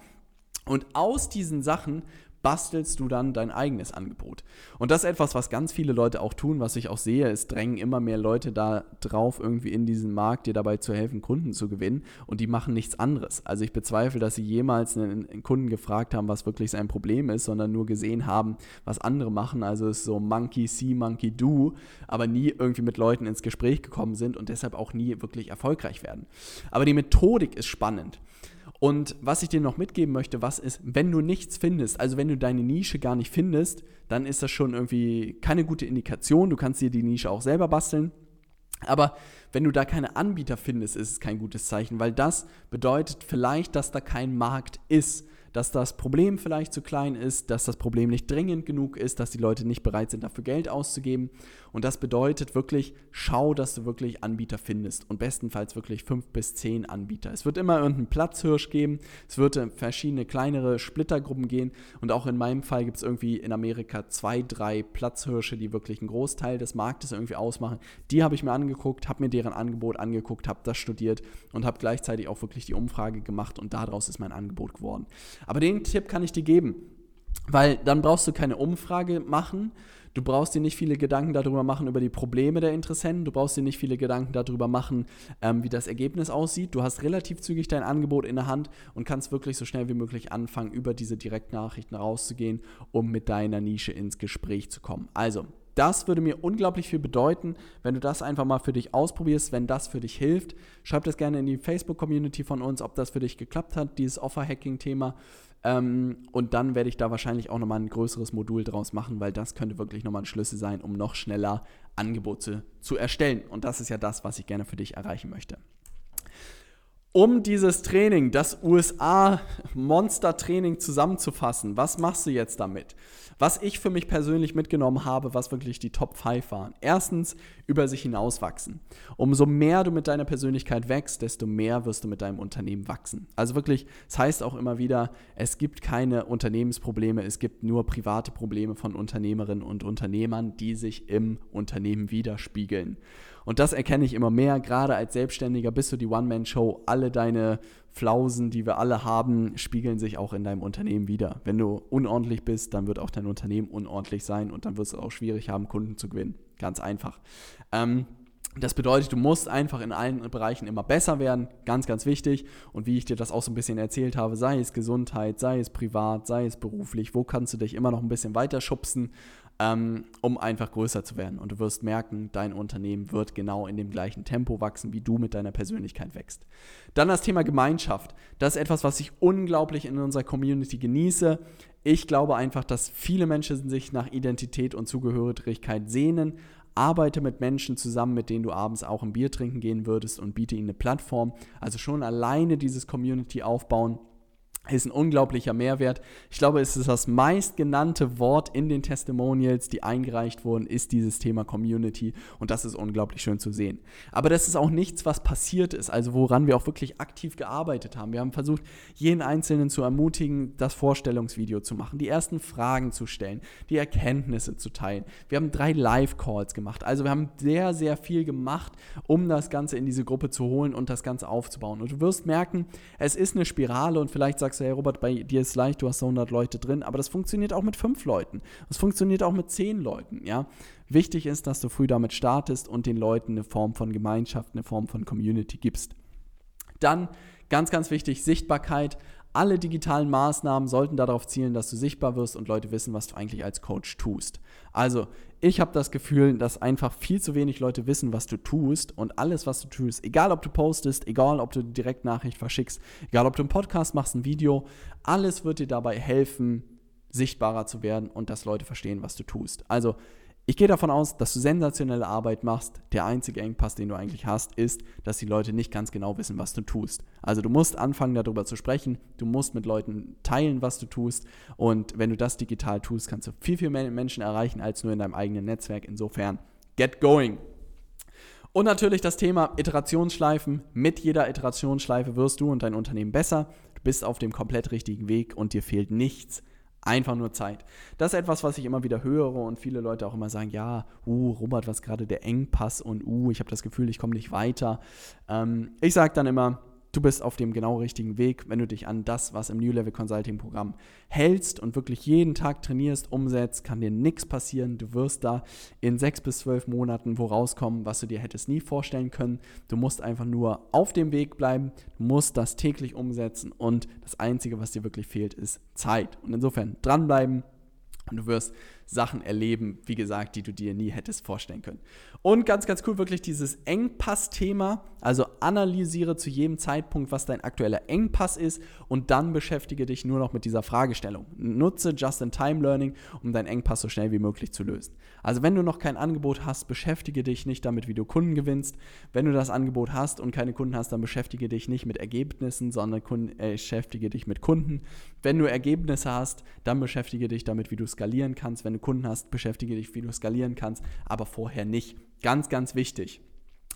Und aus diesen Sachen bastelst du dann dein eigenes Angebot. Und das ist etwas, was ganz viele Leute auch tun, was ich auch sehe. Es drängen immer mehr Leute da drauf, irgendwie in diesen Markt dir dabei zu helfen, Kunden zu gewinnen. Und die machen nichts anderes. Also ich bezweifle, dass sie jemals einen Kunden gefragt haben, was wirklich sein Problem ist, sondern nur gesehen haben, was andere machen. Also es ist so Monkey see, Monkey do, aber nie irgendwie mit Leuten ins Gespräch gekommen sind und deshalb auch nie wirklich erfolgreich werden. Aber die Methodik ist spannend. Und was ich dir noch mitgeben möchte, was ist, wenn du nichts findest, also wenn du deine Nische gar nicht findest, dann ist das schon irgendwie keine gute Indikation. Du kannst dir die Nische auch selber basteln. Aber wenn du da keine Anbieter findest, ist es kein gutes Zeichen, weil das bedeutet vielleicht, dass da kein Markt ist dass das Problem vielleicht zu klein ist, dass das Problem nicht dringend genug ist, dass die Leute nicht bereit sind, dafür Geld auszugeben. Und das bedeutet wirklich, schau, dass du wirklich Anbieter findest und bestenfalls wirklich fünf bis zehn Anbieter. Es wird immer irgendeinen Platzhirsch geben, es wird verschiedene kleinere Splittergruppen gehen und auch in meinem Fall gibt es irgendwie in Amerika zwei, drei Platzhirsche, die wirklich einen Großteil des Marktes irgendwie ausmachen. Die habe ich mir angeguckt, habe mir deren Angebot angeguckt, habe das studiert und habe gleichzeitig auch wirklich die Umfrage gemacht und daraus ist mein Angebot geworden. Aber den Tipp kann ich dir geben. weil dann brauchst du keine Umfrage machen. Du brauchst dir nicht viele Gedanken darüber machen, über die Probleme der Interessenten. Du brauchst dir nicht viele Gedanken darüber machen, ähm, wie das Ergebnis aussieht. Du hast relativ zügig dein Angebot in der Hand und kannst wirklich so schnell wie möglich anfangen, über diese Direktnachrichten rauszugehen, um mit deiner Nische ins Gespräch zu kommen. Also, das würde mir unglaublich viel bedeuten, wenn du das einfach mal für dich ausprobierst, wenn das für dich hilft. Schreib das gerne in die Facebook-Community von uns, ob das für dich geklappt hat, dieses Offer-Hacking-Thema. Ähm, und dann werde ich da wahrscheinlich auch nochmal ein größeres Modul draus machen, weil das könnte wirklich nochmal ein Schlüssel sein, um noch schneller Angebote zu erstellen. Und das ist ja das, was ich gerne für dich erreichen möchte. Um dieses Training, das USA-Monster-Training zusammenzufassen, was machst du jetzt damit? Was ich für mich persönlich mitgenommen habe, was wirklich die Top 5 waren. Erstens, über sich hinauswachsen. Umso mehr du mit deiner Persönlichkeit wächst, desto mehr wirst du mit deinem Unternehmen wachsen. Also wirklich, es das heißt auch immer wieder, es gibt keine Unternehmensprobleme, es gibt nur private Probleme von Unternehmerinnen und Unternehmern, die sich im Unternehmen widerspiegeln. Und das erkenne ich immer mehr, gerade als Selbstständiger bist du die One-Man-Show. Alle deine Flausen, die wir alle haben, spiegeln sich auch in deinem Unternehmen wieder. Wenn du unordentlich bist, dann wird auch dein Unternehmen unordentlich sein und dann wirst du auch schwierig haben, Kunden zu gewinnen. Ganz einfach. Ähm, das bedeutet, du musst einfach in allen Bereichen immer besser werden, ganz, ganz wichtig. Und wie ich dir das auch so ein bisschen erzählt habe, sei es Gesundheit, sei es privat, sei es beruflich, wo kannst du dich immer noch ein bisschen weiter schubsen ähm, um einfach größer zu werden. Und du wirst merken, dein Unternehmen wird genau in dem gleichen Tempo wachsen, wie du mit deiner Persönlichkeit wächst. Dann das Thema Gemeinschaft. Das ist etwas, was ich unglaublich in unserer Community genieße. Ich glaube einfach, dass viele Menschen sich nach Identität und Zugehörigkeit sehnen. Arbeite mit Menschen zusammen, mit denen du abends auch ein Bier trinken gehen würdest und biete ihnen eine Plattform. Also schon alleine dieses Community aufbauen ist ein unglaublicher Mehrwert. Ich glaube, es ist das meistgenannte Wort in den Testimonials, die eingereicht wurden, ist dieses Thema Community und das ist unglaublich schön zu sehen. Aber das ist auch nichts, was passiert ist, also woran wir auch wirklich aktiv gearbeitet haben. Wir haben versucht, jeden Einzelnen zu ermutigen, das Vorstellungsvideo zu machen, die ersten Fragen zu stellen, die Erkenntnisse zu teilen. Wir haben drei Live-Calls gemacht. Also wir haben sehr, sehr viel gemacht, um das Ganze in diese Gruppe zu holen und das Ganze aufzubauen. Und du wirst merken, es ist eine Spirale und vielleicht sagst sagst du, hey Robert, bei dir ist leicht, du hast 100 Leute drin, aber das funktioniert auch mit fünf Leuten. Das funktioniert auch mit zehn Leuten, ja. Wichtig ist, dass du früh damit startest und den Leuten eine Form von Gemeinschaft, eine Form von Community gibst. Dann ganz, ganz wichtig, Sichtbarkeit. Alle digitalen Maßnahmen sollten darauf zielen, dass du sichtbar wirst und Leute wissen, was du eigentlich als Coach tust. Also, ich habe das Gefühl, dass einfach viel zu wenig Leute wissen, was du tust und alles, was du tust, egal ob du postest, egal ob du direkt Nachricht verschickst, egal ob du einen Podcast machst, ein Video, alles wird dir dabei helfen, sichtbarer zu werden und dass Leute verstehen, was du tust. Also, ich gehe davon aus, dass du sensationelle Arbeit machst. Der einzige Engpass, den du eigentlich hast, ist, dass die Leute nicht ganz genau wissen, was du tust. Also du musst anfangen, darüber zu sprechen. Du musst mit Leuten teilen, was du tust. Und wenn du das digital tust, kannst du viel, viel mehr Menschen erreichen als nur in deinem eigenen Netzwerk. Insofern, get going. Und natürlich das Thema Iterationsschleifen. Mit jeder Iterationsschleife wirst du und dein Unternehmen besser. Du bist auf dem komplett richtigen Weg und dir fehlt nichts Einfach nur Zeit. Das ist etwas, was ich immer wieder höre und viele Leute auch immer sagen, ja, uh, Robert, was gerade der Engpass und uh, ich habe das Gefühl, ich komme nicht weiter. Ähm, ich sage dann immer, du bist auf dem genau richtigen Weg, wenn du dich an das, was im New Level Consulting Programm hältst und wirklich jeden Tag trainierst, umsetzt, kann dir nichts passieren. Du wirst da in sechs bis zwölf Monaten wo rauskommen, was du dir hättest nie vorstellen können. Du musst einfach nur auf dem Weg bleiben, du musst das täglich umsetzen und das Einzige, was dir wirklich fehlt, ist Zeit. Und insofern dranbleiben und du wirst Sachen erleben, wie gesagt, die du dir nie hättest vorstellen können. Und ganz, ganz cool, wirklich dieses Engpass-Thema. Also analysiere zu jedem Zeitpunkt, was dein aktueller Engpass ist und dann beschäftige dich nur noch mit dieser Fragestellung. Nutze Just-in-Time-Learning, um deinen Engpass so schnell wie möglich zu lösen. Also wenn du noch kein Angebot hast, beschäftige dich nicht damit, wie du Kunden gewinnst. Wenn du das Angebot hast und keine Kunden hast, dann beschäftige dich nicht mit Ergebnissen, sondern äh, beschäftige dich mit Kunden. Wenn du Ergebnisse hast, dann beschäftige dich damit, wie du skalieren kannst. Wenn du Kunden hast, beschäftige dich, wie du skalieren kannst, aber vorher nicht. Ganz, ganz wichtig.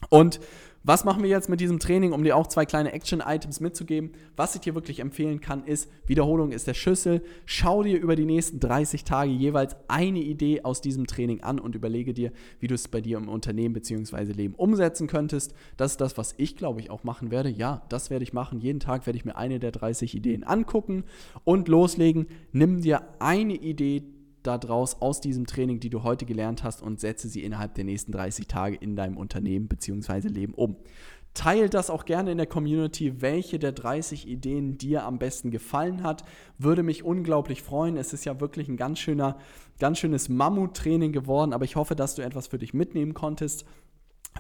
Und was machen wir jetzt mit diesem Training, um dir auch zwei kleine Action-Items mitzugeben? Was ich dir wirklich empfehlen kann, ist, Wiederholung ist der Schlüssel. Schau dir über die nächsten 30 Tage jeweils eine Idee aus diesem Training an und überlege dir, wie du es bei dir im Unternehmen bzw. Leben umsetzen könntest. Das ist das, was ich glaube ich auch machen werde. Ja, das werde ich machen. Jeden Tag werde ich mir eine der 30 Ideen angucken und loslegen. Nimm dir eine Idee, daraus aus diesem Training, die du heute gelernt hast und setze sie innerhalb der nächsten 30 Tage in deinem Unternehmen bzw. Leben um. Teil das auch gerne in der Community, welche der 30 Ideen dir am besten gefallen hat. Würde mich unglaublich freuen. Es ist ja wirklich ein ganz schöner, ganz schönes Mammuttraining geworden, aber ich hoffe, dass du etwas für dich mitnehmen konntest.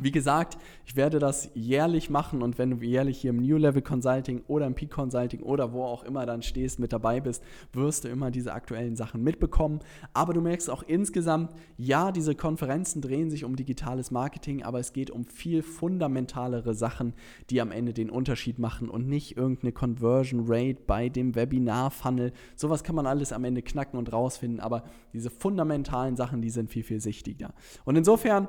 Wie gesagt, ich werde das jährlich machen und wenn du jährlich hier im New Level Consulting oder im Peak Consulting oder wo auch immer dann stehst, mit dabei bist, wirst du immer diese aktuellen Sachen mitbekommen. Aber du merkst auch insgesamt, ja, diese Konferenzen drehen sich um digitales Marketing, aber es geht um viel fundamentalere Sachen, die am Ende den Unterschied machen und nicht irgendeine Conversion Rate bei dem Webinar-Funnel. Sowas kann man alles am Ende knacken und rausfinden, aber diese fundamentalen Sachen, die sind viel, viel sichtiger. Und insofern,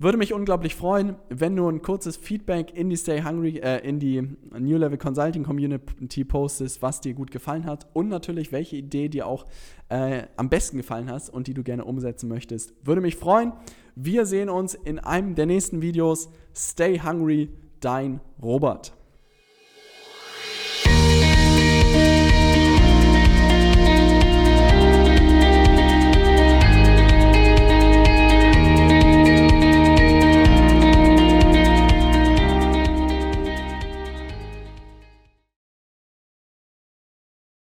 würde mich unglaublich freuen, wenn du ein kurzes Feedback in die Stay Hungry, äh, in die New Level Consulting Community postest, was dir gut gefallen hat und natürlich welche Idee dir auch äh, am besten gefallen hat und die du gerne umsetzen möchtest. Würde mich freuen. Wir sehen uns in einem der nächsten Videos. Stay Hungry, dein Robert.